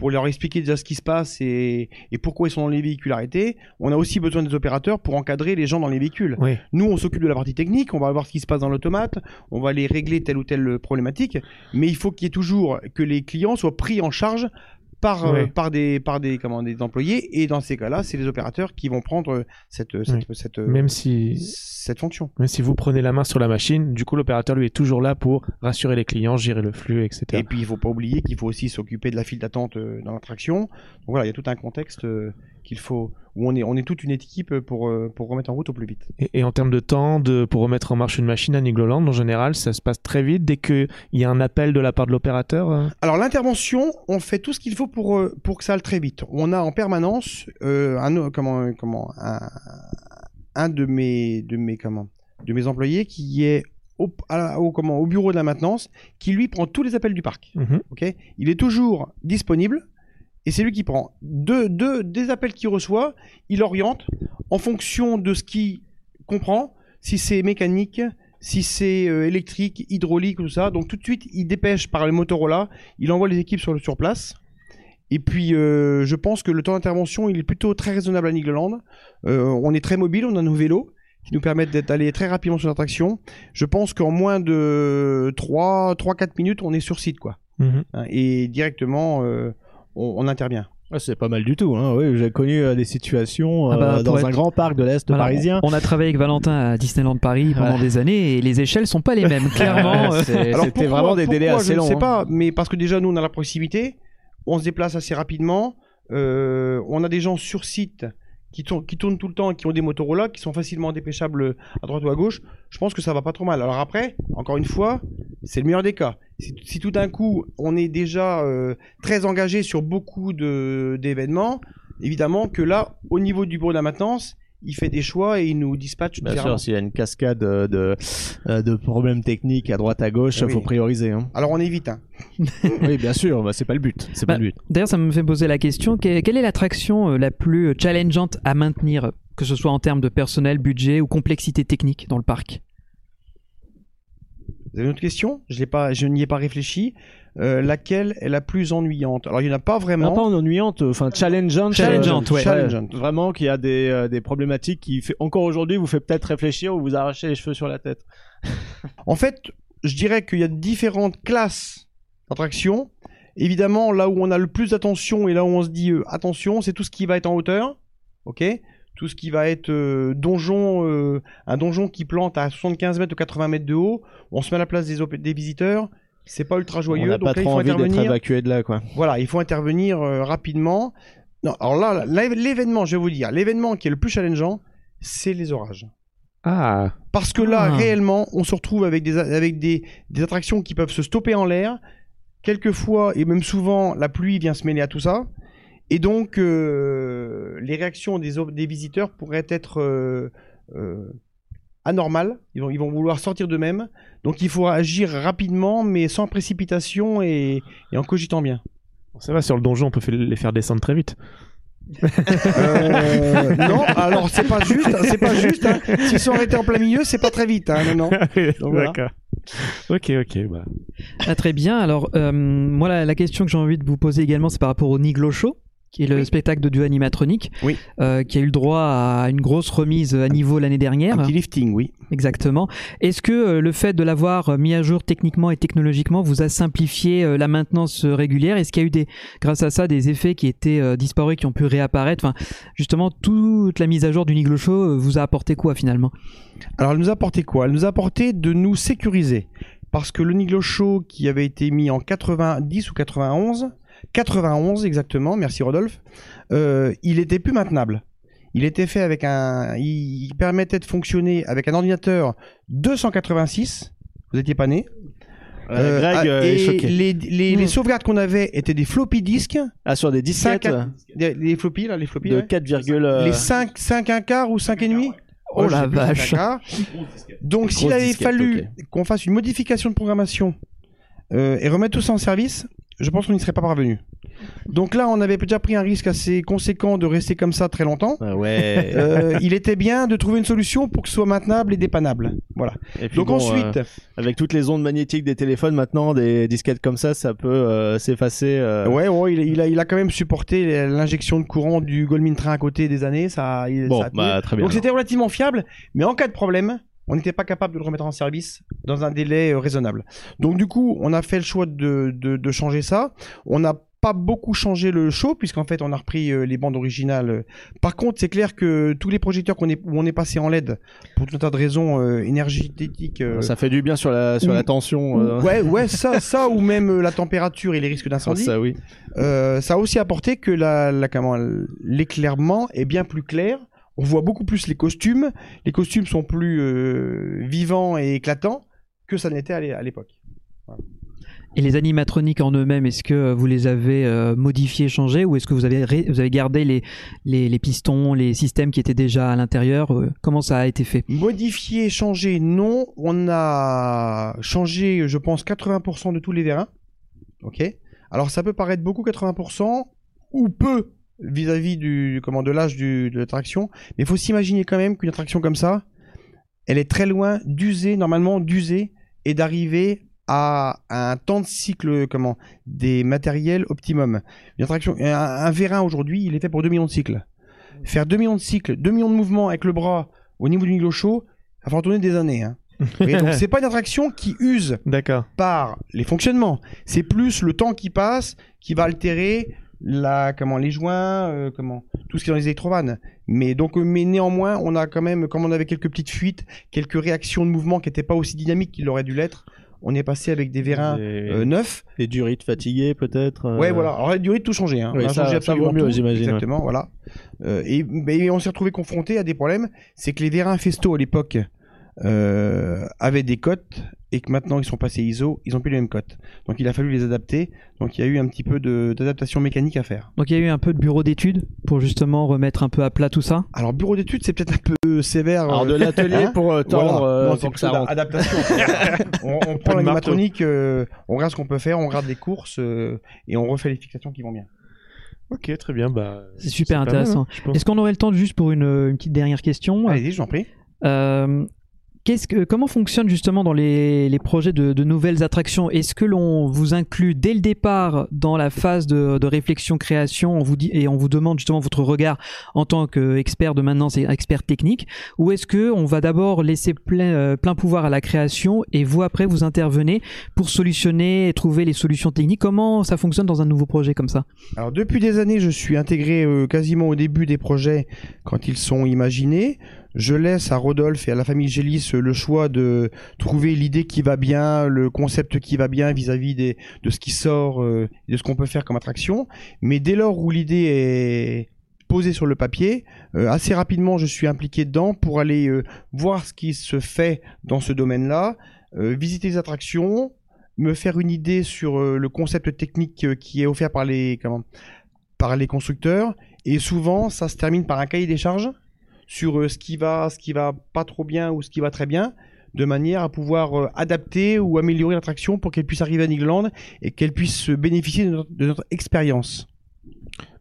pour leur expliquer déjà ce qui se passe et, et pourquoi ils sont dans les véhicules arrêtés, on a aussi besoin des opérateurs pour encadrer les gens dans les véhicules. Oui. Nous, on s'occupe de la partie technique, on va voir ce qui se passe dans l'automate, on va aller régler telle ou telle problématique, mais il faut qu'il y ait toujours que les clients soient pris en charge par, euh, par, des, par des, comment, des employés, et dans ces cas-là, c'est les opérateurs qui vont prendre cette, cette, Oui. cette, Même si cette fonction. même si vous prenez la main sur la machine, du coup l'opérateur lui est toujours là pour rassurer les clients, gérer le flux, etc. Et puis, il faut pas oublier qu'il faut aussi s'occuper de la file d'attente euh, dans l'attraction. Donc voilà, il y a tout un contexte euh, qu'il faut, où on est, on est toute une équipe pour, euh, pour remettre en route au plus vite. Et, et en termes de temps de, pour remettre en marche une machine à Nigloland, en général, ça se passe très vite dès qu'il y a un appel de la part de l'opérateur. euh? Alors l'intervention, on fait tout ce qu'il faut pour euh, pour que ça aille très vite. On a en permanence euh, un comment comment un, un de mes de mes comment de mes employés qui est au, à la- au comment au bureau de la maintenance qui lui prend tous les appels du parc. Mhm. Il est toujours disponible et c'est lui qui prend deux, deux des appels qu'il reçoit, il oriente en fonction de ce qu'il comprend, si c'est mécanique, si c'est euh, électrique, hydraulique, tout ça. Donc tout de suite, il dépêche par le Motorola, il envoie les équipes sur, le- sur place. Et puis, euh, je pense que le temps d'intervention, il est plutôt très raisonnable à Nigloland. Euh, on est très mobile, on a nos vélos qui nous permettent d'aller très rapidement sur l'attraction. Je pense qu'en moins de 3-4 minutes, on est sur site, quoi. Mhm. Et directement, euh, on, on intervient. c'est pas mal du tout. Hein. Oui, j'ai connu euh, des situations Ah bah, euh, dans être- un grand parc de l'Est Voilà, parisien. On, on a travaillé avec Valentin à Disneyland Paris pendant Ouais. des années et les échelles sont pas les mêmes, clairement. C'était vraiment des délais assez je longs. ne sais hein. pas, mais parce que déjà, nous, on a la proximité, on se déplace assez rapidement, euh, on a des gens sur site qui, tournent- tout le temps, qui ont des Motorola, qui sont facilement dépêchables à droite ou à gauche. Je pense que ça va pas trop mal. Alors après, encore une fois, c'est le meilleur des cas. Si, tout d'un coup, on est déjà euh, très engagé sur beaucoup d'événements, évidemment que là, au niveau du bureau de la maintenance, il fait des choix et il nous dispatche Bien sûr, s'il y a une cascade euh, de, euh, de problèmes techniques à droite à gauche, Eh il faut prioriser. Hein. Alors on évite. Hein. oui, bien sûr, bah, c'est pas le but. C'est pas Bah, le but. D'ailleurs, ça me fait poser la question que- quelle est l'attraction euh, la plus challengeante à maintenir, que ce soit en termes de personnel, budget ou complexité technique dans le parc? Vous avez une autre question? Je l'ai pas, je n'y ai pas réfléchi. Euh, laquelle est la plus ennuyante? Alors il n'y en a pas vraiment. Non, pas en ennuyante, enfin challengeante. Challengeante, ouais. Challengeante. Vraiment qu'il y a des, euh, des problématiques qui, fait, encore aujourd'hui, vous fait peut-être réfléchir ou vous arracher les cheveux sur la tête. En fait, je dirais qu'il y a différentes classes d'attractions. Évidemment, là où on a le plus d'attention et là où on se dit euh, attention, c'est tout ce qui va être en hauteur. Ok? Tout ce qui va être euh, donjon, euh, un donjon qui plante à 75 mètres ou 80 mètres de haut. On se met à la place des visiteurs. C'est pas ultra On joyeux. n'a donc pas là, trop faut envie d'être intervenir. évacué de là, quoi. Voilà, il faut intervenir euh, rapidement. Non, alors là, l'événement, je vais vous dire, l'événement qui est le plus challengeant, c'est les orages. Ah. Parce que là, Ah. réellement, on se retrouve avec des, avec des, des attractions qui peuvent se stopper en l'air. Quelquefois, et même souvent, la pluie vient se mêler à tout ça. Et donc, euh, les réactions des, des visiteurs pourraient être euh, anormales. Ils vont, ils vont vouloir sortir d'eux-mêmes. Donc, il faut agir rapidement, mais sans précipitation et, et en cogitant bien. Ça va, sur le donjon, on peut les faire descendre très vite. Euh, non, alors c'est pas juste, c'est pas juste. Hein. S'ils sont arrêtés en plein milieu, c'est pas très vite. Hein, non, non. Donc, voilà. D'accord. Ok, ok. Bah. Ah, très bien. Alors, euh, moi, la, la question que j'ai envie de vous poser également, c'est par rapport au Niglo Show, qui est le spectacle de duo animatronique, Oui. euh, qui a eu le droit à une grosse remise à niveau l'année dernière. Un petit lifting, oui. Exactement. Est-ce que euh, le fait de l'avoir euh, mis à jour techniquement et technologiquement vous a simplifié la maintenance régulière? Est-ce qu'il y a eu des, grâce à ça des effets qui étaient disparus, qui ont pu réapparaître? Enfin, justement, toute la mise à jour du Niglo Show vous a apporté quoi finalement? Alors, elle nous a apporté quoi? Elle nous a apporté de nous sécuriser. Parce que le Niglo Show qui avait été mis en 90 ou 91, 91 exactement, merci Rodolphe, euh, il était plus maintenable. Il était fait avec un. Il permettait de fonctionner avec un ordinateur 286. Vous étiez pas né. Euh, Greg, ah, euh, est et choqué. les, les- les Hmm. sauvegardes qu'on avait étaient des floppy disques. Ah, sur des disquettes Cinq- des- les floppy, là, les floppy. de ouais. 4, euh, Les 5, 5 un quart ou 5 et demi Oh je la vache. Donc s'il avait fallu qu'on fasse une modification de programmation euh, et remettre tout ça en service, je pense qu'on n'y serait pas parvenu. Donc là, on avait déjà pris un risque assez conséquent de rester comme ça très longtemps. Ah ouais. Euh, il était bien de trouver une solution pour que ce soit maintenable et dépannable. Voilà. Et puis Donc bon, ensuite, euh, avec toutes les ondes magnétiques des téléphones maintenant, des disquettes comme ça, ça peut euh, s'effacer. ouais, ouais, il, il a, il a quand même supporté l'injection de courant du Goldmin Train à côté des années. Ça, il- Bon, ça a tenu. bah, très bien, Donc c'était relativement fiable, mais en cas de problème, on n'était pas capable de le remettre en service dans un délai euh, raisonnable. Donc du coup, on a fait le choix de, de, de changer ça. On n'a pas beaucoup changé le show puisqu'en fait on a repris euh, les bandes originales. Par contre, c'est clair que tous les projecteurs qu'on est, où on est passé en LED pour tout un tas de raisons euh, énergétiques. euh, Ça fait du bien sur la, sur ou- la tension. euh. Ouais, ouais, ça, ça ou même la température et les risques d'incendie. Ça, oui. Ça a aussi apporté que la, la- comment, l'éclairement est bien plus clair. On voit beaucoup plus les costumes. Les costumes sont plus euh, vivants et éclatants que ça n'était à l'é- à l'époque. Et les animatroniques en eux-mêmes, est-ce que euh, vous les avez euh, modifiés, changés, ou est-ce que vous avez, ré- vous avez gardé les, les, les pistons, les systèmes qui étaient déjà à l'intérieur euh, Comment ça a été fait? Modifier, changer, non. On a changé, je pense, 80% de tous les vérins. Ok. Alors ça peut paraître beaucoup 80% ou peu vis-à-vis du comment de l'âge de l'attraction, mais il faut s'imaginer quand même qu'une attraction comme ça, elle est très loin d'user normalement d'user et d'arriver à un temps de cycle comment des matériels optimum. Une attraction, un, un vérin aujourd'hui, il est fait pour 2 millions de cycles. Faire 2 millions de cycles, 2 millions de mouvements avec le bras au niveau du Niglo Show, ça va tourner des années. Hein. Voyez, donc c'est pas une attraction qui use par les fonctionnements. C'est plus le temps qui passe qui va altérer la, comment, les joints, euh, comment, tout ce qui est dans les électrovannes. Mais donc, euh, mais néanmoins, on a quand même, comme on avait quelques petites fuites, quelques réactions de mouvement qui n'étaient pas aussi dynamiques qu'il aurait dû l'être. On est passé avec des vérins euh, neufs. Des durites fatiguées, peut-être. euh. Ouais, voilà. Alors, la durée, tout changé. Hein. Oui, on a ça- changé absolument mieux, j'imagine, ouais. Exactement, voilà. Euh, et mais on s'est retrouvé confronté à des problèmes. C'est que les vérins Festo à l'époque avaient des cotes et que maintenant ils sont passés ISO, ils ont plus les mêmes cotes. Donc il a fallu les adapter. Donc il y a eu un petit peu d'adaptation mécanique à faire. Donc il y a eu un peu de bureau d'études pour justement remettre un peu à plat tout ça? Alors bureau d'études, c'est peut-être un peu sévère. Alors, euh, de l'atelier pour, euh, tendre, euh, Non, pour c'est que ça plutôt rentre. adaptation. on, on prend le l'animatronique, euh, on regarde ce qu'on peut faire, on regarde les courses euh, et on refait les fixations qui vont bien. Ok, très bien. Bah, C'est super intéressant. hein. Est-ce qu'on aurait le temps juste pour une, une petite dernière question? Allez-y, je vous en prie. Euh, Comment fonctionne justement dans les, projets de, nouvelles attractions? Est-ce que l'on vous inclut dès le départ dans la phase de, de réflexion création on vous dit, et on vous demande justement votre regard en tant qu'expert de maintenance et expert technique? Ou est-ce que on va d'abord laisser plein, euh, plein pouvoir à la création et vous après vous intervenez pour solutionner et trouver les solutions techniques? Comment ça fonctionne dans un nouveau projet comme ça? Alors depuis des années, je suis intégré euh, quasiment au début des projets quand ils sont imaginés. Je laisse à Rodolphe et à la famille Gélis le choix de trouver l'idée qui va bien, le concept qui va bien vis-à-vis de ce qui sort, euh, de ce qu'on peut faire comme attraction. Mais dès lors où l'idée est posée sur le papier, euh, assez rapidement je suis impliqué dedans pour aller euh, voir ce qui se fait dans ce domaine-là, euh, visiter les attractions, me faire une idée sur le concept technique qui est offert par les comment, par les constructeurs et souvent ça se termine par un cahier des charges sur euh, ce qui va ce qui va pas trop bien ou ce qui va très bien de manière à pouvoir euh, adapter ou améliorer l'attraction pour qu'elle puisse arriver à Nigloland et qu'elle puisse bénéficier de notre expérience.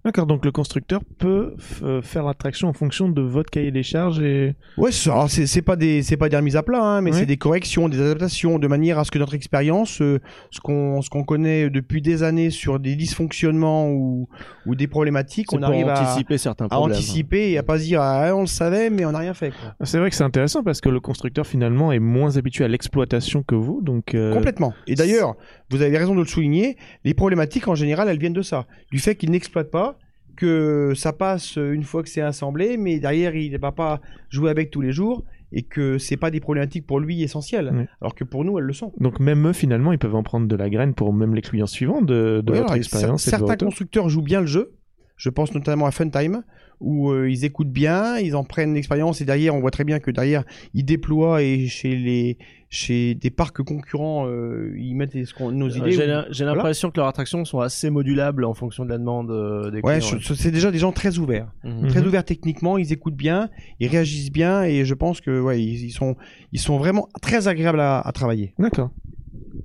D'accord, donc le constructeur peut euh, faire l'attraction en fonction de votre cahier des charges et. Ouais, c'est- alors c'est c'est pas des c'est pas des remises à plat, hein, mais Ouais. c'est des corrections, des adaptations, de manière à ce que notre expérience, euh, ce qu'on ce qu'on connaît depuis des années sur des dysfonctionnements ou ou des problématiques, C'est on arrive à anticiper certains à anticiper et à pas se dire ah, on le savait mais on n'a rien fait. quoi. C'est vrai que c'est intéressant parce que le constructeur finalement est moins habitué à l'exploitation que vous, donc. euh, Complètement. Et d'ailleurs, vous avez raison de le souligner, les problématiques en général, elles viennent de ça, du fait qu'il n'exploite pas, que ça passe une fois que c'est assemblé, mais derrière il ne va pas jouer avec tous les jours et que c'est pas des problématiques pour lui essentielles, alors que pour nous elles le sont. Donc même eux finalement ils peuvent en prendre de la graine pour même les clients suivants de, de Oui, votre alors, expérience. Certains votre- constructeurs jouent bien le jeu. Je pense notamment à Funtime, où euh, ils écoutent bien, ils en prennent l'expérience et derrière, on voit très bien que derrière, ils déploient et chez les chez des parcs concurrents, euh, ils mettent les- nos idées. J'ai Voilà. l'impression que leurs attractions sont assez modulables en fonction de la demande euh, des Ouais, clients. je- c'est déjà des gens très ouverts, Mhm. très Mhm. ouverts techniquement. Ils écoutent bien, ils réagissent bien et je pense que ouais, ils, ils sont ils sont vraiment très agréables à, à travailler. D'accord.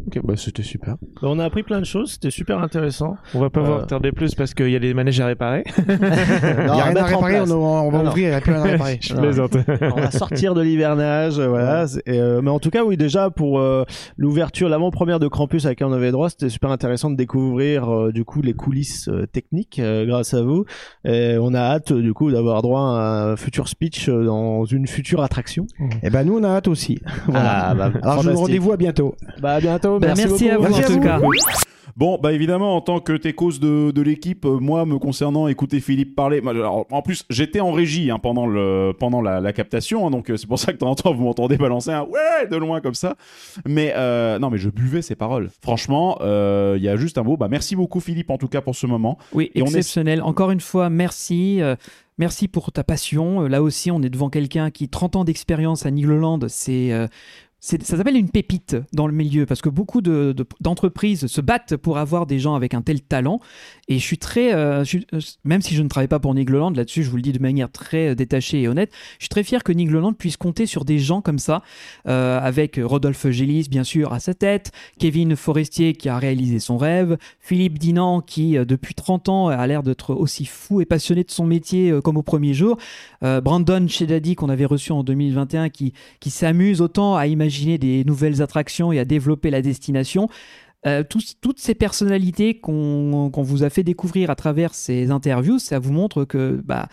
Ok, bah c'était super. Bah, On a appris plein de choses, c'était super intéressant. On va pas Euh, vous tarder plus parce qu'il y a des manèges à réparer. Il y a rien à réparer, on, on va Non, ouvrir, il n'y a plus rien à réparer. Je plaisante. on va sortir de l'hivernage, voilà. et, euh, mais en tout cas, oui, déjà pour euh, l'ouverture, l'avant-première de Krampus à laquelle on avait droit, c'était super intéressant de découvrir euh, du coup les coulisses euh, techniques euh, grâce à vous. Et on a hâte du coup d'avoir droit à un futur speech dans une future attraction. Et ben nous on a hâte aussi. Voilà. Ah, bah, Alors je vous rendez-vous à bientôt. Bah à bientôt. Bah, merci, merci à beaucoup. vous Merci en à tout vous. cas. Bon, bah évidemment, en tant que techos de, de l'équipe, euh, moi, me concernant, écouter Philippe parler. moi, alors, en plus, j'étais en régie hein, pendant, le, pendant la, la captation, hein, donc euh, c'est pour ça que de temps en temps, vous m'entendez balancer un ouais de loin comme ça. Mais euh, non, mais je buvais ses paroles. Franchement, euh, il y a juste un mot. Bah, merci beaucoup, Philippe, en tout cas, pour ce moment. Oui, Et on est- exceptionnel. Encore une fois, merci. euh, merci pour ta passion. Là aussi, on est devant quelqu'un qui, 30 ans d'expérience à Nigloland, c'est. Ça s'appelle une pépite dans le milieu parce que beaucoup de- de- d'entreprises se battent pour avoir des gens avec un tel talent. Et je suis très, euh, je suis- euh, même si je ne travaille pas pour Nigloland, là-dessus, je vous le dis de manière très euh, détachée et honnête, je suis très fier que Nigloland puisse compter sur des gens comme ça, euh, avec Rodolphe Gélis, bien sûr, à sa tête, Kevin Forestier qui a réalisé son rêve, Philippe Dinan qui, euh, depuis 30 ans, a l'air d'être aussi fou et passionné de son métier comme au premier jour, Brandon Chedadi qu'on avait reçu en 2021 qui, qui s'amuse autant à imaginer des nouvelles attractions et à développer la destination. Euh, toutes ces personnalités qu'on qu'on vous a fait découvrir à travers ces interviews, ça vous montre que bah,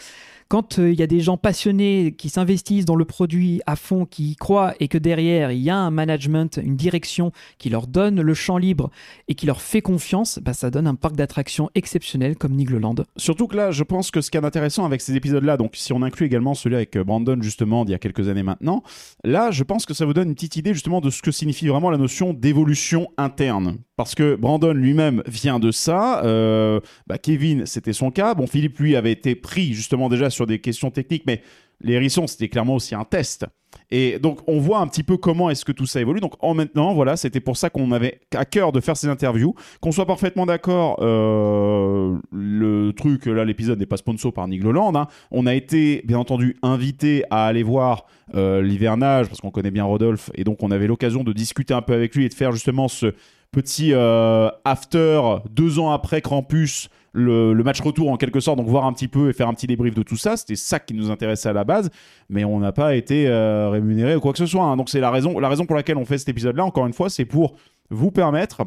quand euh, il y a des gens passionnés qui s'investissent dans le produit à fond, qui y croient et que derrière il y a un management, une direction qui leur donne le champ libre et qui leur fait confiance, bah, ça donne un parc d'attractions exceptionnel comme Nigloland. Surtout que là, je pense que ce qui est intéressant avec ces épisodes-là, donc si on inclut également celui avec euh, Brandon justement d'il y a quelques années maintenant, là, je pense que ça vous donne une petite idée justement de ce que signifie vraiment la notion d'évolution interne. Parce que Brandon lui-même vient de ça, euh, bah, Kevin, c'était son cas. Bon, Philippe, lui, avait été pris justement déjà sur des questions techniques, mais les hérissons, c'était clairement aussi un test. Et donc, on voit un petit peu comment est-ce que tout ça évolue. Donc, en maintenant, voilà, c'était pour ça qu'on avait à cœur de faire ces interviews. Qu'on soit parfaitement d'accord, euh, le truc, là, l'épisode n'est pas sponsor par Nigloland. hein. On a été, bien entendu, invité à aller voir euh, l'hivernage, parce qu'on connaît bien Rodolphe, et donc on avait l'occasion de discuter un peu avec lui et de faire justement ce petit euh, after deux ans après Krampus le, le match retour en quelque sorte, donc voir un petit peu et faire un petit débrief de tout ça. C'était ça qui nous intéressait à la base, mais on n'a pas été euh, rémunéré ou quoi que ce soit. hein. Donc c'est la raison, la raison pour laquelle on fait cet épisode-là. Encore une fois, c'est pour vous permettre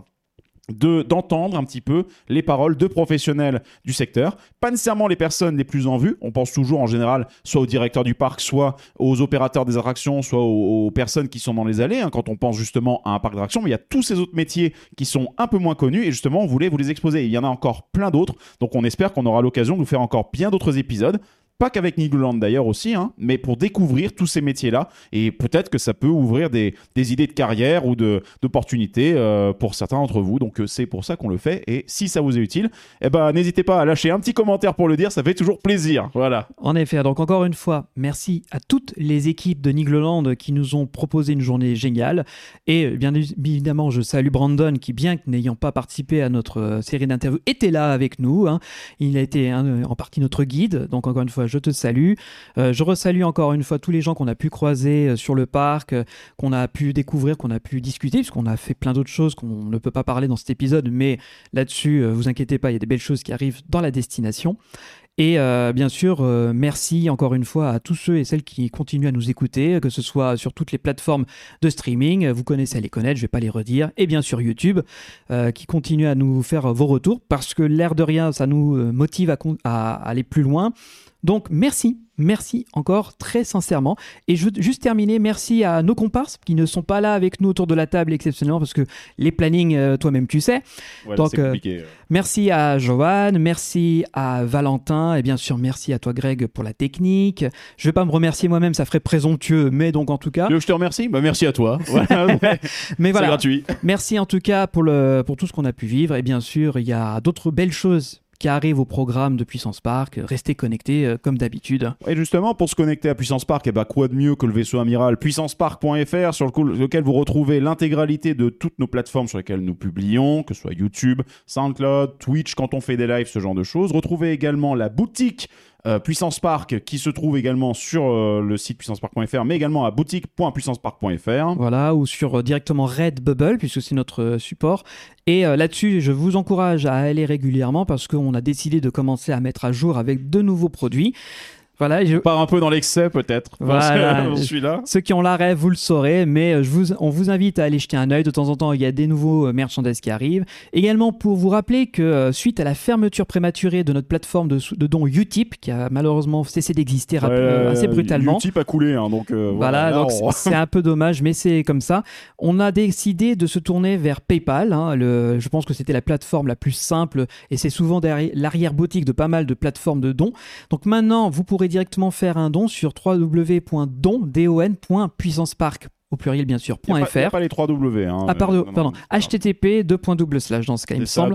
de d'entendre un petit peu les paroles de professionnels du secteur, pas nécessairement les personnes les plus en vue. On pense toujours en général soit au directeur du parc, soit aux opérateurs des attractions, soit aux, personnes qui sont dans les allées. hein, quand on pense justement à un parc d'attractions, mais il y a tous ces autres métiers qui sont un peu moins connus et justement on voulait vous les exposer. Il y en a encore plein d'autres, donc on espère qu'on aura l'occasion de vous faire encore bien d'autres épisodes. Pas qu'avec Nigloland d'ailleurs aussi, hein, mais pour découvrir tous ces métiers-là. Et peut-être que ça peut ouvrir des, idées de carrière ou d'opportunités euh, pour certains d'entre vous. Donc euh, c'est pour ça qu'on le fait. Et si ça vous est utile, eh ben, n'hésitez pas à lâcher un petit commentaire pour le dire, ça fait toujours plaisir. Voilà. En effet, donc encore une fois, merci à toutes les équipes de Nigloland qui nous ont proposé une journée géniale. Et bien évidemment, je salue Brandon qui, bien que n'ayant pas participé à notre euh, série d'interviews, était là avec nous. hein. Il a été en partie notre guide. Donc encore une fois, je te salue. Euh, je resalue encore une fois tous les gens qu'on a pu croiser euh, sur le parc, euh, qu'on a pu découvrir, qu'on a pu discuter, puisqu'on a fait plein d'autres choses qu'on ne peut pas parler dans cet épisode. Mais là-dessus, vous inquiétez pas, il y a des belles choses qui arrivent dans la destination. Et bien sûr, merci encore une fois à tous ceux et celles qui continuent à nous écouter, que ce soit sur toutes les plateformes de streaming, vous connaissez à les connaître, je vais pas les redire, et bien sûr YouTube, qui continue à nous faire vos retours, parce que l'air de rien, ça nous motive à aller plus loin. Donc merci, merci encore très sincèrement. Et je veux juste terminer, merci à nos comparses qui ne sont pas là avec nous autour de la table exceptionnellement, parce que les plannings, euh, toi-même tu sais. Ouais, Donc, euh. Merci à Joanne, merci à Valentin, et bien sûr merci à toi Greg pour la technique. Je vais pas me remercier moi-même, ça ferait présomptueux, mais donc en tout cas. Je te remercie bah, Merci à toi. Voilà. Mais voilà. C'est gratuit. Merci en tout cas pour, le, pour tout ce qu'on a pu vivre. Et bien sûr, il y a d'autres belles choses qui arrivent au programme de Puissance Park. Restez connectés euh, comme d'habitude. Et justement, pour se connecter à Puissance Park, eh ben, quoi de mieux que le vaisseau amiral puissancepark.fr sur lequel vous retrouvez l'intégralité de toutes nos plateformes sur lesquelles nous publions, que ce soit YouTube, SoundCloud, Twitch, quand on fait des lives, ce genre de choses. Retrouvez également la boutique euh, Puissance Park qui se trouve également sur euh, le site puissancepark.fr, mais également à boutique.puissancepark.fr. Voilà, ou sur euh, directement Redbubble, puisque c'est notre support. Et là-dessus, je vous encourage à aller régulièrement parce qu'on a décidé de commencer à mettre à jour avec de nouveaux produits. Voilà, je... Part un peu dans l'excès peut-être. Voilà. ce- dans celui-là. Ceux qui ont la rêve, vous le saurez, mais euh, je vous, on vous invite à aller jeter un œil. De temps en temps, il y a des nouveaux euh, merchandise qui arrivent. Également, pour vous rappeler que euh, suite à la fermeture prématurée de notre plateforme de, dons Utip, qui a malheureusement cessé d'exister euh, assez brutalement. Utip a coulé, hein, donc euh, Voilà, là, donc on- c'est- un peu dommage, mais c'est comme ça. On a décidé de se tourner vers PayPal. hein, le, je pense que c'était la plateforme la plus simple et c'est souvent derrière l'arrière-boutique de pas mal de plateformes de dons. Donc maintenant, vous pourrez directement faire un don sur www.don.puissancepark au pluriel bien sûr pas- y les 3 W. Hein, Ah, pardon, Euh, non, non, pardon. non. http deux points double slash dans ce cas, il me ça, semble.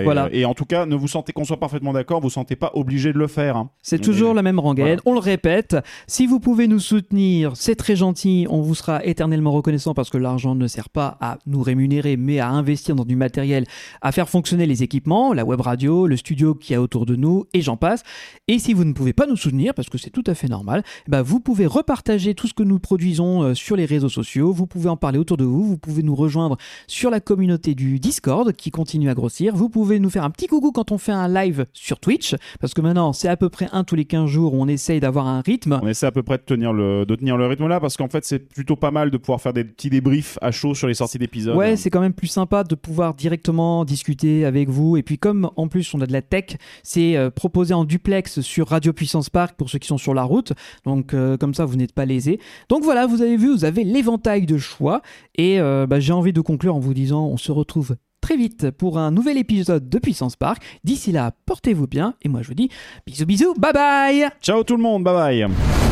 Et, Voilà. et en tout cas, ne vous sentez qu'on soit parfaitement d'accord, vous sentez pas obligé de le faire. hein. C'est toujours la même rengaine. On le répète. Si vous pouvez nous soutenir, c'est très gentil. On vous sera éternellement reconnaissant parce que l'argent ne sert pas à nous rémunérer, mais à investir dans du matériel, à faire fonctionner les équipements, la web radio, le studio qui a autour de nous, et j'en passe. Et si vous ne pouvez pas nous soutenir, parce que c'est tout à fait normal, ben vous pouvez repartager tout ce que nous produisons euh, sur les réseaux sociaux. Vous pouvez en parler autour de vous. Vous pouvez nous rejoindre sur la communauté du Discord qui continue à grossir. Vous pouvez nous faire un petit coucou quand on fait un live sur Twitch, parce que maintenant c'est à peu près un tous les 15 jours où on essaye d'avoir un rythme. On essaie à peu près de tenir le, de tenir le rythme là, parce qu'en fait, c'est plutôt pas mal de pouvoir faire des petits débriefs à chaud sur les sorties d'épisodes. Ouais, c'est quand même plus sympa de pouvoir directement discuter avec vous. Et puis comme en plus on a de la tech, c'est euh, proposé en duplex sur Radio Puissance Park pour ceux qui sont sur la route. Donc euh, comme ça vous n'êtes pas lésés. Donc voilà, vous avez vu, vous avez l'éventail de choix. Et euh, bah, j'ai envie de conclure en vous disant, on se retrouve très vite pour un nouvel épisode de Puissance Park. D'ici là, portez-vous bien. Et moi je vous dis bisous bisous, bye bye Ciao tout le monde, bye bye